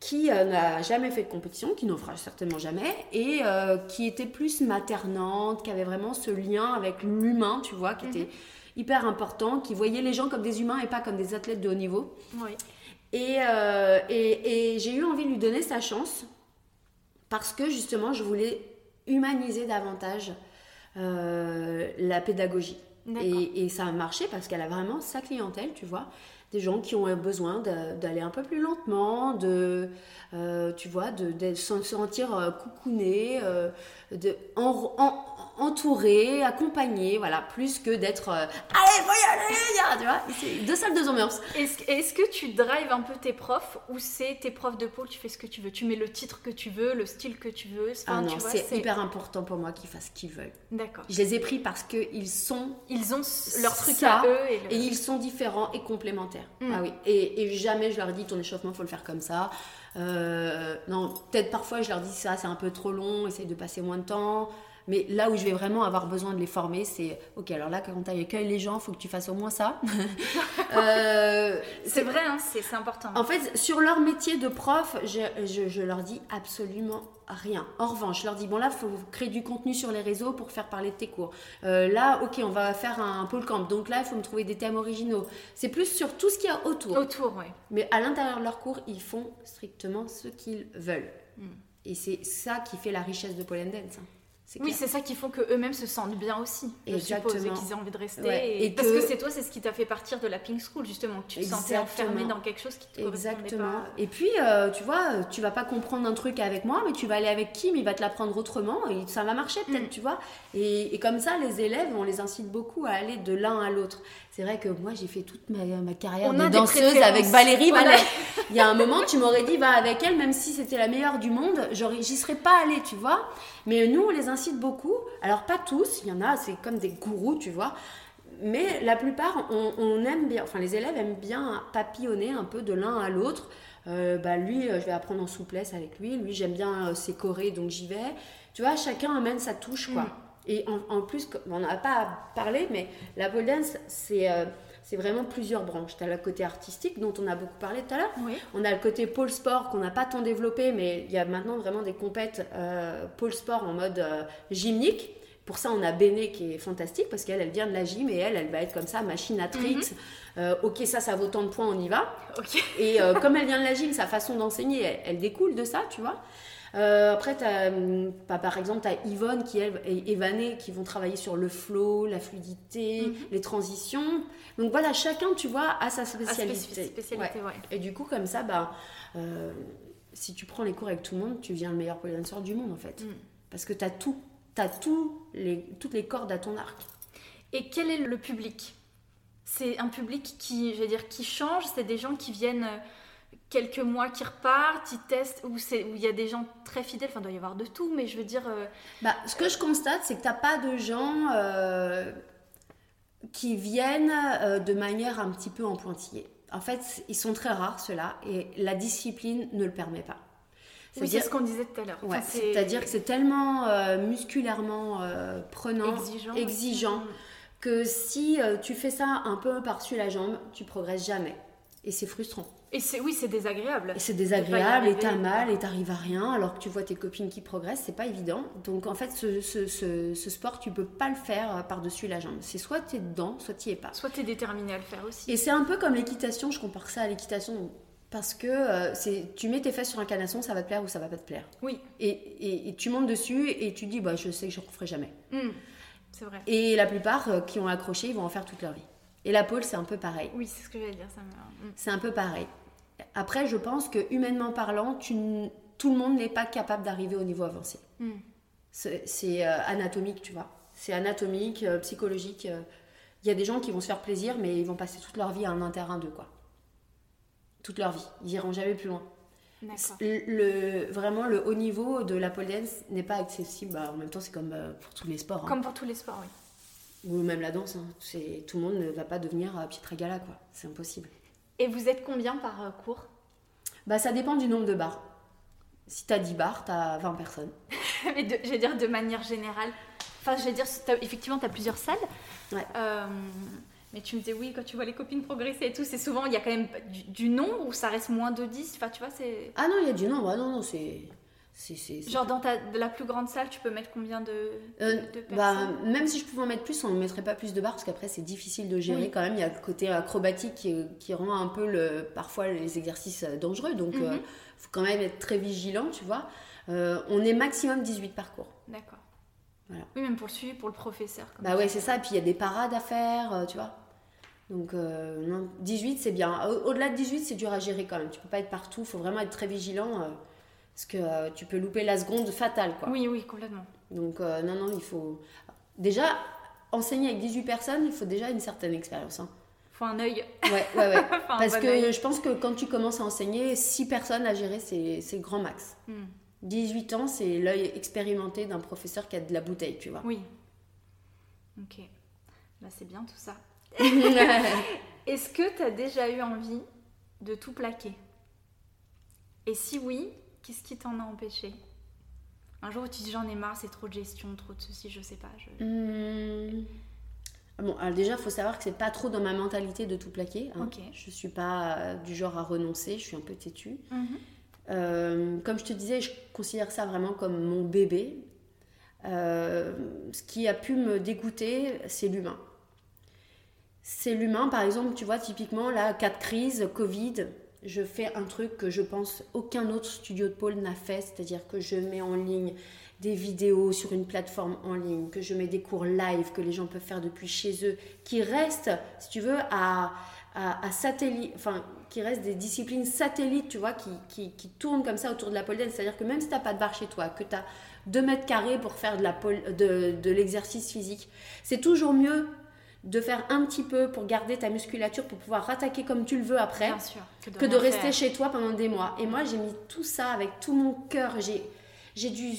qui euh, n'a jamais fait de compétition, qui n'en fera certainement jamais, et euh, qui était plus maternante, qui avait vraiment ce lien avec l'humain, tu vois, qui était mhm. hyper important, qui voyait les gens comme des humains et pas comme des athlètes de haut niveau. Oui. Euh, et, et, j'ai eu envie de lui donner sa chance, parce que justement, je voulais humaniser davantage la pédagogie. Et, et, ça a marché parce qu'elle a vraiment sa clientèle, tu vois des gens qui ont besoin d'aller un peu plus lentement, de, euh, tu vois, de, se sentir euh, coucouné, euh, de, en, en, entouré, accompagné, voilà, plus que d'être euh, allez, aller, tu vois, c'est deux salles, deux ambiances. Est-ce que tu drives un peu tes profs ou c'est tes profs de pôle, tu fais ce que tu veux, tu mets le titre que tu veux, le style que tu veux Ah non, c'est hyper important pour moi qu'ils fassent ce qu'ils veulent. D'accord. Je les ai pris parce qu'ils sont. Ils ont leur truc à eux et, ils sont différents et complémentaires. faire. Mm. Ah oui. Et, jamais je leur dis ton échauffement, faut le faire comme ça. Euh, non, peut-être parfois je leur dis ça, c'est un peu trop long, essaye de passer moins de temps. Mais là où je vais vraiment avoir besoin de les former, c'est ok, alors là, quand tu accueilles les gens, il faut que tu fasses au moins ça. Euh, c'est vrai, hein, c'est important. En fait, sur leur métier de prof, je, je, je leur dis absolument rien. En revanche, je leur dis bon là, il faut créer du contenu sur les réseaux pour faire parler de tes cours. Euh, là, ok, on va faire un pôle camp. Donc là, il faut me trouver des thèmes originaux. C'est plus sur tout ce qu'il y a autour. Autour, oui. Mais à l'intérieur de leur cours, ils font strictement ce qu'ils veulent. Hmm. Et c'est ça qui fait la richesse de Paul Dance. Oui, c'est ça qui font que eux-mêmes se sentent bien aussi. Je suppose qu'ils aient envie de rester. Et, parce que, c'est toi, c'est ce qui t'a fait partir de la Pink School justement, que tu te sentais enfermé dans quelque chose qui te Exactement. Pas. Et puis, euh, tu vois, tu vas pas comprendre un truc avec moi, mais tu vas aller avec Kim, il va te l'apprendre autrement et ça va marcher peut-être, mm. tu vois. Et, comme ça, les élèves, on les incite beaucoup à aller de l'un à l'autre. C'est vrai que moi, j'ai fait toute ma, ma carrière de danseuse avec Valérie. Il y a un moment, tu m'aurais dit, va avec elle, même si c'était la meilleure du monde, j'y serais pas allée, tu vois. Mais nous, on les incite beaucoup. Alors, pas tous, il y en a, c'est comme des gourous, tu vois. Mais la plupart, on, aime bien, enfin, les élèves aiment bien papillonner un peu de l'un à l'autre. Euh, bah, lui, euh, je vais apprendre en souplesse avec lui. Lui, j'aime bien euh, ses chorés, donc j'y vais. Tu vois, chacun amène sa touche, quoi. Mm. Et en, plus, on n'a pas parlé, mais la pole dance, c'est c'est vraiment plusieurs branches. Tu as le côté artistique dont on a beaucoup parlé tout à l'heure. On a le côté pôle sport qu'on n'a pas tant développé, mais il y a maintenant vraiment des compètes euh, pôle sport en mode euh, gymnique. Pour ça, on a Béné qui est fantastique parce qu'elle, elle vient de la gym et elle, elle va être comme ça, machinatrix. Mhm. Euh, ok, ça, ça vaut tant de points, on y va. Et comme elle vient de la gym, sa façon d'enseigner, elle, elle, découle de ça, tu vois. Euh, après, as, hum, par exemple, tu as Yvonne qui, elle, et Evané qui vont travailler sur le flow, la fluidité, mhm. les transitions. Donc voilà, chacun, tu vois, a sa spécialité. Et du coup, comme ça, bah, euh, si tu prends les cours avec tout le monde, tu deviens le meilleur pole du monde, en fait. Mm. Parce que tu as tout. Tu as tout les, toutes les cordes à ton arc. Et quel est le public? C'est un public qui, je veux dire, qui change? C'est des gens qui viennent euh, quelques mois qui repartent, ils testent, où il y a des gens très fidèles, enfin il doit y avoir de tout, mais je veux dire... Euh, bah, ce que je constate, c'est que tu n'as pas de gens euh, qui viennent euh, de manière un petit peu en pointillé. En fait, ils sont très rares, ceux-là, et la discipline ne le permet pas. C'est oui, ce qu'on disait tout à l'heure. C'est-à-dire que c'est tellement musculairement prenant, exigeant, mm. que si tu fais ça un peu par-dessus la jambe, tu progresses jamais. Et c'est frustrant. Et c'est oui, c'est désagréable. C'est désagréable, et t'as mal, et t'arrives à rien, alors que tu vois tes copines qui progressent, c'est pas évident. Donc en fait, ce, ce, ce, sport, tu peux pas le faire euh, par-dessus la jambe. C'est soit t'es dedans, soit t'y es pas. Soit t'es déterminé à le faire aussi. Et c'est un peu comme l'équitation, je compare ça à l'équitation. Parce que euh, c'est, tu mets tes fesses sur un canasson, ça va te plaire ou ça va pas te plaire. Oui. Et, et, tu montes dessus et tu dis, bah, je sais que je ne referai jamais. Hmm. c'est vrai. Et la plupart euh, qui ont accroché, ils vont en faire toute leur vie. Et la pole, c'est un peu pareil. Oui, c'est ce que j'allais dire. Ça hmm. C'est un peu pareil. Après, je pense que humainement parlant, tout le monde n'est pas capable d'arriver au niveau avancé. Hmm. C'est euh, anatomique, tu vois. C'est anatomique, euh, psychologique. Euh. Il y a des gens qui vont se faire plaisir, mais ils vont passer toute leur vie à un terrain 2, quoi. Toute leur vie. Ils iront jamais plus loin. Le, vraiment, le haut niveau de la pole dance n'est pas accessible. Bah, en même temps, c'est comme pour tous les sports. Hein. Comme pour tous les sports, oui. Ou même la danse. Hein. Tout le monde ne va pas devenir Pietra Gala, quoi. C'est impossible. Et vous êtes combien par euh, cours? Bah ça dépend du nombre de bars. Si tu as 10 bars, tu as 20 personnes. Mais je vais dire de manière générale. Enfin, je vais dire, effectivement, tu as plusieurs salles. Ouais. Euh, mais tu me disais, oui, quand tu vois les copines progresser et tout, c'est souvent, il y a quand même du, nombre ou ça reste moins de 10 Enfin, tu vois, c'est. Ah non, il y a du nombre. Ah non, non, c'est. Genre dans ta, la plus grande salle, tu peux mettre combien de, euh, bah, Même si je pouvais en mettre plus, on ne mettrait pas plus de barres parce qu'après c'est difficile de gérer quand même. Il y a le côté acrobatique qui, rend un peu le, parfois les exercices euh, dangereux. Donc il mhm. euh, faut quand même être très vigilant, tu vois. on est maximum 18 parcours. D'accord. Voilà. Oui, même pour le suivi, pour le professeur. bah ouais, c'est ça. Et puis il y a des parades à faire, tu vois. Donc non, 18 c'est bien. Au-delà de 18, c'est dur à gérer quand même. Tu peux pas être partout, il faut vraiment être très vigilant. Parce que euh, tu peux louper la seconde fatale, quoi. Oui, oui, complètement. Donc, euh, non, non, il faut. Déjà, enseigner avec 18 personnes, il faut déjà une certaine expérience. Hein. Il faut un œil. Ouais, ouais, ouais. Parce que je pense que quand tu commences à enseigner, 6 personnes à gérer, c'est le grand max. 18 hmm. ans, c'est l'œil expérimenté d'un professeur qui a de la bouteille, tu vois. Oui. Ok. Bah, c'est bien tout ça. Est-ce que tu as déjà eu envie de tout plaquer? Et si oui, qu'est-ce qui t'en a empêché? Un jour où tu dis j'en ai marre, c'est trop de gestion, trop de ceci, je sais pas. Hmm. Bon, alors déjà, il faut savoir que c'est pas trop dans ma mentalité de tout plaquer. Hein. Je suis pas euh, du genre à renoncer, je suis un peu têtue. Mhm. Euh, comme je te disais, je considère ça vraiment comme mon bébé. Euh, ce qui a pu me dégoûter, c'est l'humain. C'est l'humain, par exemple, tu vois, typiquement, là, cas de crise, Covid, je fais un truc que je pense aucun autre studio de pôle n'a fait, c'est-à-dire que je mets en ligne des vidéos sur une plateforme en ligne, que je mets des cours live que les gens peuvent faire depuis chez eux, qui restent, si tu veux, à, satellite, enfin, qui restent des disciplines satellites, tu vois, qui, qui, qui tournent comme ça autour de la pole dance. C'est-à-dire que même si tu n'as pas de barre chez toi, que tu as 2 mètres carrés pour faire de, de l'exercice physique, c'est toujours mieux de faire un petit peu pour garder ta musculature, pour pouvoir rattaquer comme tu le veux après, que de, rester chez toi pendant des mois. Et moi, j'ai mis tout ça avec tout mon cœur. J'ai, dû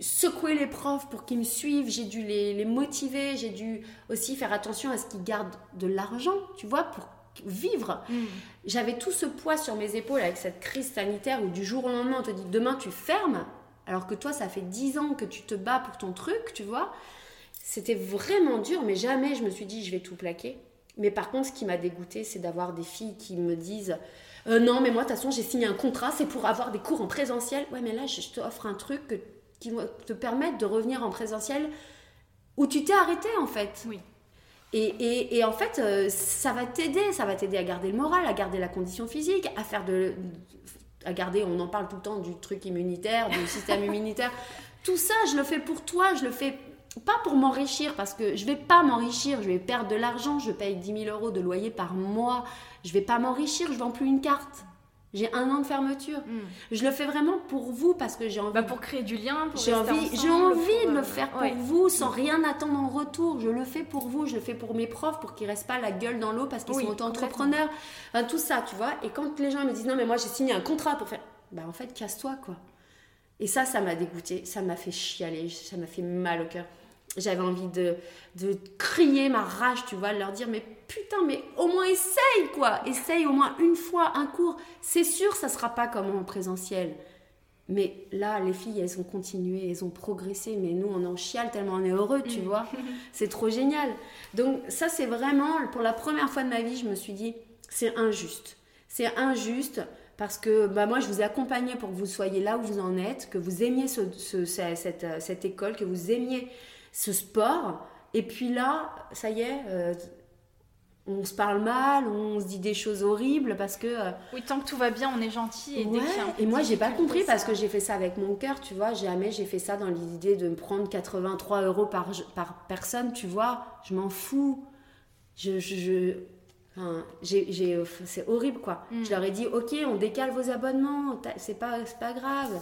secouer les profs pour qu'ils me suivent, j'ai dû les, les motiver, j'ai dû aussi faire attention à ce qu'ils gardent de l'argent, tu vois, pour vivre. Mm. J'avais tout ce poids sur mes épaules avec cette crise sanitaire où du jour au lendemain on te dit demain tu fermes, alors que toi ça fait 10 ans que tu te bats pour ton truc, tu vois. C'était vraiment dur, mais jamais je me suis dit je vais tout plaquer. Mais par contre, ce qui m'a dégoûté, c'est d'avoir des filles qui me disent euh, non, mais moi, de toute façon, j'ai signé un contrat, c'est pour avoir des cours en présentiel. Ouais, mais là, je t'offre un truc qui te permettre de revenir en présentiel où tu t'es arrêté, en fait. Oui. Et, et, en fait, euh, ça va t'aider, ça va t'aider à garder le moral, à garder la condition physique, à faire de, à garder, on en parle tout le temps du truc immunitaire, du système immunitaire. Tout ça, je le fais pour toi, je le fais pas pour m'enrichir, parce que je vais pas m'enrichir, je vais perdre de l'argent, je paye 10 000 euros de loyer par mois, je vais pas m'enrichir, je vends plus une carte. J'ai un an de fermeture. Hmm. Je le fais vraiment pour vous parce que j'ai envie. Bah pour créer du lien, pour J'ai envie, j'ai envie de le faire pour vous sans rien attendre en retour. Je le fais pour vous, je le fais pour mes profs pour qu'ils restent pas la gueule dans l'eau parce qu'ils sont auto-entrepreneurs. Enfin, tout ça, tu vois. Et quand les gens me disent non mais moi j'ai signé un contrat pour faire, bah en fait casse-toi quoi. Et ça, ça m'a dégoûté, ça m'a fait chialer, ça m'a fait mal au cœur j'avais envie de, de crier ma rage, tu vois, de leur dire mais putain, mais au moins essaye quoi, essaye au moins une fois un cours. C'est sûr, ça sera pas comme en présentiel. Mais là, les filles, elles ont continué, elles ont progressé, mais nous, on en chiale tellement on est heureux, tu mm. vois. C'est trop génial. Donc ça, c'est vraiment, pour la première fois de ma vie, je me suis dit, c'est injuste. C'est injuste parce que bah, moi, je vous ai accompagné pour que vous soyez là où vous en êtes, que vous aimiez ce, cette, cette école, que vous aimiez ce sport. Et puis là, ça y est, euh, on se parle mal, on se dit des choses horribles parce que. Euh, oui, tant que tout va bien, on est gentil. Et, ouais, et moi, j'ai pas compris parce que j'ai fait ça avec mon cœur, tu vois. Jamais j'ai fait ça dans l'idée de me prendre 83 euros par, par personne, tu vois. Je m'en fous. Je. c'est horrible quoi. Mm. Je leur ai dit, ok, on décale vos abonnements, c'est pas, pas grave.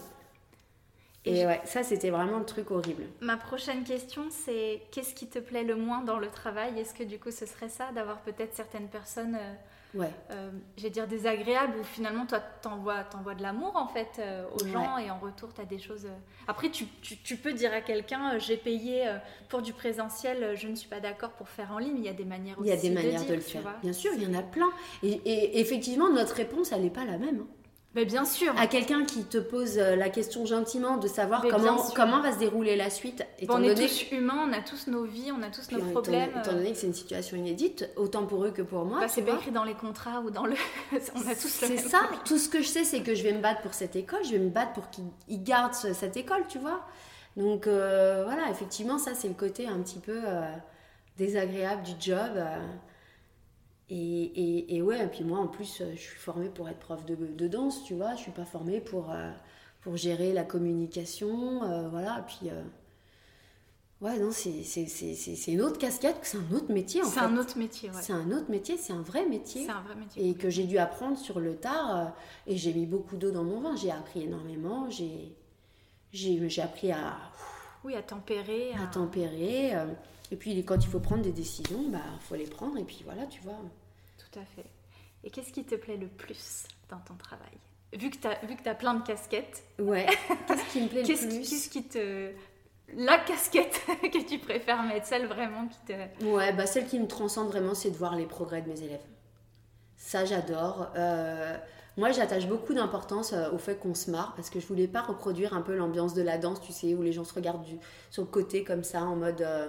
Et ouais, ça c'était vraiment le truc horrible. Ma prochaine question c'est qu'est-ce qui te plaît le moins dans le travail? Est-ce que du coup ce serait ça, d'avoir peut-être certaines personnes, euh, ouais. euh, j'ai dire désagréables, où finalement toi t'envoies, t'envoies de l'amour en fait euh, aux gens et en retour tu as des choses... Euh, après tu, tu, tu, peux dire à quelqu'un j'ai payé pour du présentiel, je ne suis pas d'accord pour faire en ligne, il y a des manières aussi Il y a des manières de, le faire, bien sûr, il y en a plein. Et, et effectivement notre réponse elle n'est pas la même. Hein. Mais bien sûr. À quelqu'un qui te pose euh, la question gentiment de savoir comment, comment va se dérouler la suite. on est tous humains, on a tous nos vies, on a tous nos problèmes. Étant, donné que c'est une situation inédite, autant pour eux que pour moi. Bah, c'est pas écrit dans les contrats ou dans le. on a tous C'est ça. Tout ce que je sais, c'est que je vais me battre pour cette école, je vais me battre pour qu'ils gardent cette école, tu vois. Donc euh, voilà, effectivement, ça c'est le côté un petit peu euh, désagréable du job. Et, et, ouais, et puis moi en plus, euh, je suis formée pour être prof de, de danse, tu vois. Je suis pas formée pour, euh, pour gérer la communication, euh, voilà. Et puis, ouais, non, c'est une autre casquette, c'est un autre métier en fait. C'est un autre métier, ouais. C'est un autre métier, c'est un vrai métier. C'est un vrai métier. Et que j'ai dû apprendre sur le tard. et j'ai mis beaucoup d'eau dans mon vin. J'ai appris énormément. J'ai appris à. Oui, à tempérer. À, à tempérer. Et puis quand il faut prendre des décisions, bah faut les prendre et puis voilà, tu vois. Tout à fait. Et qu'est-ce qui te plaît le plus dans ton travail? Vu que tu as, as plein de casquettes. Ouais. Qu'est-ce qui me plaît le plus? Qu'est-ce qui te la casquette que tu préfères mettre, celle vraiment qui te... Ouais, bah celle qui me transcende vraiment, c'est de voir les progrès de mes élèves. Ça, j'adore. Euh, moi, j'attache beaucoup d'importance euh, au fait qu'on se marre parce que je voulais pas reproduire un peu l'ambiance de la danse, tu sais, où les gens se regardent du, sur le côté comme ça, en mode euh,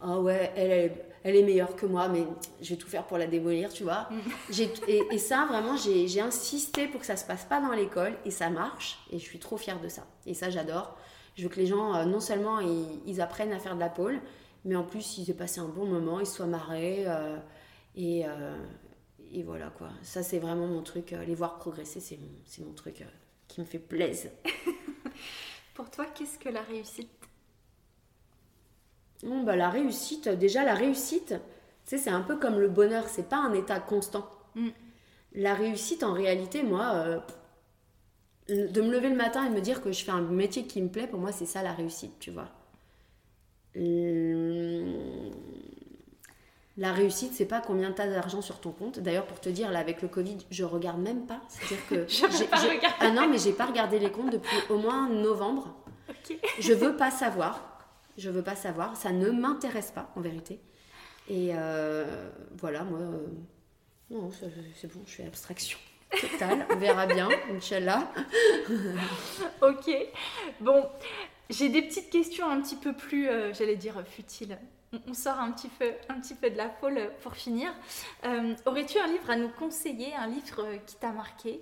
Ah ouais, elle est, elle est meilleure que moi, mais je vais tout faire pour la démolir, tu vois. Mm. Et, et, ça, vraiment, j'ai insisté pour que ça se passe pas dans l'école et ça marche et je suis trop fière de ça. Et ça, j'adore. Je veux que les gens, euh, non seulement ils, apprennent à faire de la pole, mais en plus ils aient passé un bon moment, ils soient marrés et et voilà quoi. Ça, c'est vraiment mon truc. Euh, les voir progresser, c'est mon, mon truc euh, qui me fait plaisir. Pour toi, qu'est-ce que la réussite bon, bah, La réussite, déjà, la réussite, tu c'est un peu comme le bonheur, c'est pas un état constant. Mm. La réussite, en réalité, moi, euh, de me lever le matin et me dire que je fais un métier qui me plaît, pour moi, c'est ça la réussite, tu vois. Hum, la réussite, c'est pas combien tu as d'argent sur ton compte. D'ailleurs, pour te dire, là, avec le Covid, je regarde même pas. C'est-à-dire que. j'ai, ah non, mais j'ai pas regardé les comptes depuis au moins novembre. Je veux pas savoir. Je veux pas savoir. Ça ne m'intéresse pas, en vérité. Et euh, voilà, moi. Euh, non, c'est bon, je fais abstraction totale. On verra bien, Inch'Allah. ok. Bon, j'ai des petites questions un petit peu plus, euh, j'allais dire, futiles on sort un petit peu, de la foule pour finir. Aurais-tu un livre à nous conseiller, un livre qui t'a marqué?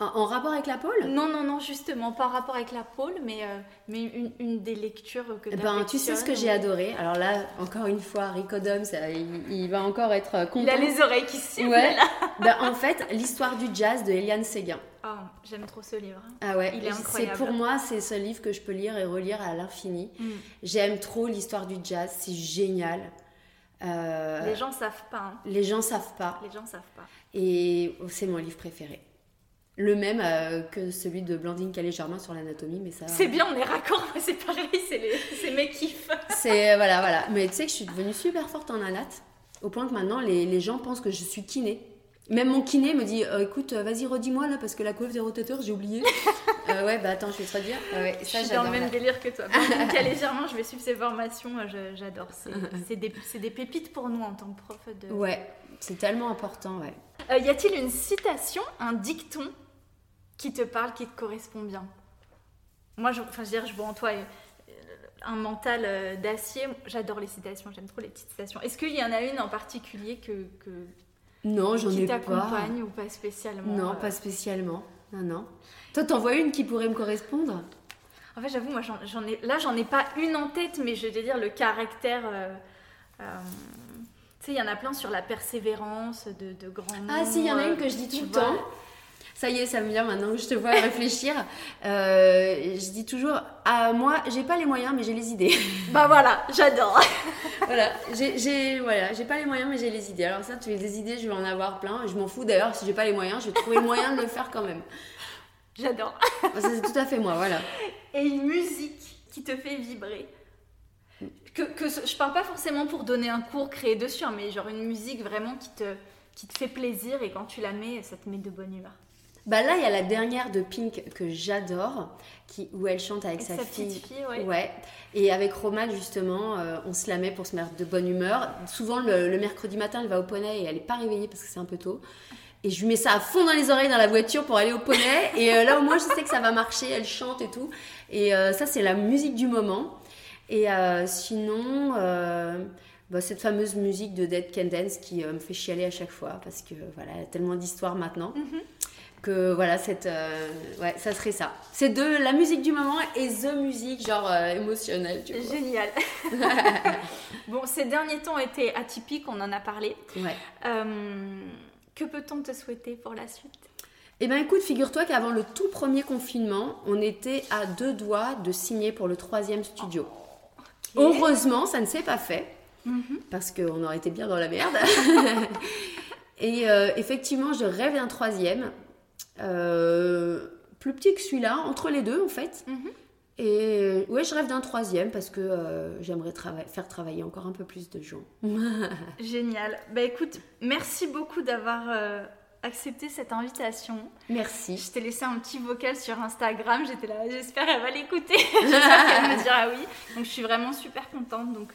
En, rapport avec la pôle? Non, non, non, justement, pas en rapport avec la pôle, mais, euh, mais une, une, des lectures que eh ben, Tu sais ce que j'ai adoré? Alors là, encore une fois, Rico Doms, il, va encore être content. Il a les oreilles qui se ouais. ben, En fait, l'histoire du jazz de Eliane Séguin. Oh, j'aime trop ce livre. Ah ouais, il est incroyable. C'est pour moi, c'est ce livre que je peux lire et relire à l'infini. Mm. J'aime trop l'histoire du jazz, c'est génial. Euh, les gens savent pas. Hein. Les gens savent pas. Les gens savent pas. Et c'est mon livre préféré. Le même euh, que celui de Blandine Calais-Germain sur l'anatomie, mais ça. C'est bien, on est raccord, c'est pareil, c'est mes kiffs. c'est voilà, voilà. Mais tu sais que je suis devenue super forte en anat, au point que maintenant les, les gens pensent que je suis kiné. Même mon kiné me dit euh, écoute, euh, vas-y, redis-moi là, parce que la couve des rotateurs, j'ai oublié. euh, ouais, bah attends, je vais te redire. ouais, ça, je suis dans le même délire que toi. Donc, légèrement, je vais suivre ces formations, euh, j'adore. C'est des, des, pépites pour nous en tant que prof de. Ouais, c'est tellement important, ouais. y a-t-il une citation, un dicton qui te parle, qui te correspond bien Moi, je, enfin, je veux dire, je vois en toi un mental d'acier. J'adore les citations, j'aime trop les petites citations. Est-ce qu'il y en a une en particulier que, que non, j'en ai pas. Qui t'accompagne ou pas spécialement Non, euh, pas spécialement. Non, non. Toi, t'en vois une qui pourrait me correspondre? En fait, j'avoue, moi, j'en ai. Là, j'en ai pas une en tête, mais je vais dire le caractère. Euh, euh, tu sais, il y en a plein sur la persévérance de, de grands Ah, si, il y en a une que je dis tout le temps. Ça y est, ça me vient maintenant que je te vois réfléchir. Euh, je dis toujours, ah, moi, j'ai pas les moyens, mais j'ai les idées. Bah voilà, j'adore. voilà, j'ai voilà, pas les moyens, mais j'ai les idées. Alors ça, tu as des idées, je vais en avoir plein. Je m'en fous d'ailleurs, si j'ai pas les moyens, je vais trouver le moyen de le faire quand même. J'adore. c'est tout à fait moi, voilà. Et une musique qui te fait vibrer que, que je parle pas forcément pour donner un cours créé dessus, hein, mais genre une musique vraiment qui te, qui te fait plaisir et quand tu la mets, ça te met de bonne humeur. Bah là, il y a la dernière de Pink que j'adore, qui, où elle chante avec, sa, fille. ouais. Et avec Roman, justement, euh, on se la met pour se mettre de bonne humeur. Souvent, le, mercredi matin, elle va au poney et elle n'est pas réveillée parce que c'est un peu tôt. Et je lui mets ça à fond dans les oreilles dans la voiture pour aller au poney. Et euh, là, au moins, je sais que ça va marcher. Elle chante et tout. Et euh, ça, c'est la musique du moment. Et sinon, bah, cette fameuse musique de Dead Can Dance qui me fait chialer à chaque fois parce que voilà, il y a tellement d'histoires maintenant. Mhm que voilà, cette, euh, ouais, ça serait ça. C'est de la musique du moment et the musique, genre euh, émotionnelle. Génial. bon, ces derniers temps été atypiques, on en a parlé. Ouais. Euh, que peut-on te souhaiter pour la suite? Eh bien écoute, figure-toi qu'avant le tout premier confinement, on était à deux doigts de signer pour le troisième studio. Heureusement, ça ne s'est pas fait, mhm. parce qu'on aurait été bien dans la merde. Et effectivement, je rêve d'un troisième. Euh, plus petit que celui-là, entre les deux en fait. Mhm. Et ouais, je rêve d'un troisième parce que euh, j'aimerais faire travailler encore un peu plus de gens. Génial. Bah écoute, merci beaucoup d'avoir euh, accepté cette invitation. Merci. Je t'ai laissé un petit vocal sur Instagram. J'étais là, j'espère qu'elle va l'écouter. j'espère qu'elle me dira oui. Donc je suis vraiment super contente. Donc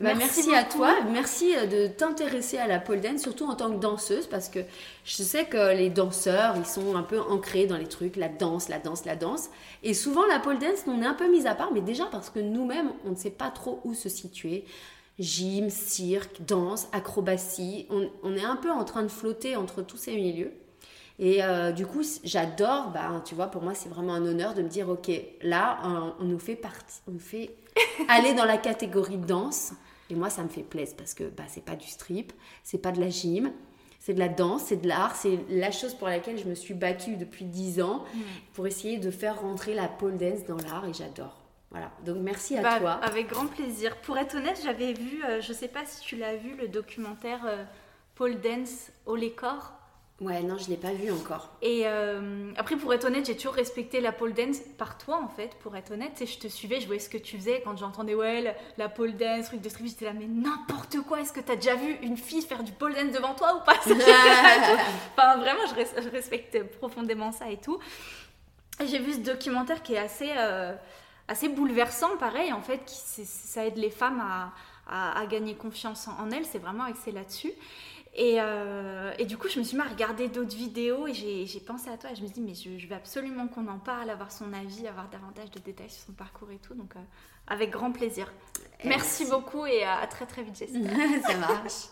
Bah, merci, à toi, merci euh, de t'intéresser à la pole dance, surtout en tant que danseuse, parce que je sais que les danseurs, ils sont un peu ancrés dans les trucs, la danse, la danse, la danse. Et souvent, la pole dance, on est un peu mis à part, mais déjà parce que nous-mêmes, on ne sait pas trop où se situer. Gym, cirque, danse, acrobatie, on, est un peu en train de flotter entre tous ces milieux. Et euh, du coup, j'adore, bah, tu vois, pour moi, c'est vraiment un honneur de me dire, ok, là, on, nous fait partie, on nous fait aller dans la catégorie danse. Et moi, ça me fait plaisir parce que bah, c'est pas du strip, c'est pas de la gym, c'est de la danse, c'est de l'art, c'est la chose pour laquelle je me suis battue depuis 10 ans mm. pour essayer de faire rentrer la pole dance dans l'art et j'adore. Voilà, donc merci à bah, toi. Avec grand plaisir. Pour être honnête, j'avais vu, euh, je sais pas si tu l'as vu, le documentaire euh, Pole Dance au Lécor. Ouais, non, je l'ai pas vu encore. Et euh, après, pour être honnête, j'ai toujours respecté la pole dance par toi, en fait, pour être honnête. Et je te suivais, je voyais ce que tu faisais quand j'entendais, ouais, la, pole dance, truc de street, j'étais là, mais n'importe quoi, est-ce que tu as déjà vu une fille faire du pole dance devant toi ou pas? Enfin, vraiment, je, respecte profondément ça et tout. J'ai vu ce documentaire qui est assez, euh, assez bouleversant, pareil, en fait, qui, ça aide les femmes à, à, gagner confiance en, en elles, c'est vraiment axé là-dessus. Euh, et, du coup, je me suis mis à regarder d'autres vidéos et j'ai pensé à toi et je me suis dit, mais je, veux absolument qu'on en parle, avoir son avis, avoir davantage de détails sur son parcours et tout. Donc, euh, avec grand plaisir. Merci, beaucoup et à très très vite, j'espère. Ça marche.